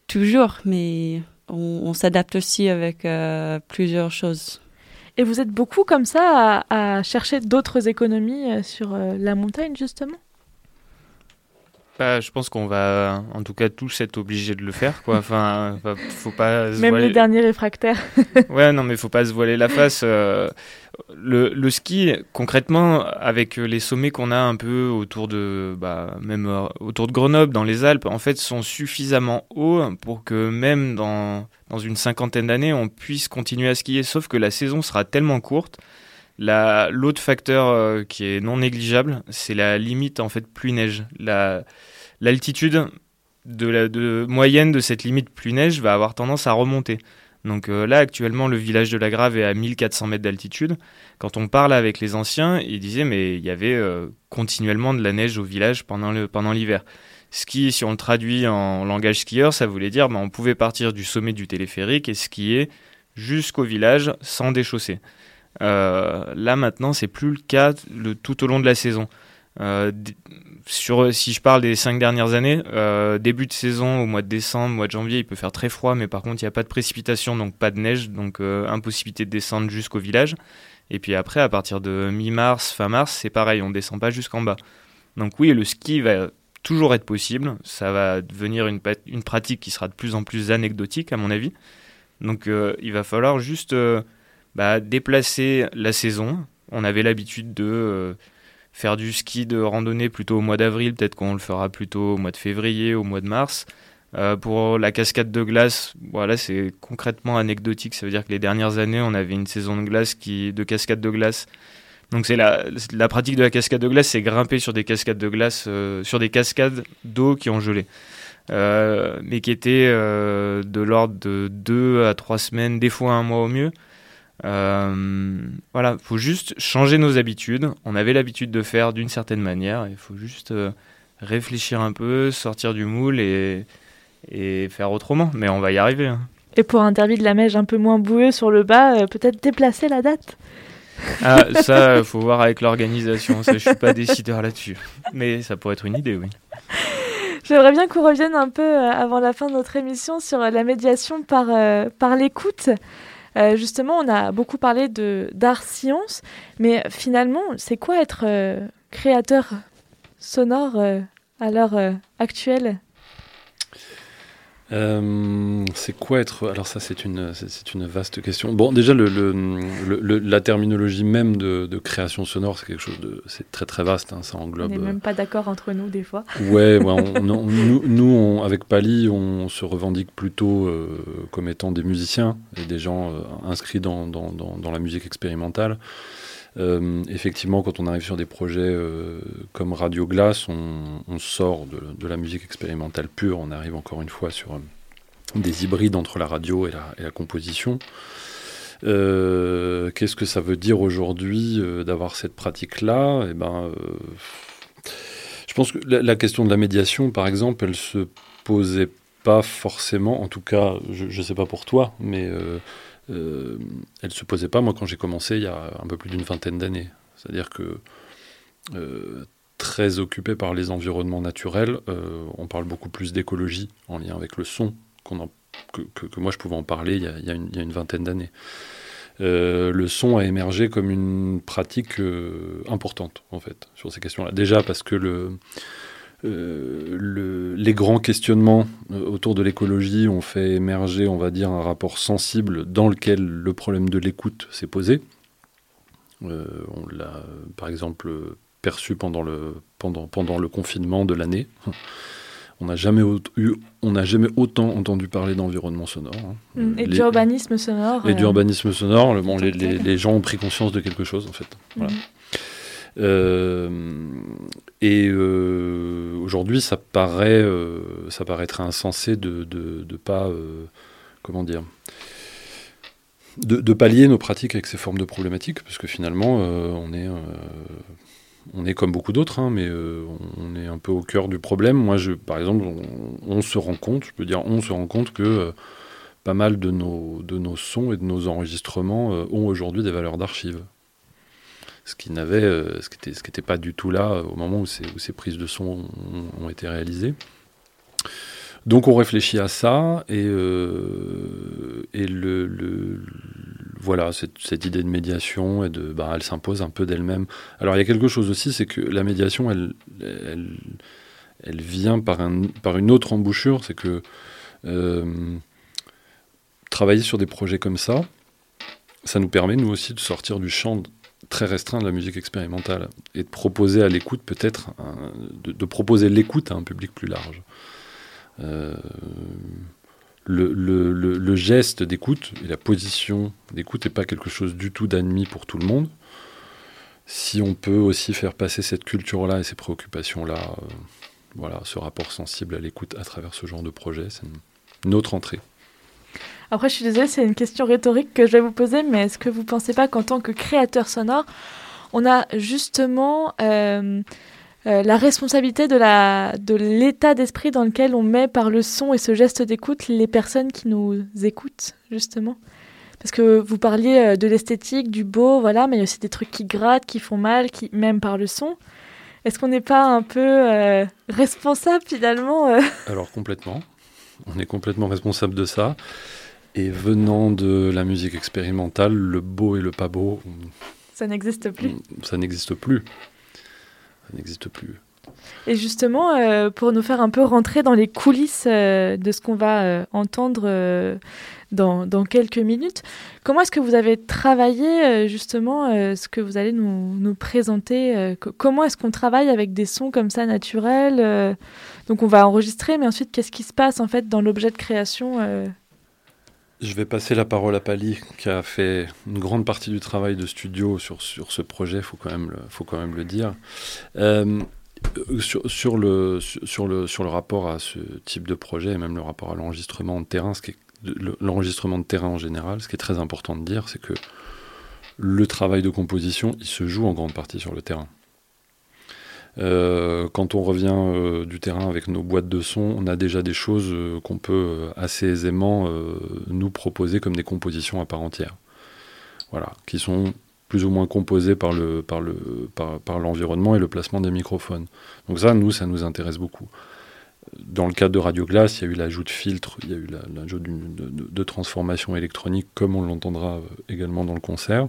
toujours, mais on, s'adapte aussi avec euh, plusieurs choses. Et vous êtes beaucoup comme ça à chercher d'autres économies sur la montagne, justement? Bah, je pense qu'on va, en tout cas, tous être obligés de le faire, quoi. Enfin, faut pas. Même les derniers réfractaires. ouais, non, mais faut pas se voiler la face. Euh, le, le, ski, concrètement, avec les sommets qu'on a un peu autour de, bah, même euh, autour de Grenoble, dans les Alpes, en fait, sont suffisamment hauts pour que même dans dans une cinquantaine d'années, on puisse continuer à skier. Sauf que la saison sera tellement courte. L'autre facteur euh, qui est non négligeable, c'est la limite en fait pluie-neige. L'altitude de la de moyenne de cette limite pluie-neige va avoir tendance à remonter. Donc euh, là, actuellement, le village de la Grave est à 1400 mètres d'altitude. Quand on parle avec les anciens, ils disaient mais il y avait euh, continuellement de la neige au village pendant l'hiver. Pendant Ski, si on le traduit en langage skieur, ça voulait dire ben, on pouvait partir du sommet du téléphérique et skier jusqu'au village sans déchausser. Euh, là maintenant, c'est plus le cas le, tout au long de la saison. Euh, sur, si je parle des cinq dernières années, euh, début de saison au mois de décembre, mois de janvier, il peut faire très froid, mais par contre il n'y a pas de précipitation, donc pas de neige, donc impossibilité de descendre jusqu'au village. Et puis après, à partir de mi-mars, fin mars, c'est pareil, on descend pas jusqu'en bas. Donc oui, le ski va toujours être possible, ça va devenir une pratique qui sera de plus en plus anecdotique à mon avis. Donc il va falloir juste bah, déplacer la saison, on avait l'habitude de faire du ski de randonnée plutôt au mois d'avril, peut-être qu'on le fera plutôt au mois de février, au mois de mars. Euh, pour la cascade de glace, voilà, c'est concrètement anecdotique. Ça veut dire que les dernières années, on avait une saison de glace qui, de cascade de glace. Donc c'est la, la pratique de la cascade de glace, c'est grimper sur des cascades de glace, euh, sur des cascades d'eau qui ont gelé, euh, mais qui étaient de l'ordre de deux à trois semaines, des fois un mois au mieux. Voilà, faut juste changer nos habitudes. On avait l'habitude de faire d'une certaine manière. Il faut juste réfléchir un peu, sortir du moule et, et faire autrement. Mais on va y arriver. Hein. Et pour un derby de la Mège un peu moins boueux sur le bas, euh, peut-être déplacer la date? Ah, ça, faut voir avec l'organisation. Je suis pas décideur là-dessus. Mais ça pourrait être une idée, oui. J'aimerais bien qu'on revienne un peu euh, avant la fin de notre émission sur euh, la médiation par, par l'écoute. Justement, on a beaucoup parlé de d'art science, mais finalement, c'est quoi être créateur sonore à l'heure actuelle? Euh, c'est quoi être Alors ça, c'est une, c'est une vaste question. Bon, déjà, le, le, la terminologie même de, création sonore, c'est quelque chose de, c'est très très vaste. Hein, ça englobe. On n'est même pas d'accord entre nous des fois. Ouais, ouais nous, nous avec Pali, on se revendique plutôt euh, comme étant des musiciens et des gens euh, inscrits dans, dans, dans, la musique expérimentale. Effectivement, quand on arrive sur des projets comme Radio Glace, on, sort de, la musique expérimentale pure, on arrive encore une fois sur des hybrides entre la radio et la, composition. Euh, qu'est-ce que ça veut dire aujourd'hui euh, d'avoir cette pratique-là? Eh ben, euh, Je pense que la, question de la médiation, par exemple, elle se posait pas forcément, en tout cas, je ne sais pas pour toi, mais elle se posait pas, moi, quand j'ai commencé il y a un peu plus d'une vingtaine d'années. C'est-à-dire que très occupé par les environnements naturels, on parle beaucoup plus d'écologie en lien avec le son que, moi je pouvais en parler il y a, une, vingtaine d'années. Euh, le son a émergé comme une pratique euh, importante en fait sur ces questions-là. Déjà parce que le, euh, les grands questionnements autour de l'écologie ont fait émerger, on va dire, un rapport sensible dans lequel le problème de l'écoute s'est posé. on l'a, par exemple, perçu pendant le, pendant, pendant le confinement de l'année. On n'a jamais, eu, on jamais autant entendu parler d'environnement sonore. Hein. Mm, et d'urbanisme sonore. Et d'urbanisme sonore. Bon, les, les, gens ont pris conscience de quelque chose, en fait. Mm. Euh, et euh, aujourd'hui, ça paraît, euh, ça paraîtrait insensé de ne pas, comment dire, de, pallier nos pratiques avec ces formes de problématiques, parce que finalement, on est on est comme beaucoup d'autres, hein, mais euh, on est un peu au cœur du problème. Moi, je, par exemple, on, se rend compte, je peux dire, on se rend compte que euh, pas mal de nos, sons et de nos enregistrements euh, ont aujourd'hui des valeurs d'archives. Ce qui n'avait, ce qui était, ce qui n'était pas du tout là au moment où ces, prises de son ont, été réalisées. Donc on réfléchit à ça et, et le, voilà, cette, idée de médiation, et de, bah, elle s'impose un peu d'elle-même. Alors il y a quelque chose aussi, c'est que la médiation, elle, elle, vient par, un, par une autre embouchure, c'est que euh, travailler sur des projets comme ça, ça nous permet, nous aussi, de sortir du champ très restreint de la musique expérimentale et de proposer à l'écoute peut-être, de, proposer l'écoute à un public plus large. Euh, le, geste d'écoute et la position d'écoute n'est pas quelque chose du tout d'admis pour tout le monde. Si on peut aussi faire passer cette culture-là et ces préoccupations-là, euh, voilà, ce rapport sensible à l'écoute à travers ce genre de projet, c'est une, autre entrée. Après, je suis désolée, c'est une question rhétorique que je vais vous poser, mais est-ce que vous ne pensez pas qu'en tant que créateur sonore, on a justement euh, euh, la responsabilité de l'état d'esprit dans lequel on met par le son et ce geste d'écoute les personnes qui nous écoutent justement? Parce que vous parliez euh, de l'esthétique du beau voilà mais il y a aussi des trucs qui grattent qui font mal qui même par le son. Est-ce qu'on n'est pas un peu responsable finalement alors complètement on est complètement responsable de ça et venant de la musique expérimentale le beau et le pas beau ça n'existe plus ça n'existe plus ça n'existe plus. Et justement, euh, pour nous faire un peu rentrer dans les coulisses euh, de ce qu'on va euh, entendre dans, dans quelques minutes. Comment est-ce que vous avez travaillé justement ce que vous allez nous, nous présenter Comment est-ce qu'on travaille avec des sons comme ça naturels Donc on va enregistrer, mais ensuite qu'est-ce qui se passe en fait dans l'objet de création je vais passer la parole à Pali, qui a fait une grande partie du travail de studio sur, ce projet, il faut, quand même le, dire. Euh, sur, le, rapport à ce type de projet, et même le rapport à l'enregistrement de terrain, l'enregistrement de terrain en général, ce qui est très important de dire, c'est que le travail de composition, il se joue en grande partie sur le terrain. Euh, quand on revient euh, du terrain avec nos boîtes de son, on a déjà des choses euh, qu'on peut assez aisément nous proposer comme des compositions à part entière. Voilà, qui sont plus ou moins composées par le par le par, l'environnement et le placement des microphones. Donc ça, nous, ça nous intéresse beaucoup. Dans le cadre de Radio Glace, il y a eu l'ajout de filtres, il y a eu l'ajout de, de, de transformation électronique, comme on l'entendra également dans le concert.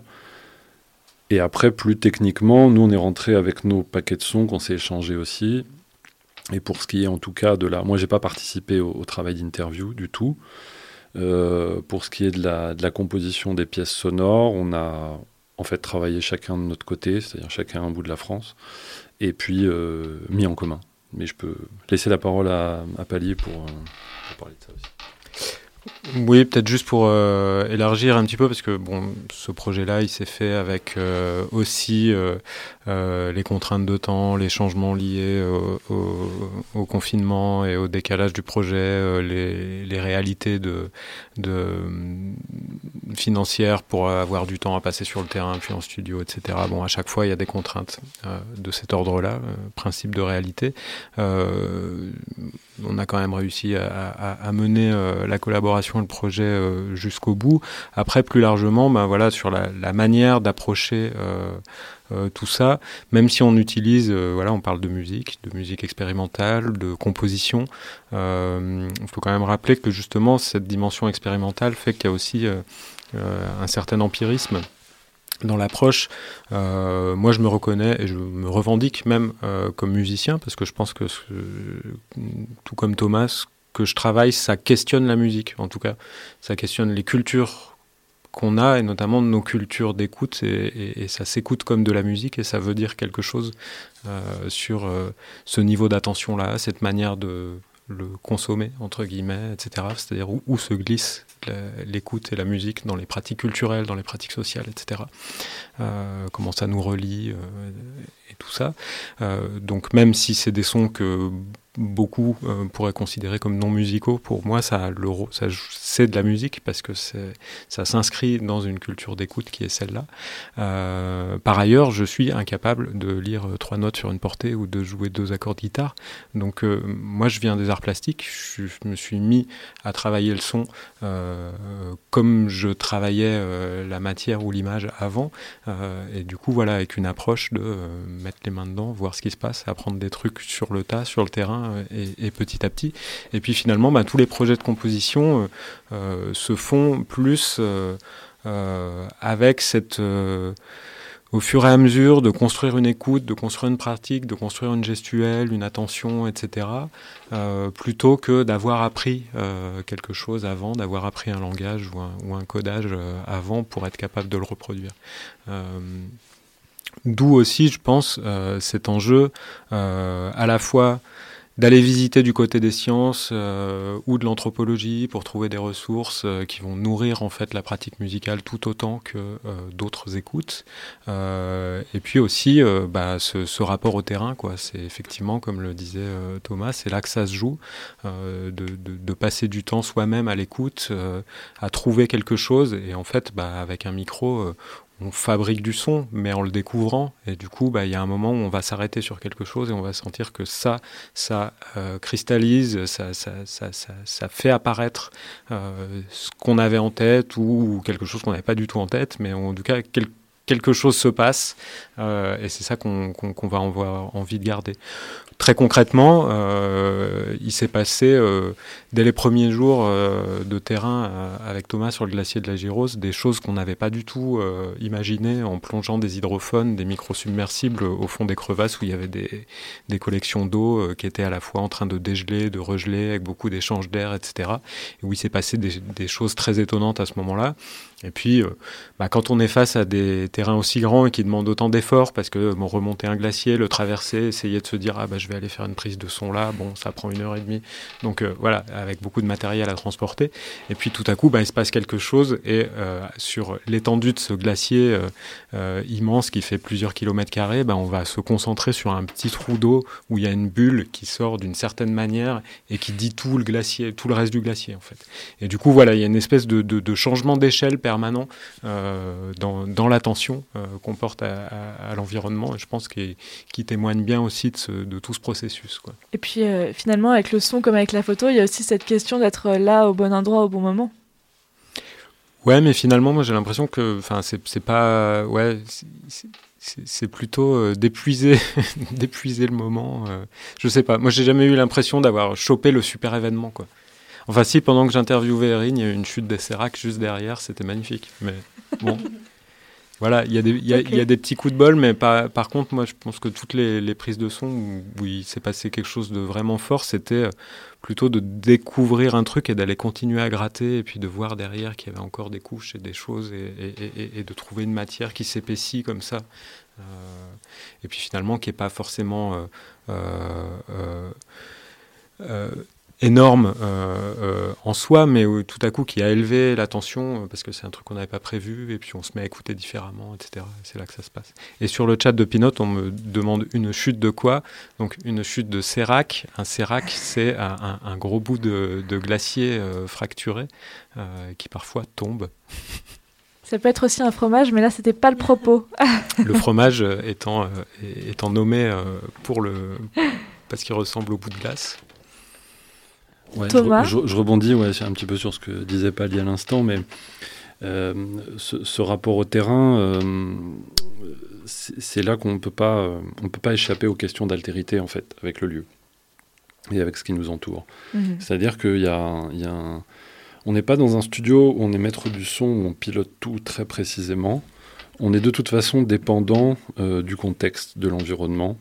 Et après, plus techniquement, nous, on est rentré avec nos paquets de sons qu'on s'est échangés aussi. Et pour ce qui est en tout cas de la... Moi, j'ai pas participé au, travail d'interview du tout. Euh, pour ce qui est de la, de la, composition des pièces sonores, on a en fait travaillé chacun de notre côté, c'est-à-dire chacun un bout de la France, et puis euh, mis en commun. Mais je peux laisser la parole à, à euh, pour parler de ça aussi. Oui, peut-être juste pour euh, élargir un petit peu, parce que bon, ce projet-là, il s'est fait avec euh, aussi euh, les contraintes de temps, les changements liés au, confinement et au décalage du projet, les, les, réalités de, de financières pour avoir du temps à passer sur le terrain, puis en studio, etc. Bon, à chaque fois, il y a des contraintes de cet ordre-là, principe de réalité. on a quand même réussi à, à, à mener la collaboration le projet euh, jusqu'au bout. Après, plus largement, ben voilà, sur la, manière d'approcher euh, euh, tout ça, même si on utilise, voilà, on parle de musique, de musique expérimentale, de composition, il faut quand même rappeler que justement cette dimension expérimentale fait qu'il y a aussi un certain empirisme dans l'approche, moi je me reconnais et je me revendique même comme musicien parce que je pense que tout comme Thomas, que je travaille, ça questionne la musique, en tout cas. Ça questionne les cultures qu'on a, et notamment nos cultures d'écoute, et, ça s'écoute comme de la musique, et ça veut dire quelque chose euh, sur euh, ce niveau d'attention-là, cette manière de le consommer, entre guillemets, etc. C'est-à-dire où, se glisse l'écoute et la musique dans les pratiques culturelles, dans les pratiques sociales, etc. Euh, comment ça nous relie et tout ça. donc même si c'est des sons que beaucoup euh, pourraient considérer comme non musicaux. Pour moi, ça, ça c'est de la musique parce que ça s'inscrit dans une culture d'écoute qui est celle-là. Euh, par ailleurs, je suis incapable de lire trois notes sur une portée ou de jouer deux accords de guitare. Donc, euh, moi, je viens des arts plastiques. Je, me suis mis à travailler le son comme je travaillais la matière ou l'image avant. et du coup, voilà, avec une approche de mettre les mains dedans, voir ce qui se passe, apprendre des trucs sur le tas, sur le terrain et, petit à petit. Et puis finalement, bah, tous les projets de composition euh, euh, se font plus euh, avec cette au fur et à mesure de construire une écoute, de construire une pratique, de construire une gestuelle, une attention, etc., plutôt que d'avoir appris quelque chose avant, d'avoir appris un langage ou un, codage avant pour être capable de le reproduire. D'où aussi, je pense, cet enjeu à la fois d'aller visiter du côté des sciences euh, ou de l'anthropologie pour trouver des ressources euh, qui vont nourrir en fait la pratique musicale tout autant que euh, d'autres écoutes. et puis aussi bah, ce, ce, rapport au terrain, quoi. C'est effectivement, comme le disait Thomas, c'est là que ça se joue, de, de, de, passer du temps soi-même à l'écoute, à trouver quelque chose. Et en fait, bah, avec un micro, on fabrique du son, mais en le découvrant. Et du coup, bah, il y a un moment où on va s'arrêter sur quelque chose et on va sentir que ça, ça euh, cristallise, ça, ça, ça, ça, fait apparaître euh, ce qu'on avait en tête ou, quelque chose qu'on n'avait pas du tout en tête, mais en tout cas, quelque chose se passe, et c'est ça qu'on va avoir envie de garder. Très concrètement, euh, il s'est passé euh, dès les premiers jours euh, de terrain avec Thomas sur le glacier de la Girose des choses qu'on n'avait pas du tout imaginées en plongeant des hydrophones, des micro-submersibles au fond des crevasses où il y avait des, des collections d'eau qui étaient à la fois en train de dégeler, de regeler, avec beaucoup d'échanges d'air, etc. Et où il s'est passé des, des, choses très étonnantes à ce moment-là. Et puis, bah, quand on est face à des terrains aussi grands et qui demandent autant d'efforts, parce que bon, remonter un glacier, le traverser, essayer de se dire ah bah je vais aller faire une prise de son là, bon, ça prend une heure et demie. Donc euh, voilà, avec beaucoup de matériel à transporter. Et puis tout à coup, bah, il se passe quelque chose et euh, sur l'étendue de ce glacier euh, immense qui fait plusieurs kilomètres carrés, bah, on va se concentrer sur un petit trou d'eau où il y a une bulle qui sort d'une certaine manière et qui dit tout le glacier, tout le reste du glacier en fait. Et du coup, voilà, il y a une espèce de, changement d'échelle permanent dans, dans l'attention qu'on porte à, à, l'environnement. Et je pense qu'il qui témoigne bien aussi de, ce, de tout ce processus. Quoi. Et puis euh, finalement, avec le son comme avec la photo, il y a aussi cette question d'être là au bon endroit au bon moment. Ouais, mais finalement, moi j'ai l'impression que, enfin, c'est pas, ouais, c'est plutôt euh, d'épuiser, d'épuiser le moment. Euh. je sais pas. Moi, j'ai jamais eu l'impression d'avoir chopé le super événement, quoi. Enfin, si pendant que j'interviewais Erin, il y a eu une chute des Seracs juste derrière, c'était magnifique. Mais bon. Voilà, il y, a des, y a, y a des petits coups de bol, mais par, par contre, moi, je pense que toutes les, les prises de son où, il s'est passé quelque chose de vraiment fort, c'était euh, plutôt de découvrir un truc et d'aller continuer à gratter et puis de voir derrière qu'il y avait encore des couches et des choses et, et, et, de trouver une matière qui s'épaissit comme ça. Euh, et puis finalement, qui n'est pas forcément euh, euh, euh énorme euh, euh, en soi, mais tout à coup qui a élevé l'attention euh, parce que c'est un truc qu'on n'avait pas prévu et puis on se met à écouter différemment, etc. C'est là que ça se passe. Et sur le chat de Pinot, on me demande une chute de quoi? Donc une chute de sérac. Un sérac, c'est un, un, gros bout de, de glacier fracturé qui parfois tombe. Ça peut être aussi un fromage, mais là, c'était pas le propos. le fromage étant, étant nommé pour le parce qu'il ressemble au bout de glace. Thomas je, rebondis ouais, un petit peu sur ce que disait Pali à l'instant, mais euh, ce, rapport au terrain, euh, c'est là qu'on ne peut pas, euh, on peut pas échapper aux questions d'altérité en fait avec le lieu et avec ce qui nous entoure. Mhm. C'est-à-dire qu'il y a, y a un... on n'est pas dans un studio où on est maître du son, où on pilote tout très précisément. On est de toute façon dépendant du contexte, de l'environnement,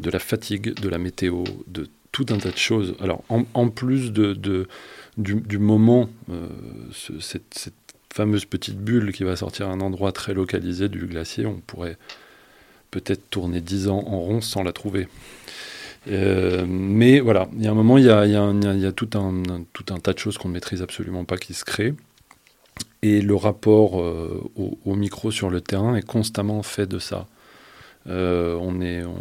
de la fatigue, de la météo, de tout un tas de choses. Alors, en, plus de, de du, moment, euh, cette, fameuse petite bulle qui va sortir à un endroit très localisé du glacier, on pourrait peut-être tourner dix ans en rond sans la trouver. Euh, mais voilà, il y a un moment, il y a, y a, y tout, un, tout un tas de choses qu'on ne maîtrise absolument pas qui se créent. Et le rapport euh, au, micro sur le terrain est constamment fait de ça. on est, on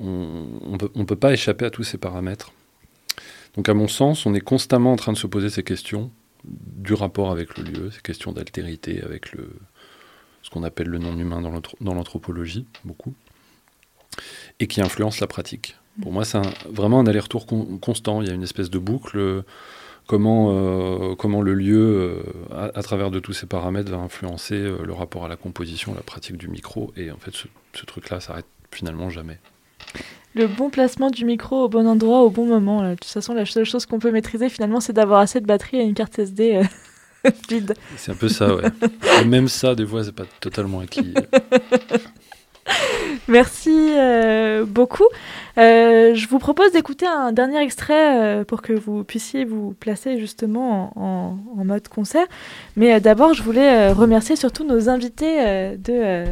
ne peut, pas échapper à tous ces paramètres. Donc à mon sens, on est constamment en train de se poser ces questions du rapport avec le lieu, ces questions d'altérité avec le, ce qu'on appelle le non-humain dans l'anthropologie, beaucoup, et qui influence la pratique. Pour moi, c'est vraiment un aller-retour constant. Il y a une espèce de boucle. comment, euh, comment le lieu, euh, à, travers de tous ces paramètres, va influencer euh, le rapport à la composition, la pratique du micro. Et en fait, ce, ce truc-là s'arrête finalement jamais le bon placement du micro au bon endroit au bon moment. De toute façon, la seule chose qu'on peut maîtriser finalement, c'est d'avoir assez de batterie et une carte SD euh, vide. C'est un peu ça, ouais. et même ça, des fois, c'est pas totalement acquis. Merci euh, beaucoup. Euh, je vous propose d'écouter un dernier extrait pour que vous puissiez vous placer justement en, en mode concert. Mais d'abord, je voulais remercier surtout nos invités de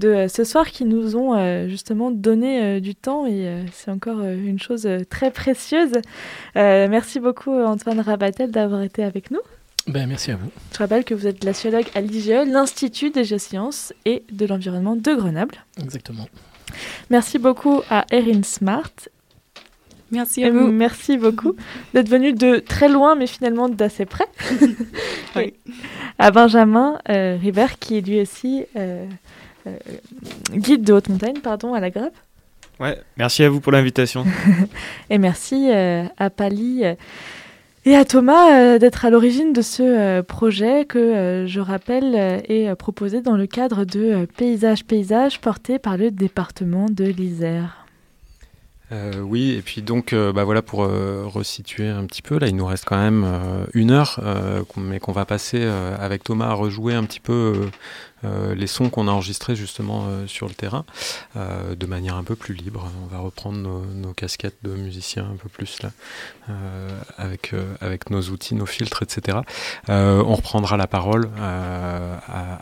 de euh, ce soir qui nous ont euh, justement donné euh, du temps et c'est encore une chose très précieuse. merci beaucoup Antoine Rabatel d'avoir été avec nous. Ben, merci à vous. Je rappelle que vous êtes glaciologue à l'IGE, l'Institut des géosciences et de l'environnement de Grenoble. Exactement. Merci beaucoup à Erin Smart. Merci à vous. Merci beaucoup d'être venu de très loin, mais finalement d'assez près. À Benjamin River, qui est lui aussi euh, guide de haute montagne, pardon, à la Grappe. Ouais, merci à vous pour l'invitation. et merci euh, à Pali. Euh, Et à Thomas euh, d'être à l'origine de ce euh, projet que euh, je rappelle est proposé dans le cadre de Paysage Paysage porté par le département de l'Isère. Euh, oui, et puis donc, euh, bah voilà, pour euh, resituer un petit peu, là, il nous reste quand même une heure, mais qu'on va passer avec Thomas à rejouer un petit peu les sons qu'on a enregistrés justement sur le terrain, de manière un peu plus libre. On va reprendre nos, casquettes de musiciens un peu plus là, avec avec nos outils, nos filtres, etc. on reprendra la parole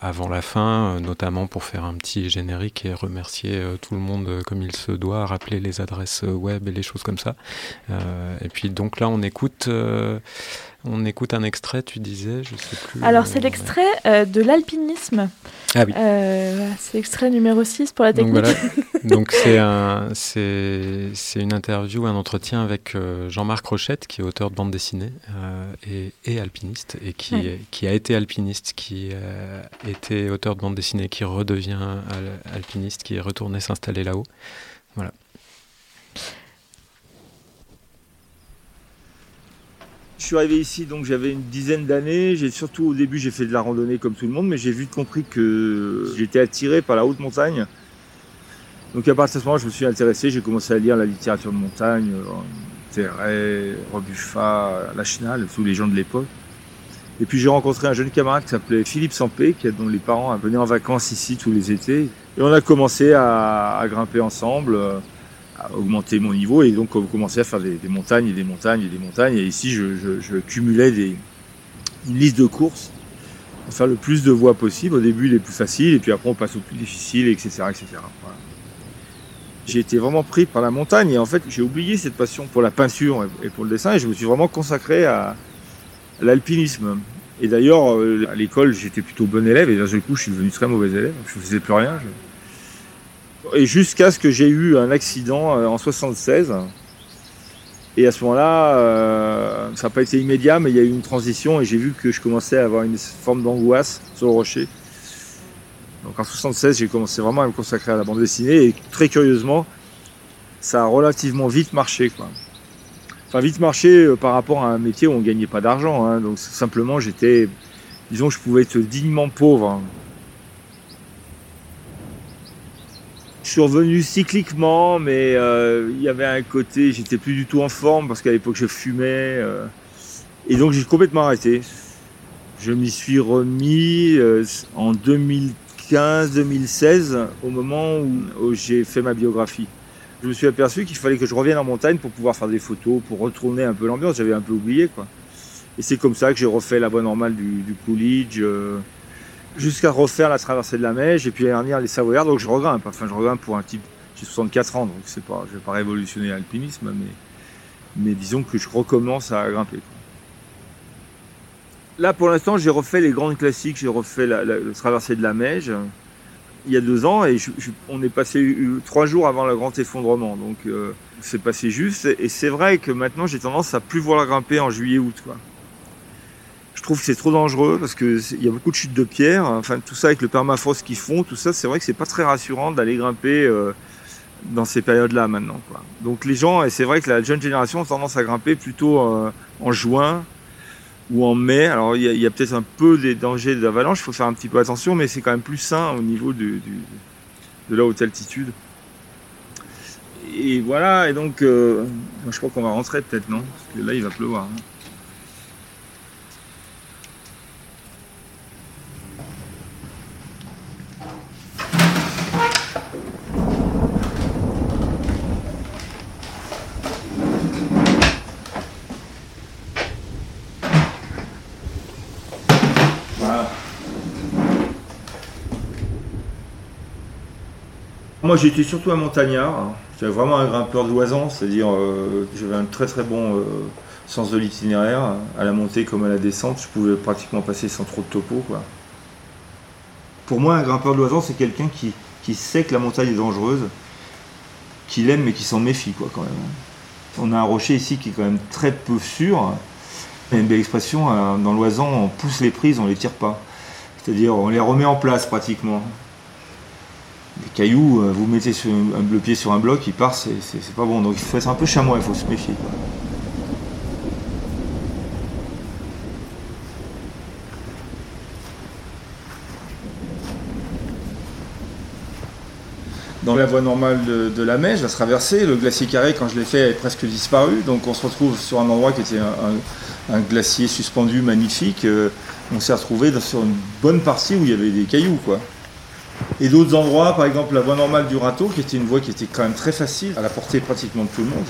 avant la fin, notamment pour faire un petit générique et remercier tout le monde comme il se doit, rappeler les adresses web et les choses comme ça. Euh, et puis donc là, on écoute, euh, on écoute un extrait, tu disais, je sais plus. Alors c'est l'extrait de l'alpinisme. Ah oui. c'est l'extrait numéro 6 pour la technique. Donc c'est un, une interview, un entretien avec Jean-Marc Rochette, qui est auteur de bande dessinée et, et, alpiniste, et qui, qui a été alpiniste, qui était auteur de bande dessinée, qui redevient alpiniste, qui est retourné s'installer là-haut. Voilà. Je suis arrivé ici, donc j'avais une dizaine d'années. J'ai surtout au début, j'ai fait de la randonnée comme tout le monde, mais j'ai vite compris que j'étais attiré par la haute montagne. Donc à partir de ce moment, je me suis intéressé. J'ai commencé à lire la littérature de montagne, euh, Terray, Robuffa, Lachenal, tous les gens de l'époque. Et puis j'ai rencontré un jeune camarade qui s'appelait Philippe Sampé, dont les parents venaient en vacances ici tous les étés. Et on a commencé à, à grimper ensemble augmenter mon niveau et donc commencer à faire des, montagnes et des montagnes et des montagnes. Et ici, je, cumulais des, une liste de courses pour faire le plus de voies possible. Au début, les plus faciles et puis après, on passe aux plus difficiles, etc. etc. J'ai été vraiment pris par la montagne et en fait, j'ai oublié cette passion pour la peinture et pour le dessin et je me suis vraiment consacré à, l'alpinisme. Et d'ailleurs, euh, à l'école, j'étais plutôt bon élève et d'un seul coup, je suis devenu très mauvais élève. Je ne faisais plus rien. Et jusqu'à ce que j'ai eu un accident euh, en 76. Et à ce moment-là, euh, ça n'a pas été immédiat, mais il y a eu une transition et j'ai vu que je commençais à avoir une forme d'angoisse sur le rocher. Donc en 76, j'ai commencé vraiment à me consacrer à la bande dessinée et très curieusement, ça a relativement vite marché. Quoi. Enfin, vite marché euh, par rapport à un métier où on ne gagnait pas d'argent. Hein. Donc simplement, j'étais, disons, je pouvais être dignement pauvre. Je suis revenu cycliquement, mais euh, il y avait un côté, j'étais plus du tout en forme parce qu'à l'époque je fumais. Euh, et donc j'ai complètement arrêté. Je m'y suis remis euh, en 2015-2016, au moment où, j'ai fait ma biographie. Je me suis aperçu qu'il fallait que je revienne en montagne pour pouvoir faire des photos, pour retourner un peu l'ambiance. J'avais un peu oublié, quoi. Et c'est comme ça que j'ai refait la voie normale du, du Coolidge jusqu'à refaire la traversée de la Meige et puis dernière les Savoyards. Donc je regrimpe. Enfin, je regrimpe pour un type. J'ai 64 ans, donc c'est pas, je vais pas révolutionner l'alpinisme, mais, mais disons que je recommence à grimper. Là, pour l'instant, j'ai refait les grandes classiques. J'ai refait la, traversée de la Meige il y a deux ans et on est passé trois jours avant le grand effondrement. Donc euh, c'est passé juste. Et c'est vrai que maintenant, j'ai tendance à plus la grimper en juillet-août. quoi. Trouve que c'est trop dangereux parce qu'il y a beaucoup de chutes de pierres. Enfin, tout ça avec le permafrost qu'ils font, tout ça, c'est vrai que c'est pas très rassurant d'aller grimper euh, dans ces périodes-là maintenant. Donc les gens, et c'est vrai que la jeune génération a tendance à grimper plutôt euh, en juin ou en mai. Alors il y a, peut-être un peu des dangers d'avalanche, il faut faire un petit peu attention, mais c'est quand même plus sain au niveau de la haute altitude. Et voilà, et donc euh, je crois qu'on va rentrer peut-être, non? Parce que là il va pleuvoir. Hein. Moi j'étais surtout un montagnard, j'avais vraiment un grimpeur de loisans, c'est-à-dire euh, j'avais un très très bon euh, sens de l'itinéraire, à la montée comme à la descente, je pouvais pratiquement passer sans trop de topo. Quoi. Pour moi un grimpeur de loisans c'est quelqu'un qui, sait que la montagne est dangereuse, qui l'aime mais qui s'en méfie quoi quand même. On a un rocher ici qui est quand même très peu sûr. Il y a une belle expression, euh, dans l'oisan on pousse les prises, on les tire pas. C'est-à-dire on les remet en place pratiquement des cailloux, euh, vous mettez un, le pied sur un bloc, il part, c'est pas bon. Donc il faut être un peu chamois, il faut se méfier. Dans la voie normale de, la Mèche, à se. Le glacier carré, quand je l'ai fait, est presque disparu. Donc on se retrouve sur un endroit qui était un, glacier suspendu magnifique. Euh, on s'est retrouvé sur une bonne partie où il y avait des cailloux. quoi. Et d'autres endroits, par exemple la voie normale du râteau, qui était une voie qui était quand même très facile, à la portée pratiquement de tout le monde.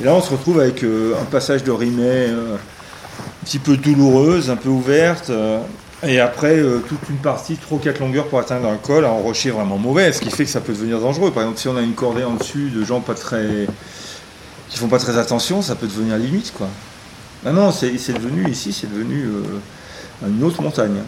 Et là, on se retrouve avec euh, un passage de Rimet euh, un petit peu douloureuse, un peu ouverte. euh, et après, toute une partie, 3 4 longueurs pour atteindre un col, un rocher vraiment mauvais, ce qui fait que ça peut devenir dangereux. Par exemple, si on a une cordée en dessus de gens pas très. qui font pas très attention, ça peut devenir limite, quoi. Ah non, c'est devenu, ici, c'est devenu une autre montagne.